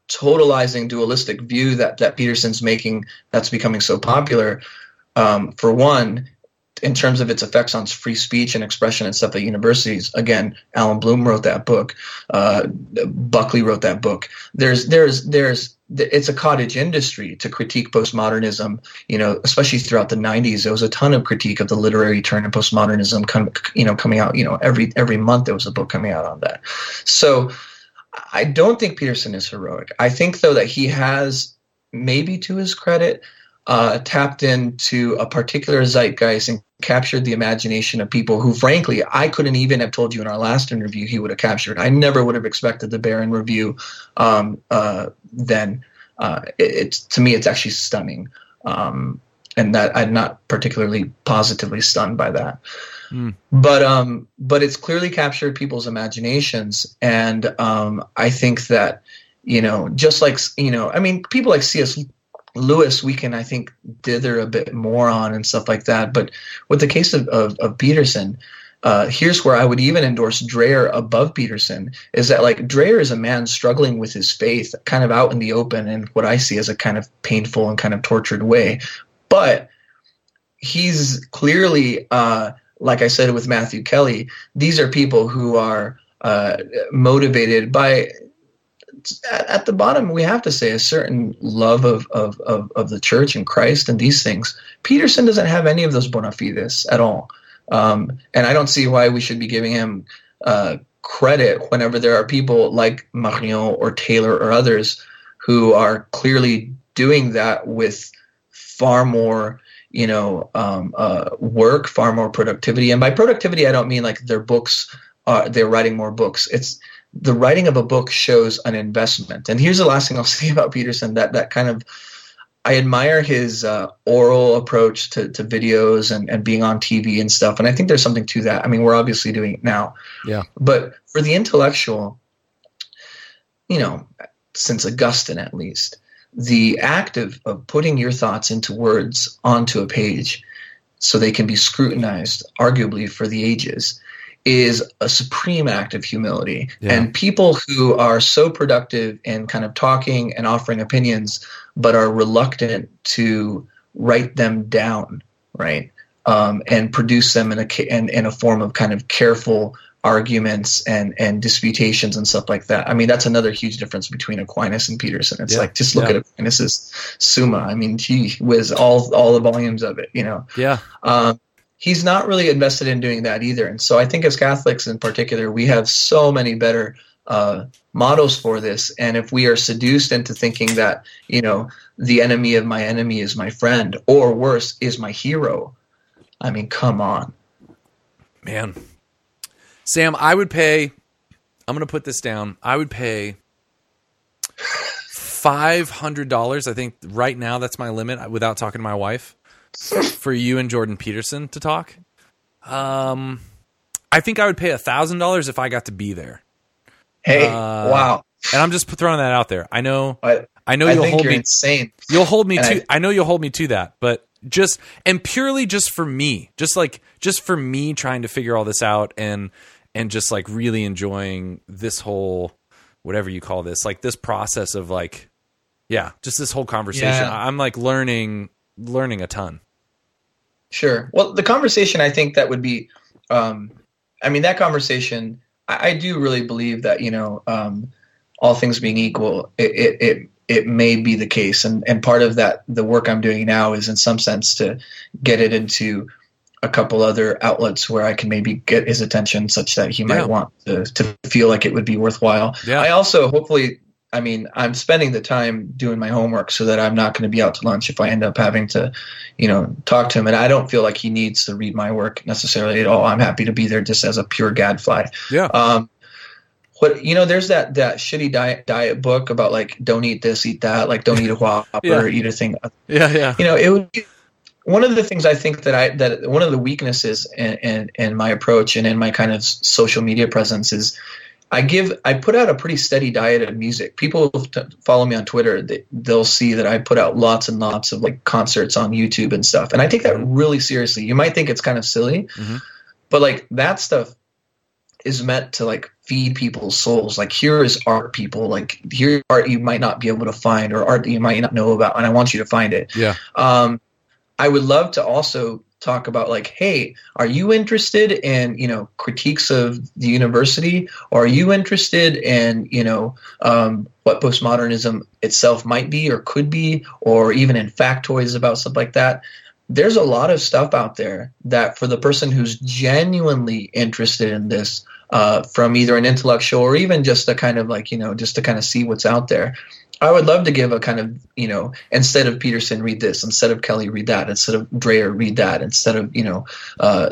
[SPEAKER 2] totalizing dualistic view that that peterson's making that's becoming so popular um, for one in terms of its effects on free speech and expression and stuff at universities. Again, Allan Bloom wrote that book. Uh, Buckley wrote that book. There's there's there's it's a cottage industry to critique postmodernism. You know, especially throughout the '90s, there was a ton of critique of the literary turn in postmodernism. You know, coming out. You know, every every month there was a book coming out on that. So, I don't think Peterson is heroic. I think though that he has, maybe to his credit, uh, tapped into a particular zeitgeist and captured the imagination of people who, frankly, I couldn't even have told you in our last interview he would have captured. I never would have expected the Barron Review um, uh, then. Uh, it, to me, it's actually stunning, um, and that I'm not particularly positively stunned by that. Mm. But um, but it's clearly captured people's imaginations, and um, I think that you know, just like you know, I mean, people like C.S. Lewis, we can I think dither a bit more on and stuff like that. But with the case of of, of Peterson, uh, here's where I would even endorse Dreher above Peterson is that like Dreher is a man struggling with his faith, kind of out in the open, in what I see as a kind of painful and kind of tortured way. But he's clearly, uh, like I said with Matthew Kelly, these are people who are uh, motivated by at, the bottom, we have to say a certain love of, of, of, of, the church and Christ and these things. Peterson doesn't have any of those bona fides at all. Um, and I don't see why we should be giving him uh, credit whenever there are people like Marion or Taylor or others who are clearly doing that with far more you know um, uh, work far more productivity and by productivity i don't mean like their books are they're writing more books it's the writing of a book shows an investment. And here's the last thing I'll say about Peterson that that kind of I admire his uh, oral approach to, to videos and, and being on TV and stuff. And I think there's something to that. I mean, we're obviously doing it now.
[SPEAKER 1] Yeah.
[SPEAKER 2] But for the intellectual, you know, since Augustine at least, the act of, of putting your thoughts into words onto a page so they can be scrutinized, arguably for the ages, is a supreme act of humility. Yeah. And people who are so productive in kind of talking and offering opinions, but are reluctant to write them down, right? Um, and produce them in a in, in a form of kind of careful arguments and and disputations and stuff like that. I mean, that's another huge difference between Aquinas and Peterson. It's yeah. like just look yeah. at Aquinas's Summa. I mean, he was all all the volumes of it, you know.
[SPEAKER 1] Yeah.
[SPEAKER 2] Um, he's not really invested in doing that either. And so I think as Catholics in particular, we have so many better uh, models for this. And if we are seduced into thinking that, you know, the enemy of my enemy is my friend, or worse, is my hero, I mean, come on.
[SPEAKER 1] Man. Sam, I would pay, I'm going to put this down. I would pay $500. I think right now that's my limit without talking to my wife for you and Jordan Peterson to talk. Um, I think I would pay a thousand dollars if I got to be there.
[SPEAKER 2] Hey, uh, wow!
[SPEAKER 1] And I'm just throwing that out there. I know,
[SPEAKER 2] I,
[SPEAKER 1] I know you'll hold me
[SPEAKER 2] insane.
[SPEAKER 1] You'll hold me to. I, I know you'll hold me to that, but just and purely just for me, just like just for me trying to figure all this out and and just like really enjoying this whole whatever you call this, like this process of like yeah, just this whole conversation.
[SPEAKER 2] Yeah.
[SPEAKER 1] I'm like learning learning a ton.
[SPEAKER 2] Sure. Well, the conversation I think that would be, um, I mean, that conversation, I, I do really believe that you know, um, all things being equal, it, it it it may be the case, and and part of that, the work I'm doing now is in some sense to get it into a couple other outlets where I can maybe get his attention, such that he might
[SPEAKER 1] Yeah.
[SPEAKER 2] want to to feel like it would be worthwhile.
[SPEAKER 1] Yeah.
[SPEAKER 2] I also hopefully. I mean, I'm spending the time doing my homework so that I'm not going to be out to lunch if I end up having to you know, talk to him. And I don't feel like he needs to read my work necessarily at all. I'm happy to be there just as a pure gadfly.
[SPEAKER 1] Yeah.
[SPEAKER 2] Um, what you know, there's that that shitty diet diet book about like don't eat this, eat that, like don't eat a whopper,
[SPEAKER 1] Yeah.
[SPEAKER 2] eat a thing.
[SPEAKER 1] Yeah, yeah.
[SPEAKER 2] You know, it would. Be, one of the things I think that I that one of the weaknesses in, in, in my approach and in my kind of social media presence is I give I put out a pretty steady diet of music. People follow me on Twitter, they, they'll see that I put out lots and lots of like concerts on YouTube and stuff, and I take that really seriously. You might think it's kind of silly,
[SPEAKER 1] Mhm.
[SPEAKER 2] but like that stuff is meant to like feed people's souls. Like here is art, people. Like here art you might not be able to find or art that you might not know about, and I want you to find it.
[SPEAKER 1] Yeah.
[SPEAKER 2] Um, I would love to also talk about like, hey, are you interested in you know critiques of the university, or are you interested in you know um, what postmodernism itself might be or could be, or even in factoids about stuff like that? There's a lot of stuff out there that for the person who's genuinely interested in this, uh, from either an intellectual or even just a kind of like you know just to kind of see what's out there. I would love to give a kind of, you know, instead of Peterson, read this. Instead of Kelly, read that. Instead of Dreher, read that. Instead of, you know, uh,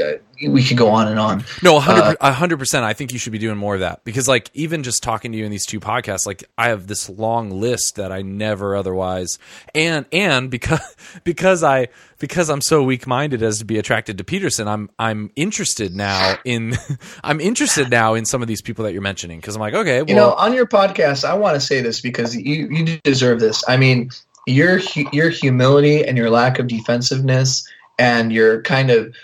[SPEAKER 2] uh, we could go on and on.
[SPEAKER 1] No, a hundred
[SPEAKER 2] Uh,
[SPEAKER 1] a hundred percent. I think you should be doing more of that because, like, even just talking to you in these two podcasts, like, I have this long list that I never otherwise, and and because because I because I'm so weak minded as to be attracted to Peterson, I'm I'm interested now in I'm interested now in some of these people that you're mentioning because I'm like, okay, well,
[SPEAKER 2] You know, on your podcast, I want to say this because you, you deserve this. I mean, your your humility and your lack of defensiveness and your kind of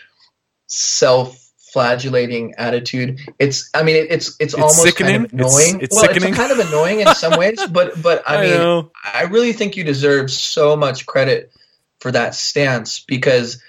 [SPEAKER 2] self-flagellating attitude. It's, I mean, it, it's it's almost
[SPEAKER 1] sickening.
[SPEAKER 2] kind of annoying.
[SPEAKER 1] It's- it's
[SPEAKER 2] well,
[SPEAKER 1] sickening.
[SPEAKER 2] it's kind of annoying in some ways, but but I,
[SPEAKER 1] I
[SPEAKER 2] mean,
[SPEAKER 1] know.
[SPEAKER 2] I really think you deserve so much credit for that stance because,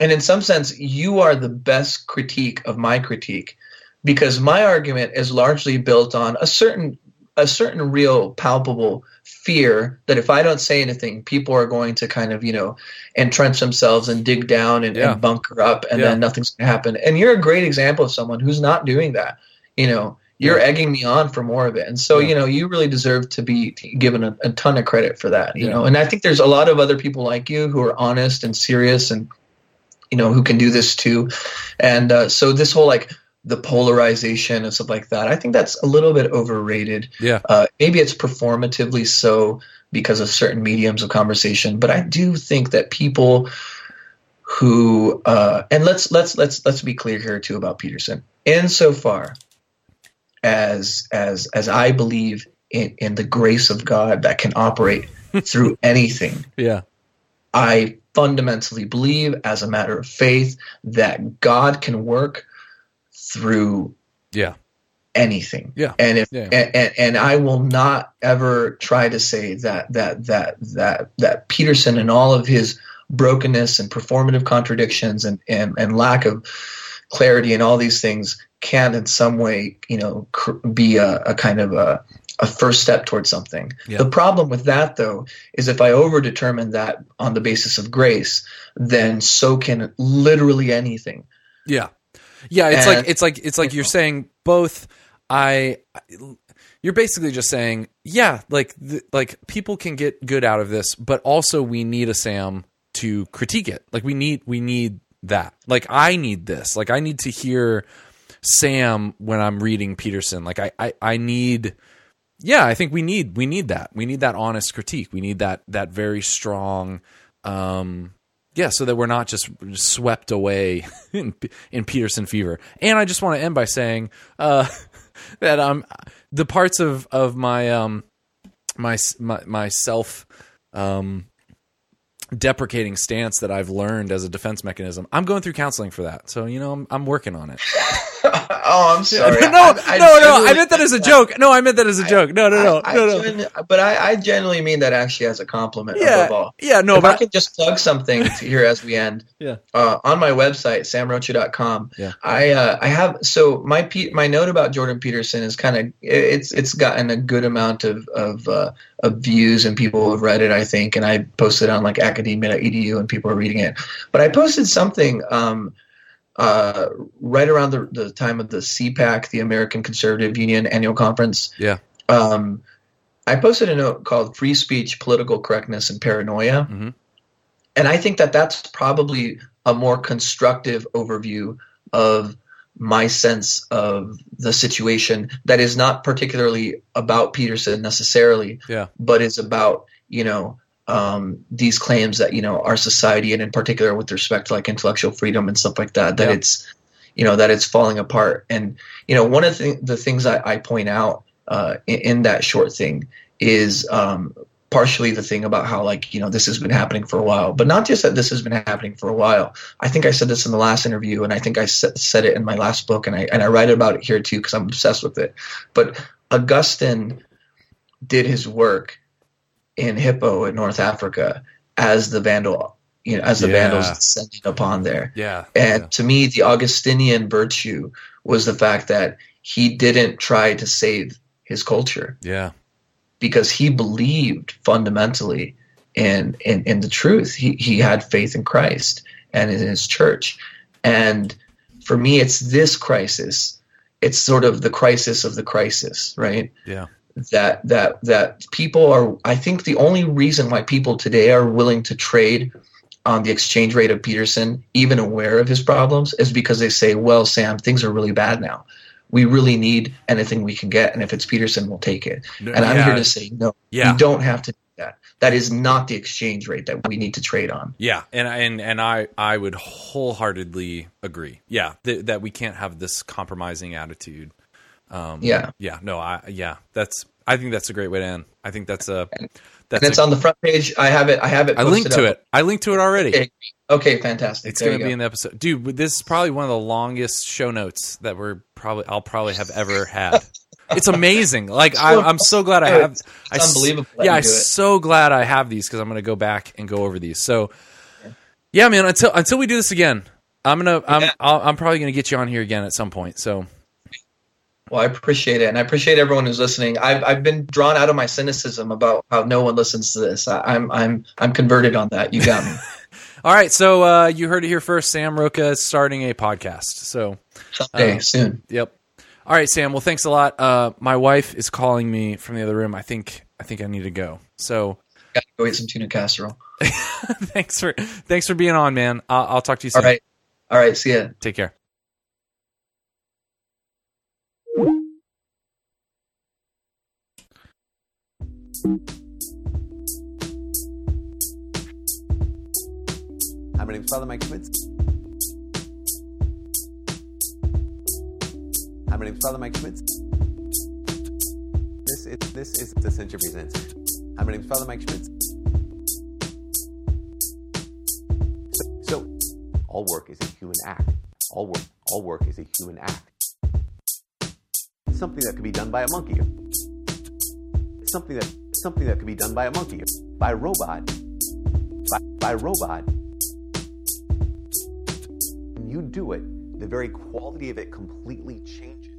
[SPEAKER 2] and in some sense, you are the best critique of my critique because my argument is largely built on a certain a certain real palpable fear that if I don't say anything, people are going to kind of you know entrench themselves and dig down and,
[SPEAKER 1] Yeah.
[SPEAKER 2] and bunker up, and
[SPEAKER 1] Yeah.
[SPEAKER 2] then nothing's going to happen. And you're a great example of someone who's not doing that. You know, you're
[SPEAKER 1] Yeah.
[SPEAKER 2] egging me on for more of it, and so you know you really deserve to be given a, a ton of credit for that. You know, and I think there's a lot of other people like you who are honest and serious and you know who can do this too and uh, so this whole like the polarization and stuff like that. I think that's a little bit overrated.
[SPEAKER 1] Yeah.
[SPEAKER 2] uh, maybe it's performatively so because of certain mediums of conversation but i do think that people who uh, and let's let's let's let's be clear here too about peterson. Insofar as as as i believe in in the grace of god that can operate through anything
[SPEAKER 1] yeah,
[SPEAKER 2] I fundamentally believe, as a matter of faith, that God can work through
[SPEAKER 1] yeah,
[SPEAKER 2] anything.
[SPEAKER 1] Yeah.
[SPEAKER 2] And if
[SPEAKER 1] Yeah.
[SPEAKER 2] and, and, and I will not ever try to say that that that that that Peterson and all of his brokenness and performative contradictions and and, and lack of clarity and all these things can in some way you know cr- be a, a kind of a a first step towards something.
[SPEAKER 1] Yeah.
[SPEAKER 2] The problem with that though is if I overdetermine that on the basis of grace, then so can literally anything.
[SPEAKER 1] yeah, yeah. It's
[SPEAKER 2] And-
[SPEAKER 1] like it's like it's like you're saying both. I, you're basically just saying, yeah, like th- like people can get good out of this, but also we need a Sam to critique it. Like we need we need that. Like I need this. Like I need to hear Sam when I'm reading Peterson. Like I I, I need. Yeah, I think we need we need that. We need that honest critique. We need that that very strong. Um, yeah, so that we're not just swept away in, in Peterson fever. And I just want to end by saying uh, that um the parts of of my um my my, my self um deprecating stance that I've learned as a defense mechanism. I'm going through counseling for that. So, you know, I'm I'm working on it.
[SPEAKER 2] oh, I'm sorry.
[SPEAKER 1] no,
[SPEAKER 2] I-
[SPEAKER 1] no,
[SPEAKER 2] I
[SPEAKER 1] no, no. I meant that as a joke. No, I meant that as a joke. No, no, no,
[SPEAKER 2] I, I
[SPEAKER 1] no, no.
[SPEAKER 2] genu- but I, I genuinely mean that actually as a compliment
[SPEAKER 1] Yeah,
[SPEAKER 2] above all.
[SPEAKER 1] yeah, no,
[SPEAKER 2] if I
[SPEAKER 1] but
[SPEAKER 2] could just plug something here as we end.
[SPEAKER 1] Yeah.
[SPEAKER 2] Uh, on my website, samrocha.com,
[SPEAKER 1] Yeah.
[SPEAKER 2] I uh, I have so my Pe- my note about Jordan Peterson is kind of it's it's gotten a good amount of of, uh, of views and people have read it I think and I posted on like academia.edu and people are reading it. But I posted something um, uh, right around the, the time of the CPAC, the American Conservative Union annual conference.
[SPEAKER 1] Yeah.
[SPEAKER 2] Um, I posted a note called "Free Speech, Political Correctness, and Paranoia,"
[SPEAKER 1] Mhm.
[SPEAKER 2] and I think that that's probably a more constructive overview of my sense of the situation that is not particularly about Peterson necessarily,
[SPEAKER 1] Yeah.
[SPEAKER 2] but is about you know um, these claims that you know our society and in particular with respect to like intellectual freedom and stuff like that that
[SPEAKER 1] Yeah.
[SPEAKER 2] it's you know that it's falling apart. And you know one of the, the things I, I point out uh, in, in that short thing is um, partially the thing about how like you know this has been happening for a while but not just that this has been happening for a while. I think i said this in the last interview and i think i sa- said it in my last book and i and i write about it here too because i'm obsessed with it. But augustine did his work in hippo in north africa as the vandal you know as the
[SPEAKER 1] Yeah.
[SPEAKER 2] vandals descending upon there
[SPEAKER 1] Yeah.
[SPEAKER 2] and
[SPEAKER 1] yeah.
[SPEAKER 2] to me, the Augustinian virtue was the fact that he didn't try to save his culture
[SPEAKER 1] Yeah.
[SPEAKER 2] because he believed fundamentally in in, in the truth. He he had faith in Christ and in his church. And for me, it's this crisis. It's sort of the crisis of the crisis, right?
[SPEAKER 1] Yeah.
[SPEAKER 2] That that that people are I think the only reason why people today are willing to trade on the exchange rate of Peterson, even aware of his problems, is because they say, Well, Sam, things are really bad now. We really need anything we can get, and if it's Peterson, we'll take it. And I'm here to say no.
[SPEAKER 1] Yeah.
[SPEAKER 2] We don't have to do that. That is not the exchange rate that we need to trade on.
[SPEAKER 1] Yeah, and and and I I would wholeheartedly agree. Yeah, th- that we can't have this compromising attitude. Um,
[SPEAKER 2] Yeah.
[SPEAKER 1] yeah, no, I yeah, that's I think that's a great way to end. I think that's a that's
[SPEAKER 2] And it's
[SPEAKER 1] a,
[SPEAKER 2] on the front page. I have it. I have it.
[SPEAKER 1] I linked to
[SPEAKER 2] up.
[SPEAKER 1] it. I linked to it already.
[SPEAKER 2] Okay. Okay, fantastic.
[SPEAKER 1] It's going to be the episode, dude. This is probably one of the longest show notes that we're probably I'll probably have ever had. It's amazing. Like I, I'm so glad I have. I s-
[SPEAKER 2] unbelievable
[SPEAKER 1] Yeah, I'm so glad I have these because I'm going to go back and go over these. So, yeah, man. Until until we do this again, I'm gonna I'm
[SPEAKER 2] Yeah.
[SPEAKER 1] I'll, I'm probably going to get you on here again at some point. So
[SPEAKER 2] Well, I appreciate it, and I appreciate everyone who's listening. I've I've been drawn out of my cynicism about how no one listens to this. I, I'm I'm I'm converted on that. You got me.
[SPEAKER 1] all right. So uh, you heard it here first. Sam Rocha is starting a podcast. So
[SPEAKER 2] Someday
[SPEAKER 1] Uh,
[SPEAKER 2] soon.
[SPEAKER 1] Yep. All right, Sam. Well, thanks a lot. Uh, my wife is calling me from the other room. I think I think I need to go. So
[SPEAKER 2] Got to go eat some tuna casserole.
[SPEAKER 1] thanks for thanks for being on, man. I'll, I'll talk to you
[SPEAKER 2] All
[SPEAKER 1] soon.
[SPEAKER 2] right, all right. See ya.
[SPEAKER 1] Take care.
[SPEAKER 3] Hi, my name is Father Mike Schmitz. Hi, my name is Father Mike Schmitz. This is this is Ascension Presents. Hi, my name is Father Mike Schmitz. So, so, all work is a human act. All work, all work is a human act. Something that could be done by a monkey. Something that something that could be done by a monkey, by a robot, by, by a robot. When you do it, the very quality of it completely changes.